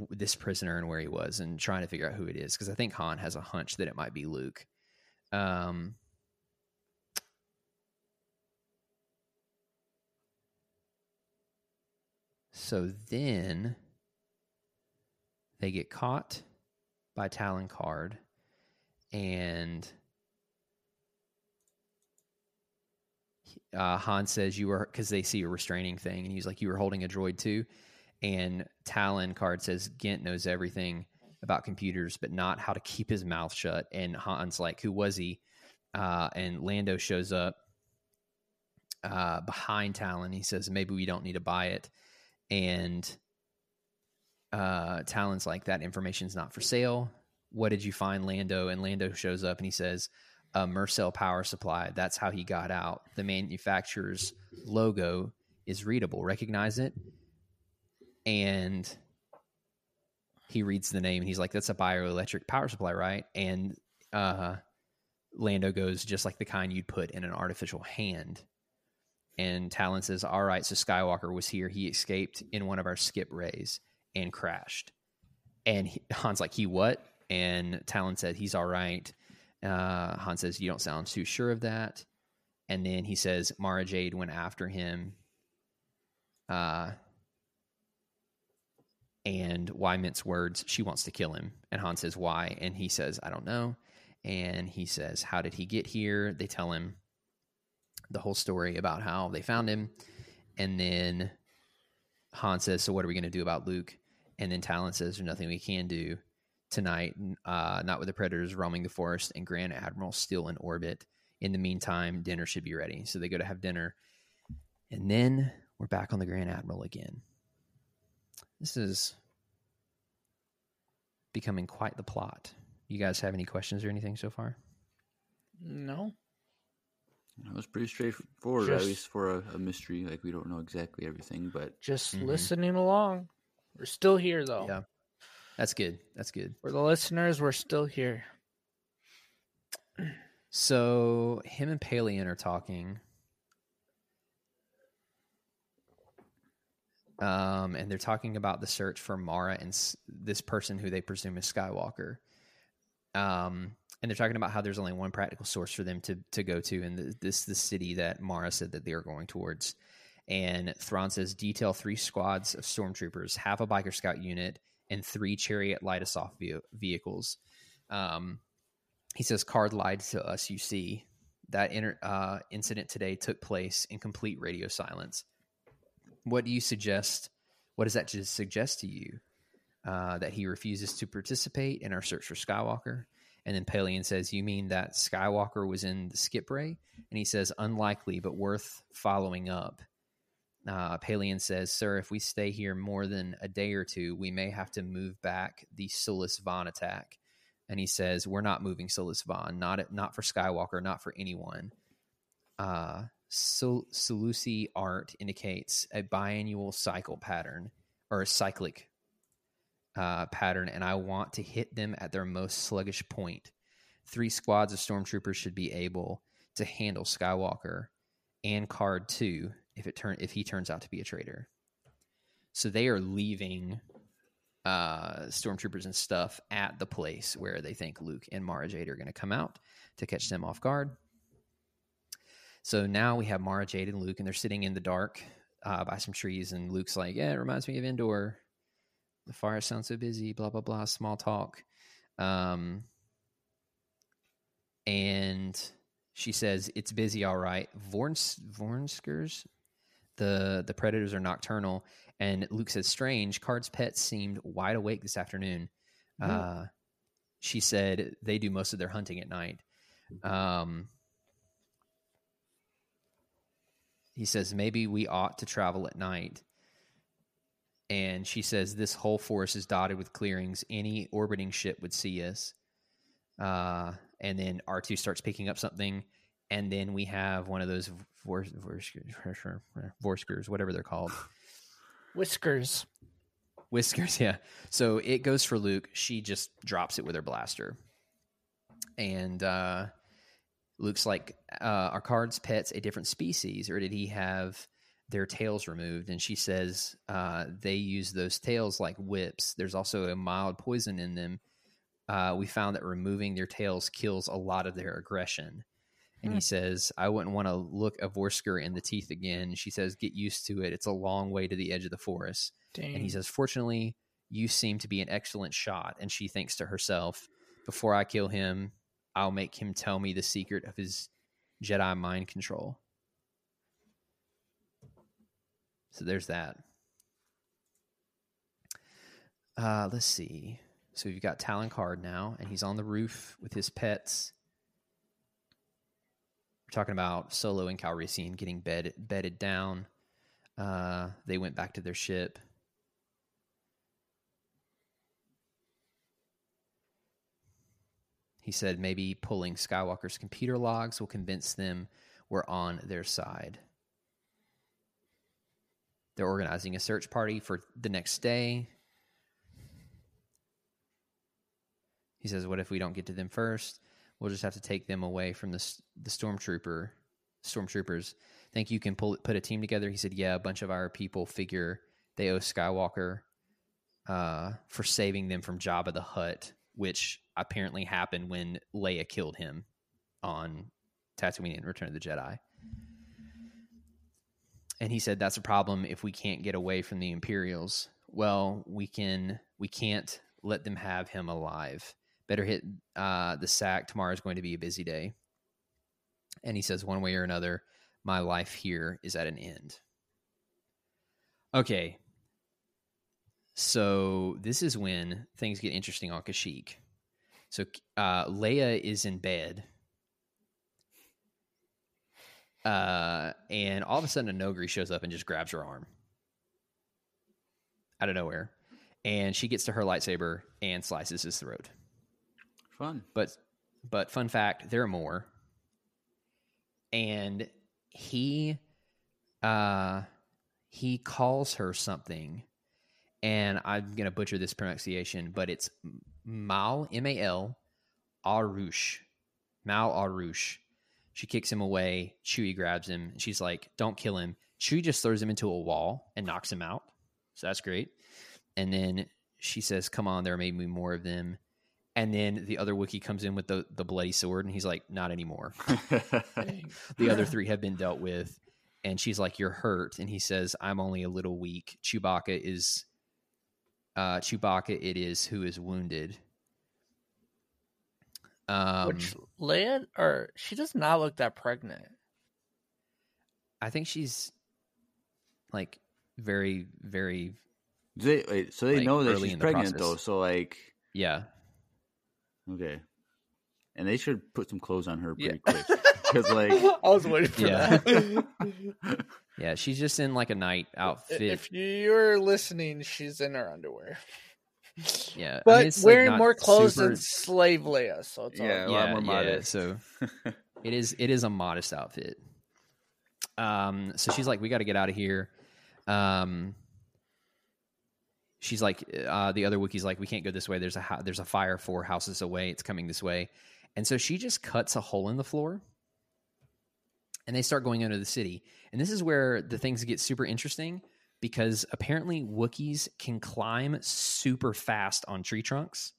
this prisoner and where he was and trying to figure out who it is because I think Han has a hunch that it might be Luke. Um, So then they get caught by Talon Karrde and uh, Han says you were because they see a restraining thing, and he's like, "You were holding a droid too." And Talon Karrde says Ghent knows everything about computers, but not how to keep his mouth shut. And Han's like, "Who was he?" Uh, and Lando shows up uh, behind Talon. He says, "Maybe we don't need to buy it." And uh, Talon's like, "That information's not for sale." What did you find, Lando? And Lando shows up and he says, a Murcell power supply. That's how he got out. The manufacturer's logo is readable. Recognize it? And he reads the name and he's like, that's a bioelectric power supply, right? And uh, Lando goes, just like the kind you'd put in an artificial hand. And Talon says, all right, so Skywalker was here. He escaped in one of our skip rays and crashed. And he, Han's like, he what? And Talon said, he's all right. Uh, Han says, You don't sound too sure of that. And then he says, Mara Jade went after him. Uh, and why mince words? She wants to kill him. And Han says, Why? And he says, I don't know. And he says, How did he get here? They tell him the whole story about how they found him. And then Han says, So what are we going to do about Luke? And then Talon says, There's nothing we can do tonight, uh, not with the predators roaming the forest and Grand Admiral still in orbit. In the meantime, dinner should be ready. So they go to have dinner. And then we're back on the Grand Admiral again. This is becoming quite the plot. You guys have any questions or anything so far? No. It was pretty straightforward, Just- at least for a, a mystery. Like we don't know exactly everything, but Just Mhm. listening along. We're still here, though. Yeah. That's good. That's good. For the listeners, we're still here. So him and Pellaeon are talking. Um, and they're talking about the search for Mara and s- this person who they presume is Skywalker. Um, and they're talking about how there's only one practical source for them to to go to, and th- this the city that Mara said that they are going towards. And Thrawn says, detail three squads of stormtroopers, half a biker scout unit, and three chariot light assault ve- vehicles. Um, he says, Karrde lied to us, you see. That inter- uh, incident today took place in complete radio silence. What do you suggest? What does that just suggest to you? Uh, that he refuses to participate in our search for Skywalker? And then Pellaeon says, You mean that Skywalker was in the skip ray? And he says, Unlikely, but worth following up. Uh, says, Sir, if we stay here more than a day or two, we may have to move back the Sluis Van attack. And he says, We're not moving Sluis Van, not, not for Skywalker, not for anyone. Uh, Sluissi art indicates a biannual cycle pattern or a cyclic uh, pattern, and I want to hit them at their most sluggish point. Three squads of stormtroopers should be able to handle Skywalker and Karrde too if it turn if he turns out to be a traitor. So they are leaving uh, stormtroopers and stuff at the place where they think Luke and Mara Jade are going to come out to catch them off guard. So now we have Mara Jade and Luke, and they're sitting in the dark uh, by some trees, and Luke's like, "Yeah, it reminds me of Endor. The fire sounds so busy. Blah blah blah. Small talk." Um, and she says, "It's busy, all right." Vorns Vornskrs, the the predators are nocturnal, and Luke says, "Strange. Karrde's pets seemed wide awake this afternoon." Uh, she said they do most of their hunting at night. Um, he says maybe we ought to travel at night. And she says this whole forest is dotted with clearings. Any orbiting ship would see us. Uh, and then R two starts picking up something, and then we have one of those Vors- Vornskrs, Vornskrs, whatever they're called. Whiskers. Whiskers, yeah. So it goes for Luke. She just drops it with her blaster. And uh, Luke's like, uh, Are Karrde's pets a different species, or did he have their tails removed? And she says, uh, They use those tails like whips. There's also a mild poison in them. Uh, we found that removing their tails kills a lot of their aggression. and Hmm. he says, "I wouldn't want to look a Vornskr in the teeth again." She says, "Get used to it. It's a long way to the edge of the forest." Dang. And he says, "Fortunately, you seem to be an excellent shot." And she thinks to herself, "Before I kill him, I'll make him tell me the secret of his Jedi mind control." So there's that. Uh, let's see. So we've got Talon Karrde now, and he's on the roof with his pets. We're talking about Solo and Calrissian getting bed bedded down. Uh, they went back to their ship. He said maybe pulling Skywalker's computer logs will convince them we're on their side. They're organizing a search party for the next day. He says, "What if we don't get to them first? We'll just have to take them away from the the stormtrooper stormtroopers. Think you can pull put a team together?" He said, "Yeah, a bunch of our people figure they owe Skywalker uh, for saving them from Jabba the Hutt, which apparently happened when Leia killed him on Tatooine in Return of the Jedi." And he said, "That's a problem if we can't get away from the Imperials. Well, we can. We can't let them have him alive." better hit uh, the sack. Tomorrow is going to be a busy day. And he says, one way or another, my life here is at an end. Okay. So this is when things get interesting on Kashyyyk. So uh, Leia is in bed. Uh, and all of a sudden, a Noghri shows up and just grabs her arm out of nowhere. And she gets to her lightsaber and slices his throat. Fun. But but fun fact, there are more. And he uh he calls her something and I'm going to butcher this pronunciation, but it's Mal M A L Arush. Mal Arush. She kicks him away. Chewie grabs him. And she's like, "Don't kill him." Chewie just throws him into a wall and knocks him out. So that's great. And then she says, "Come on, there may be more of them." And then the other Wookiee comes in with the, the bloody sword, and he's like, "Not anymore." The other three have been dealt with, and she's like, "You're hurt," and he says, "I'm only a little weak." Chewbacca is, uh, Chewbacca it is who is wounded. Um, Which Leia, or she does not look that pregnant. I think she's like very, very, they, wait, so they Like, know that she's pregnant though. So like, yeah. okay, and they should put some clothes on her Yeah. pretty quick because like, I was waiting for Yeah. that. Yeah, she's just in like a night outfit. if you're listening, she's in her underwear, yeah, I but mean, it's, like, wearing more clothes super- than slave Leia. So it's all Yeah, a good. lot yeah, more yeah, modest. So it is it is a modest outfit. Um, so she's like, we got to get out of here. Um, she's like, uh, the other Wookiee's like, we can't go this way. There's a hou- there's a fire four houses away. It's coming this way, and so she just cuts a hole in the floor, and they start going into the city. And this is where the things get super interesting because apparently Wookiees can climb super fast on tree trunks.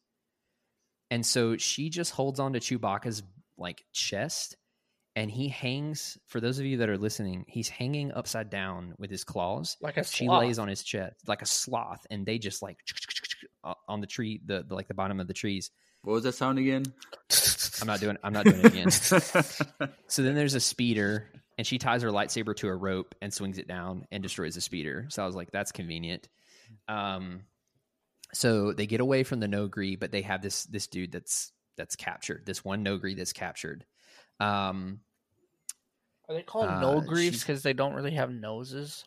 And so she just holds on to Chewbacca's like chest and he hangs for those of you that are listening, he's hanging upside down with his claws. like a She lays on his chest like a sloth and they just like on the tree the, the like the bottom of the trees. what was that sound again? I'm not doing I'm not doing it again. So then there's a speeder, and she ties her lightsaber to a rope and swings it down and destroys the speeder. So I was like, that's convenient. Um, so they get away from the Noghri, but they have this this dude that's that's captured. This one Noghri that's captured. Um, Are they called Uh, no greaves because they don't really have noses?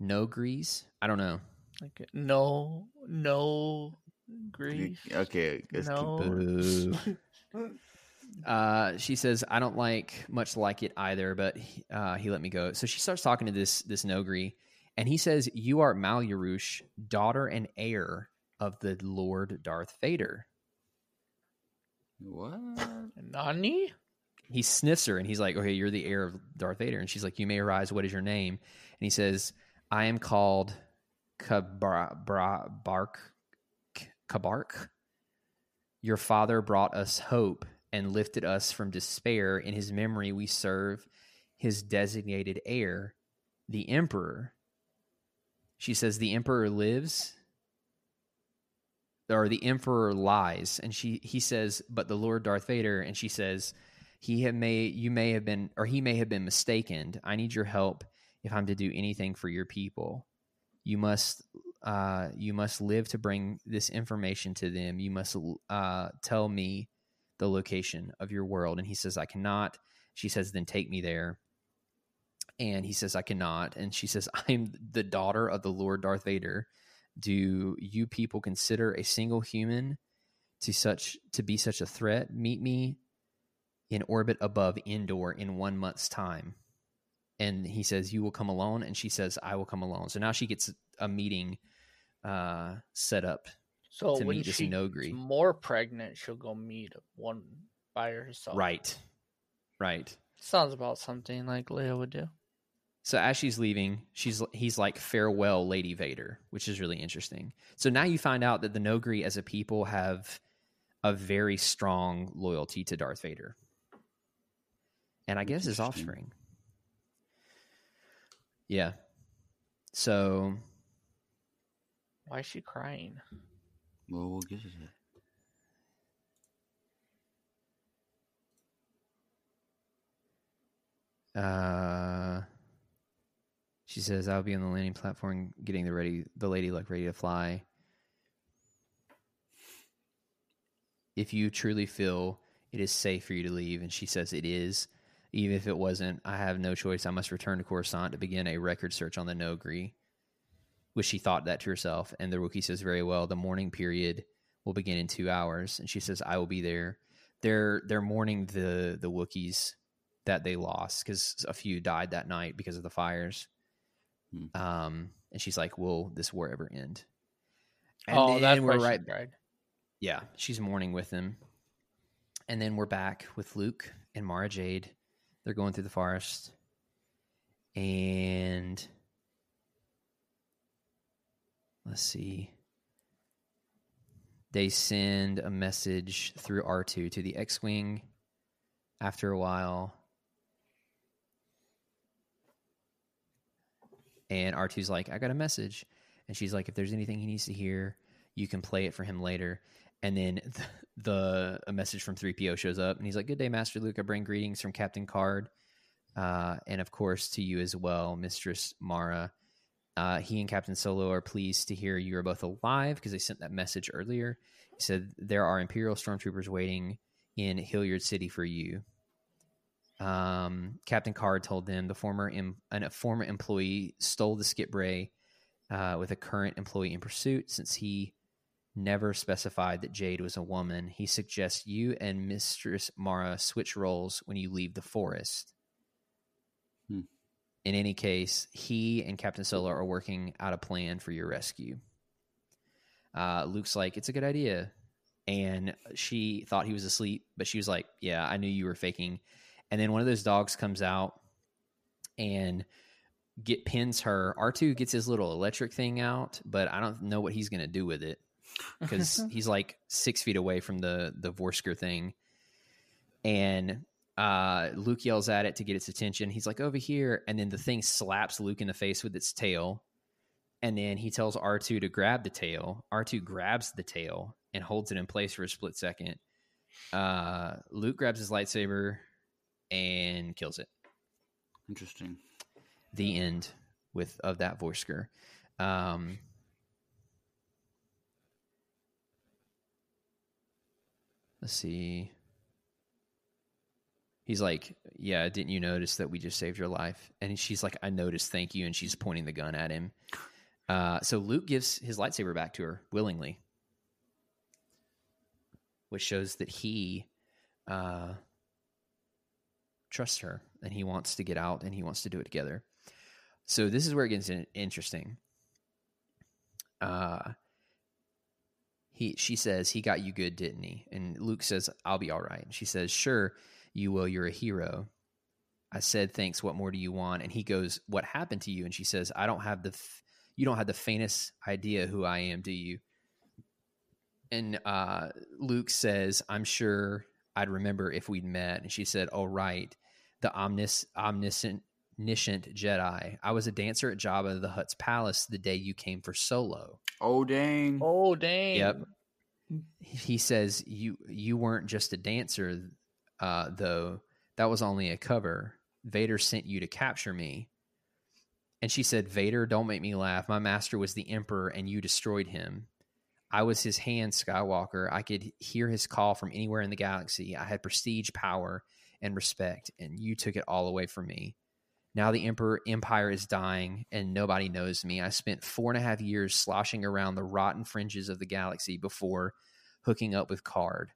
Noghris? I don't know. Like no, no grief. okay, let's No. going. Boo. Uh, she says, "I don't like much like it either, but he- uh, he let me go." So she starts talking to this this Noghri, and he says, "You are Mal Yarush, daughter and heir of the Lord Darth Vader." What? Nani? He sniffs her, and he's like, "Okay, you're the heir of Darth Vader." And she's like, "You may arise. What is your name?" And he says, "I am called Kabar- Bra- Bark Khabarakh. Your father brought us hope, and lifted us from despair. In his memory, we serve his designated heir, the emperor. She says, The emperor lives, or the emperor lies. And she he says, But the Lord Darth Vader, and she says, He may you may have been or he may have been mistaken. I need your help if I'm to do anything for your people. You must uh, you must live to bring this information to them. You must uh, tell me the location of your world. And he says, I cannot. She says, then take me there. And he says, I cannot. And she says, I'm the daughter of the Lord Darth Vader. Do you people consider a single human to such to be such a threat? Meet me in orbit above Endor in one month's time. And he says, You will come alone. And she says, I will come alone. So now she gets a meeting uh, set up So to when meet this she's Noghri. more pregnant, she'll go meet one by herself. Right. Right. Sounds about something like Leia would do. So as she's leaving, she's he's like farewell, Lady Vader, which is really interesting. So now you find out that the Noghri as a people have a very strong loyalty to Darth Vader, and I guess his offspring. Yeah. So Why is she crying? Well, we'll get to that. Uh, she says, "I'll be on the landing platform, getting the ready, the lady like ready to fly. If you truly feel it is safe for you to leave," and she says, "It is. Even if it wasn't, I have no choice. I must return to Coruscant to begin a record search on the Noghri." Which she thought that to herself, and the Wookiee says very well. The mourning period will begin in two hours, and she says, "I will be there." They're they're mourning the the Wookiees that they lost because a few died that night because of the fires. Hmm. Um, and she's like, "Will this war ever end?" And oh, then that's we're right. cried. Yeah, she's mourning with him, and then we're back with Luke and Mara Jade. They're going through the forest, and let's see. They send a message through R two to the X wing. After a while, And R2's like, I got a message. And she's like, if there's anything he needs to hear, you can play it for him later. And then the, the a message from 3PO shows up and he's like, Good day, Master Luke. I bring greetings from Captain Karrde. Uh, and of course to you as well, Mistress Mara. Uh, he and Captain Solo are pleased to hear you are both alive because they sent that message earlier. He said there are Imperial stormtroopers waiting in Hyllyard City for you. Um, Captain Karrde told them the former em- a former employee stole the skip ray uh, with a current employee in pursuit. Since he never specified that Jade was a woman, he suggests you and Mistress Mara switch roles when you leave the forest. In any case, he and Captain Solo are working out a plan for your rescue. Uh, Luke's like, it's a good idea. And she thought he was asleep, but she was like, yeah, I knew you were faking and then one of those dogs comes out and get pins her. R2 gets his little electric thing out, but I don't know what he's going to do with it because he's like six feet away from the the Vornskr thing. And uh, Luke yells at it to get its attention. He's like, over here. And then the thing slaps Luke in the face with its tail. And then he tells R2 to grab the tail. R2 grabs the tail and holds it in place for a split second. Uh, Luke grabs his lightsaber and kills it. Interesting. The end with of that Vornskr. Um, let's see. He's like, "Yeah, didn't you notice that we just saved your life?" And she's like, "I noticed, thank you." And she's pointing the gun at him. Uh, so Luke gives his lightsaber back to her willingly, which shows that he uh, trusts her and he wants to get out and he wants to do it together. So this is where it gets in- interesting. Uh, he she says he got you good, didn't he? And Luke says I'll be all right. And she says sure you will. You're a hero. I said thanks. What more do you want? And he goes, what happened to you? And she says I don't have the f- you don't have the faintest idea who I am, do you? And uh, Luke says I'm sure I'd remember if we'd met. And she said, "Oh right, the omnis omniscient omniscient Jedi. I was a dancer at Jabba the Hutt's palace the day you came for Solo." Oh dang! Oh dang! Yep. He says you you weren't just a dancer, uh, though. That was only a cover. Vader sent you to capture me. And she said, Vader, don't make me laugh. My master was the Emperor, and you destroyed him. I was his hand, Skywalker. I could hear his call from anywhere in the galaxy. I had prestige, power, and respect, and you took it all away from me. Now the Emperor Empire is dying, and nobody knows me. I spent four and a half years sloshing around the rotten fringes of the galaxy before hooking up with Karrde.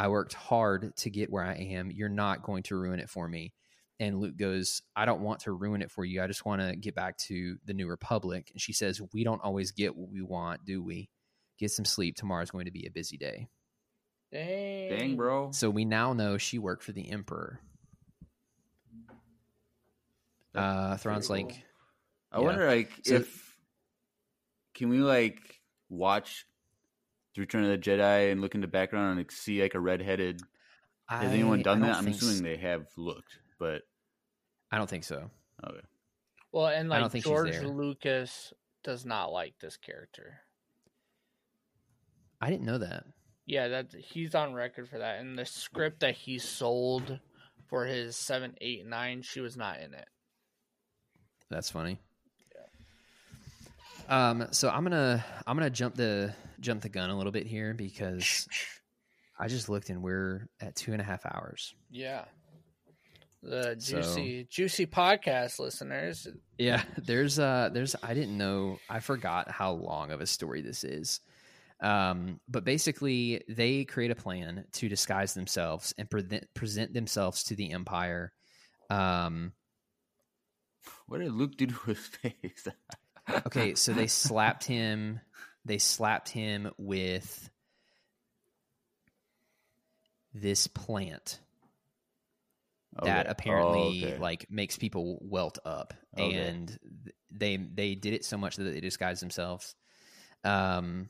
I worked hard to get where I am. You're not going to ruin it for me. And Luke goes, I don't want to ruin it for you. I just want to get back to the New Republic. And she says, We don't always get what we want, do we? Get some sleep. Tomorrow's going to be a busy day. Dang. Dang, bro. So we now know she worked for the Emperor. Uh, Thrawn's pretty like. I Yeah. wonder, like, So- if can we like watch the Return of the Jedi and look in the background and see like a redheaded? Has anyone done that? I'm assuming s- they have looked, but I don't think so. okay. Well, and I don't like think George. Lucas does not like this character. I didn't know that. Yeah, that he's on record for that. And the script that he sold for his seven, eight, nine, she was not in it. That's funny. Um, so I'm gonna I'm gonna jump the jump the gun a little bit here because I just looked and we're at two and a half hours. Yeah. The So- juicy, juicy podcast listeners. Yeah, there's uh there's I didn't know I forgot how long of a story this is. Um, but basically they create a plan to disguise themselves and present present themselves to the Empire. Um, What did Luke do to his face? Okay, so they slapped him they slapped him with this plant that apparently Oh, okay. like makes people welt up. Okay. and they they did it so much that they disguised themselves. Um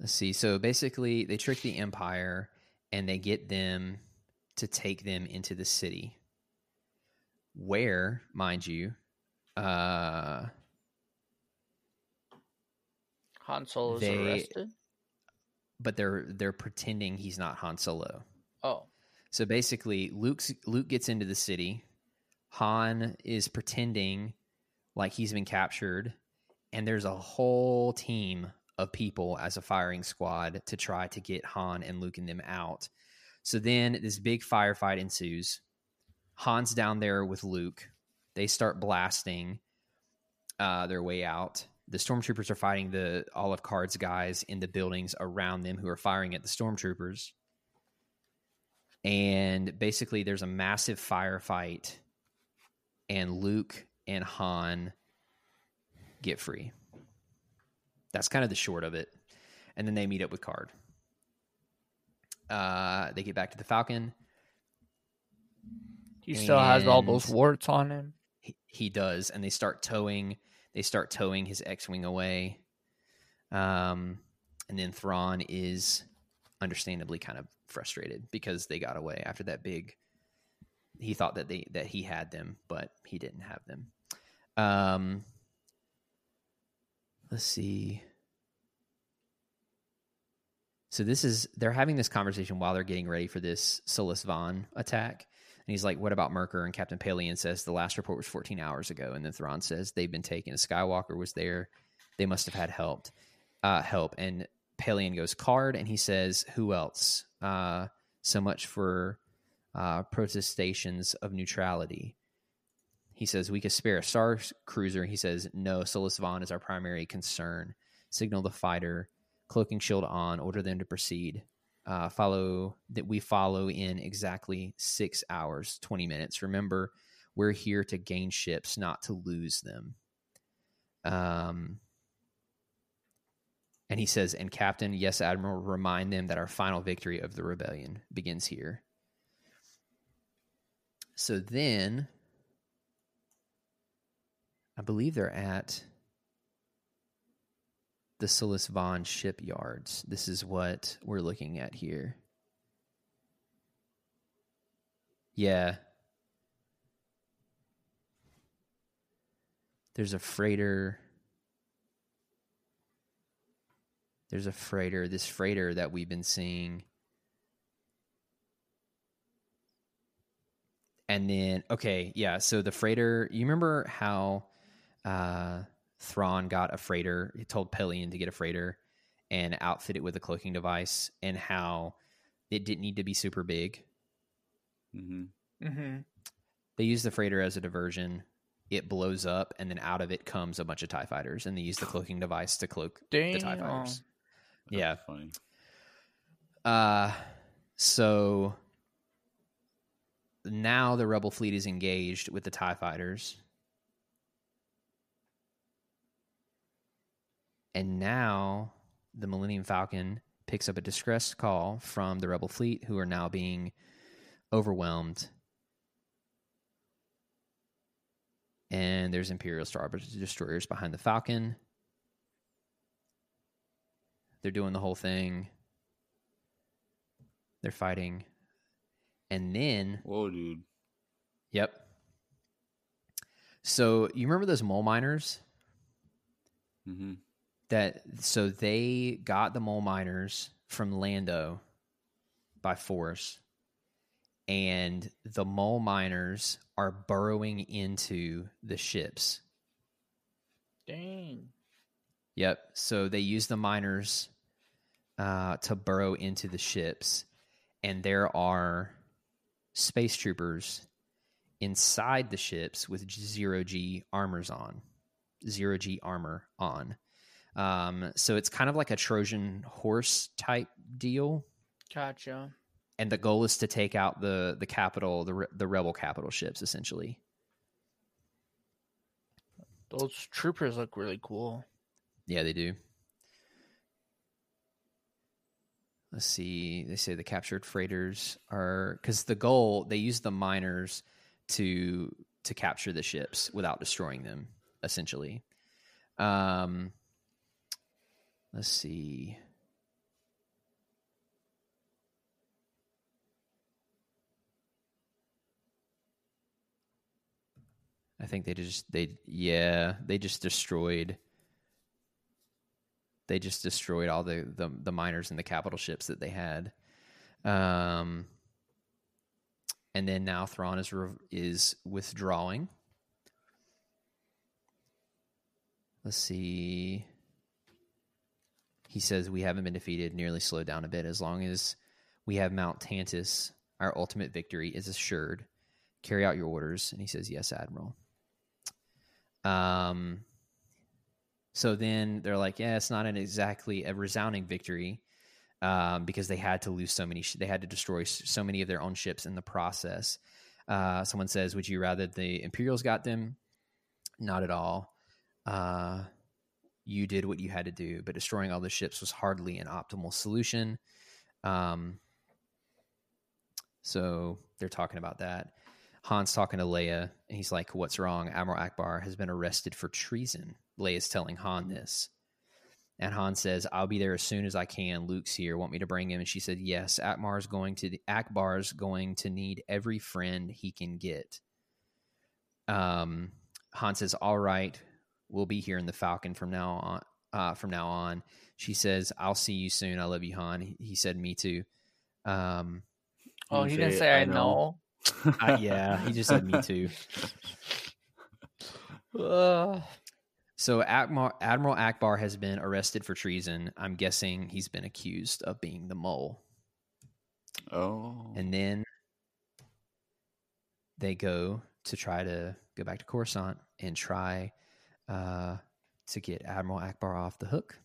let's see. So basically they trick the empire and they get them to take them into the city where mind you uh Han Solo's They- arrested. but they're they're pretending he's not Han Solo Oh, So basically, Luke's Luke gets into the city. Han is pretending like he's been captured, and there's a whole team of people as a firing squad to try to get Han and Luke and them out. So then this big firefight ensues. Han's down there with Luke. They start blasting uh, their way out. The stormtroopers are fighting the Olive Karrde's guys in the buildings around them who are firing at the stormtroopers. And basically there's a massive firefight and luke and han get free. That's kind of the short of it. And then they meet up with Karrde. Uh, they get back to the falcon he still has all those warts on him. he, he does and they start towing they start towing his x-wing away. Um, and then Thrawn is understandably kind of frustrated because they got away after that big he thought that they that he had them but he didn't have them. Um let's see. So this is they're having this conversation while they're getting ready for this Sluis Van attack and he's like, "What about Myrkr?" And Captain Pellaeon says, "The last report was 14 hours ago." And then Thrawn says, "They've been taken. Skywalker was there. They must have had help. Uh, help." And Pellaeon goes, "Karrde," and he says, "Who else?" Uh, so much for uh, protestations of neutrality. He says, "We could spare a star cruiser." He says, "No, Sluis Van is our primary concern. Signal the fighter, cloaking shield on. Order them to proceed." Uh, follow that we follow in exactly six hours, 20 minutes. Remember, we're here to gain ships, not to lose them. Um, and he says, and Captain, yes, Admiral, remind them that our final victory of the rebellion begins here. So then, I believe they're at the Sluis Van shipyards. This is what we're looking at here. Yeah. There's a freighter. There's a freighter, this freighter that we've been seeing. And then, okay, yeah. So the freighter, you remember how uh, Thrawn got a freighter? He told Pellaeon to get a freighter and outfit it with a cloaking device, and how it didn't need to be super big. hmm Mm-hmm. They use the freighter as a diversion. It blows up, and then out of it comes a bunch of Tie fighters, and they use the cloaking device to cloak the Tie Damn. fighters. Yeah. funny. Uh, so now the rebel fleet is engaged with the Tie fighters, and now the Millennium Falcon picks up a distress call from the rebel fleet, who are now being overwhelmed. And there's Imperial Star destroyers behind the Falcon. They're doing the whole thing. They're fighting. And then, Whoa, dude. yep. So you remember those mole miners hmm that so they got the mole miners from Lando by force and the mole miners are burrowing into the ships. Dang. Yep. So they use the miners uh, to burrow into the ships, and there are space troopers inside the ships with zero G armors on, zero G armor on. Um, so it's kind of like a Trojan horse type deal, Gotcha. and the goal is to take out the the capital, the the rebel capital ships, essentially. Those troopers look really cool. Yeah, they do. Let's see. They say the captured freighters are because the goal they use the miners to to capture the ships without destroying them. Essentially, um, let's see. I think they just they yeah they just destroyed they just destroyed all the the, the miners and the capital ships that they had. Um, and then now Thrawn is is withdrawing. Let's see. He says we haven't been defeated. Nearly slowed down a bit. As long as we have Mount Tantiss, our ultimate victory is assured. Carry out your orders. And he says, "Yes, Admiral." Um, so then they're like, yeah, it's not an exactly a resounding victory um, because they had to lose so many. Sh- they had to destroy so many of their own ships in the process. Uh, someone says, "Would you rather the Imperials got them?" Not at all. Uh, you did what you had to do, but destroying all the ships was hardly an optimal solution. Um, so they're talking about that. Han's talking to Leia, and he's like, "What's wrong?" Admiral Ackbar has been arrested for treason. Leia's telling Han this, and Han says, "I'll be there as soon as I can." Luke's here. Want me to bring him? And she said, "Yes." Ackbar's going to Ackbar's going to need every friend he can get. Um, Han says, "All right, we'll be here in the Falcon from now on." Uh, from now on, she says, "I'll see you soon. I love you, Han." He, he said, "Me too." Um, Oh, he didn't say I know. I- yeah, he just said, "Me too." Ugh. So Admiral, Admiral Ackbar has been arrested for treason. I'm guessing he's been accused of being the mole. Oh. And then they go to try to go back to Coruscant and try uh, to get Admiral Ackbar off the hook.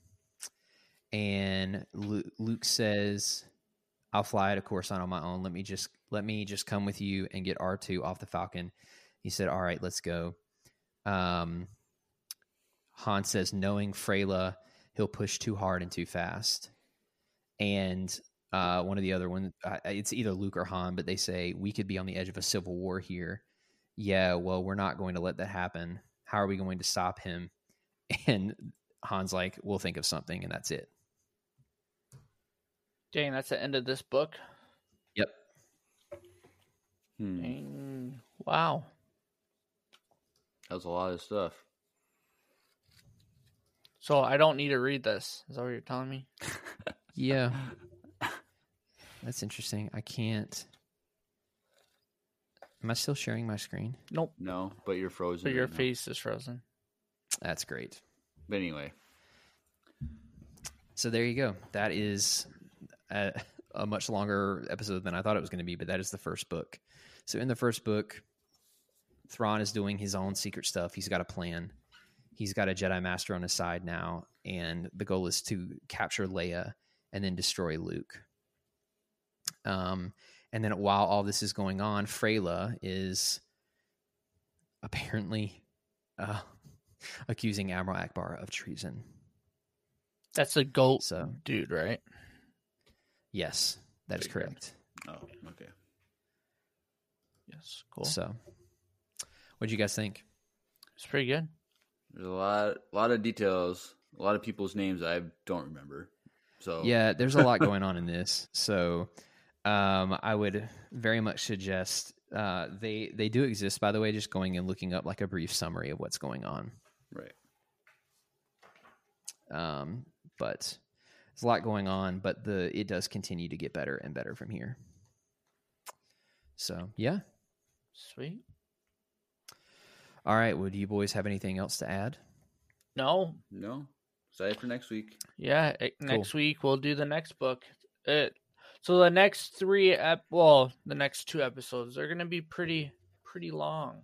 And Luke, says, "I'll fly to Coruscant on my own. Let me just let me just come with you and get R two off the Falcon." He said, "All right, let's go." Um, Han says, knowing Fey'lya, he'll push too hard and too fast. And uh, one of the other ones, uh, it's either Luke or Han, but they say, we could be on the edge of a civil war here. Yeah, well, we're not going to let that happen. How are we going to stop him? And Han's like, "We'll think of something," and that's it. Dang, that's the end of this book. Yep. Hmm. Dang. Wow. That was a lot of stuff. So I don't need to read this. Is that what you're telling me? Yeah. That's interesting. I can't. Am I still sharing my screen? Nope. No, but you're frozen. But your right now. face is frozen. That's great. But anyway, So there you go. That is a, a much longer episode than I thought it was going to be, but that is the first book. So in the first book, Thrawn is doing his own secret stuff. He's got a plan. He's got a Jedi Master on his side now, and the goal is to capture Leia and then destroy Luke. Um, and then while all this is going on, Fey'lya is apparently uh, accusing Admiral Ackbar of treason. That's a goat So dude, right? yes, that is correct. oh, okay. Yes. Cool. So, what do you guys think? it's pretty good. There's a lot, a lot of details, a lot of people's names I don't remember. So Yeah, there's a lot going on in this. So, um, I would very much suggest uh, they they do exist. By the way, just going and looking up like a brief summary of what's going on. right. Um, but there's a lot going on, but the it does continue to get better and better from here. So yeah. Sweet. All right. Well, you boys have anything else to add? No. No, excited for next week. Yeah. eh, Next week we'll do the next book. It. So the next three, ep- well, the next two episodes, they're gonna be pretty, pretty long.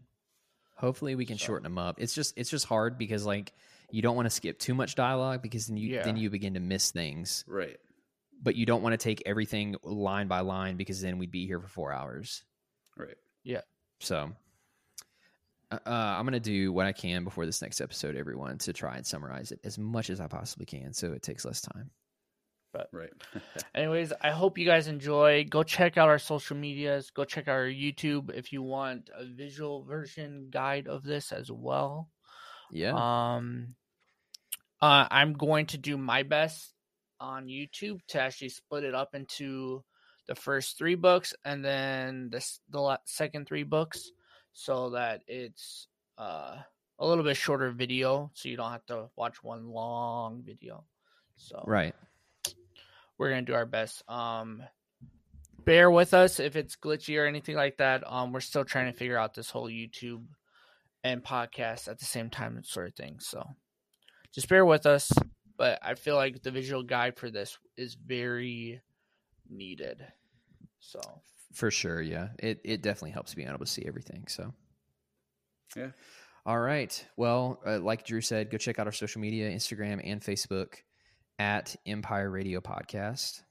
Hopefully, we can So- shorten them up. It's just it's just hard because like you don't want to skip too much dialogue because then you then you begin to miss things. Right. But you don't want to take everything line by line because then we'd be here for four hours. Right. Yeah. So uh, uh, I'm gonna do what I can before this next episode, everyone, to try and summarize it as much as I possibly can, so it takes less time. But right. Anyways, I hope you guys enjoy. Go check out our social medias. Go check out our YouTube if you want a visual version guide of this as well. Yeah. Um, uh, I'm going to do my best on YouTube to actually split it up into the first three books and then the the second three books, so that it's uh a little bit shorter video, so you don't have to watch one long video. So right. We're gonna do our best. Um, bear with us if it's glitchy or anything like that. Um, we're still trying to figure out this whole YouTube and podcast at the same time, sort of thing. So just bear with us. But I feel like the visual guide for this is very needed. So For sure, yeah. It it definitely helps being able to see everything. So Yeah. All right. Well, uh, like Drew said, go check out our social media, Instagram and Facebook at Empire Radio Podcast.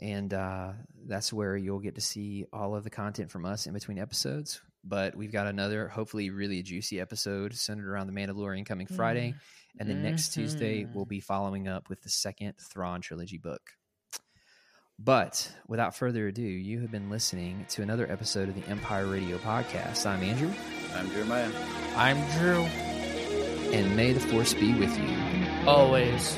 And uh, that's where you'll get to see all of the content from us in between episodes. But we've got another, hopefully, really juicy episode centered around the Mandalorian coming Friday. And then next Tuesday, we'll be following up with the second Thrawn trilogy book. But without further ado, you have been listening to another episode of the Empire Radio Podcast. I'm Andrew, I'm Jeremiah. I'm Drew. and may the Force be with you. Always.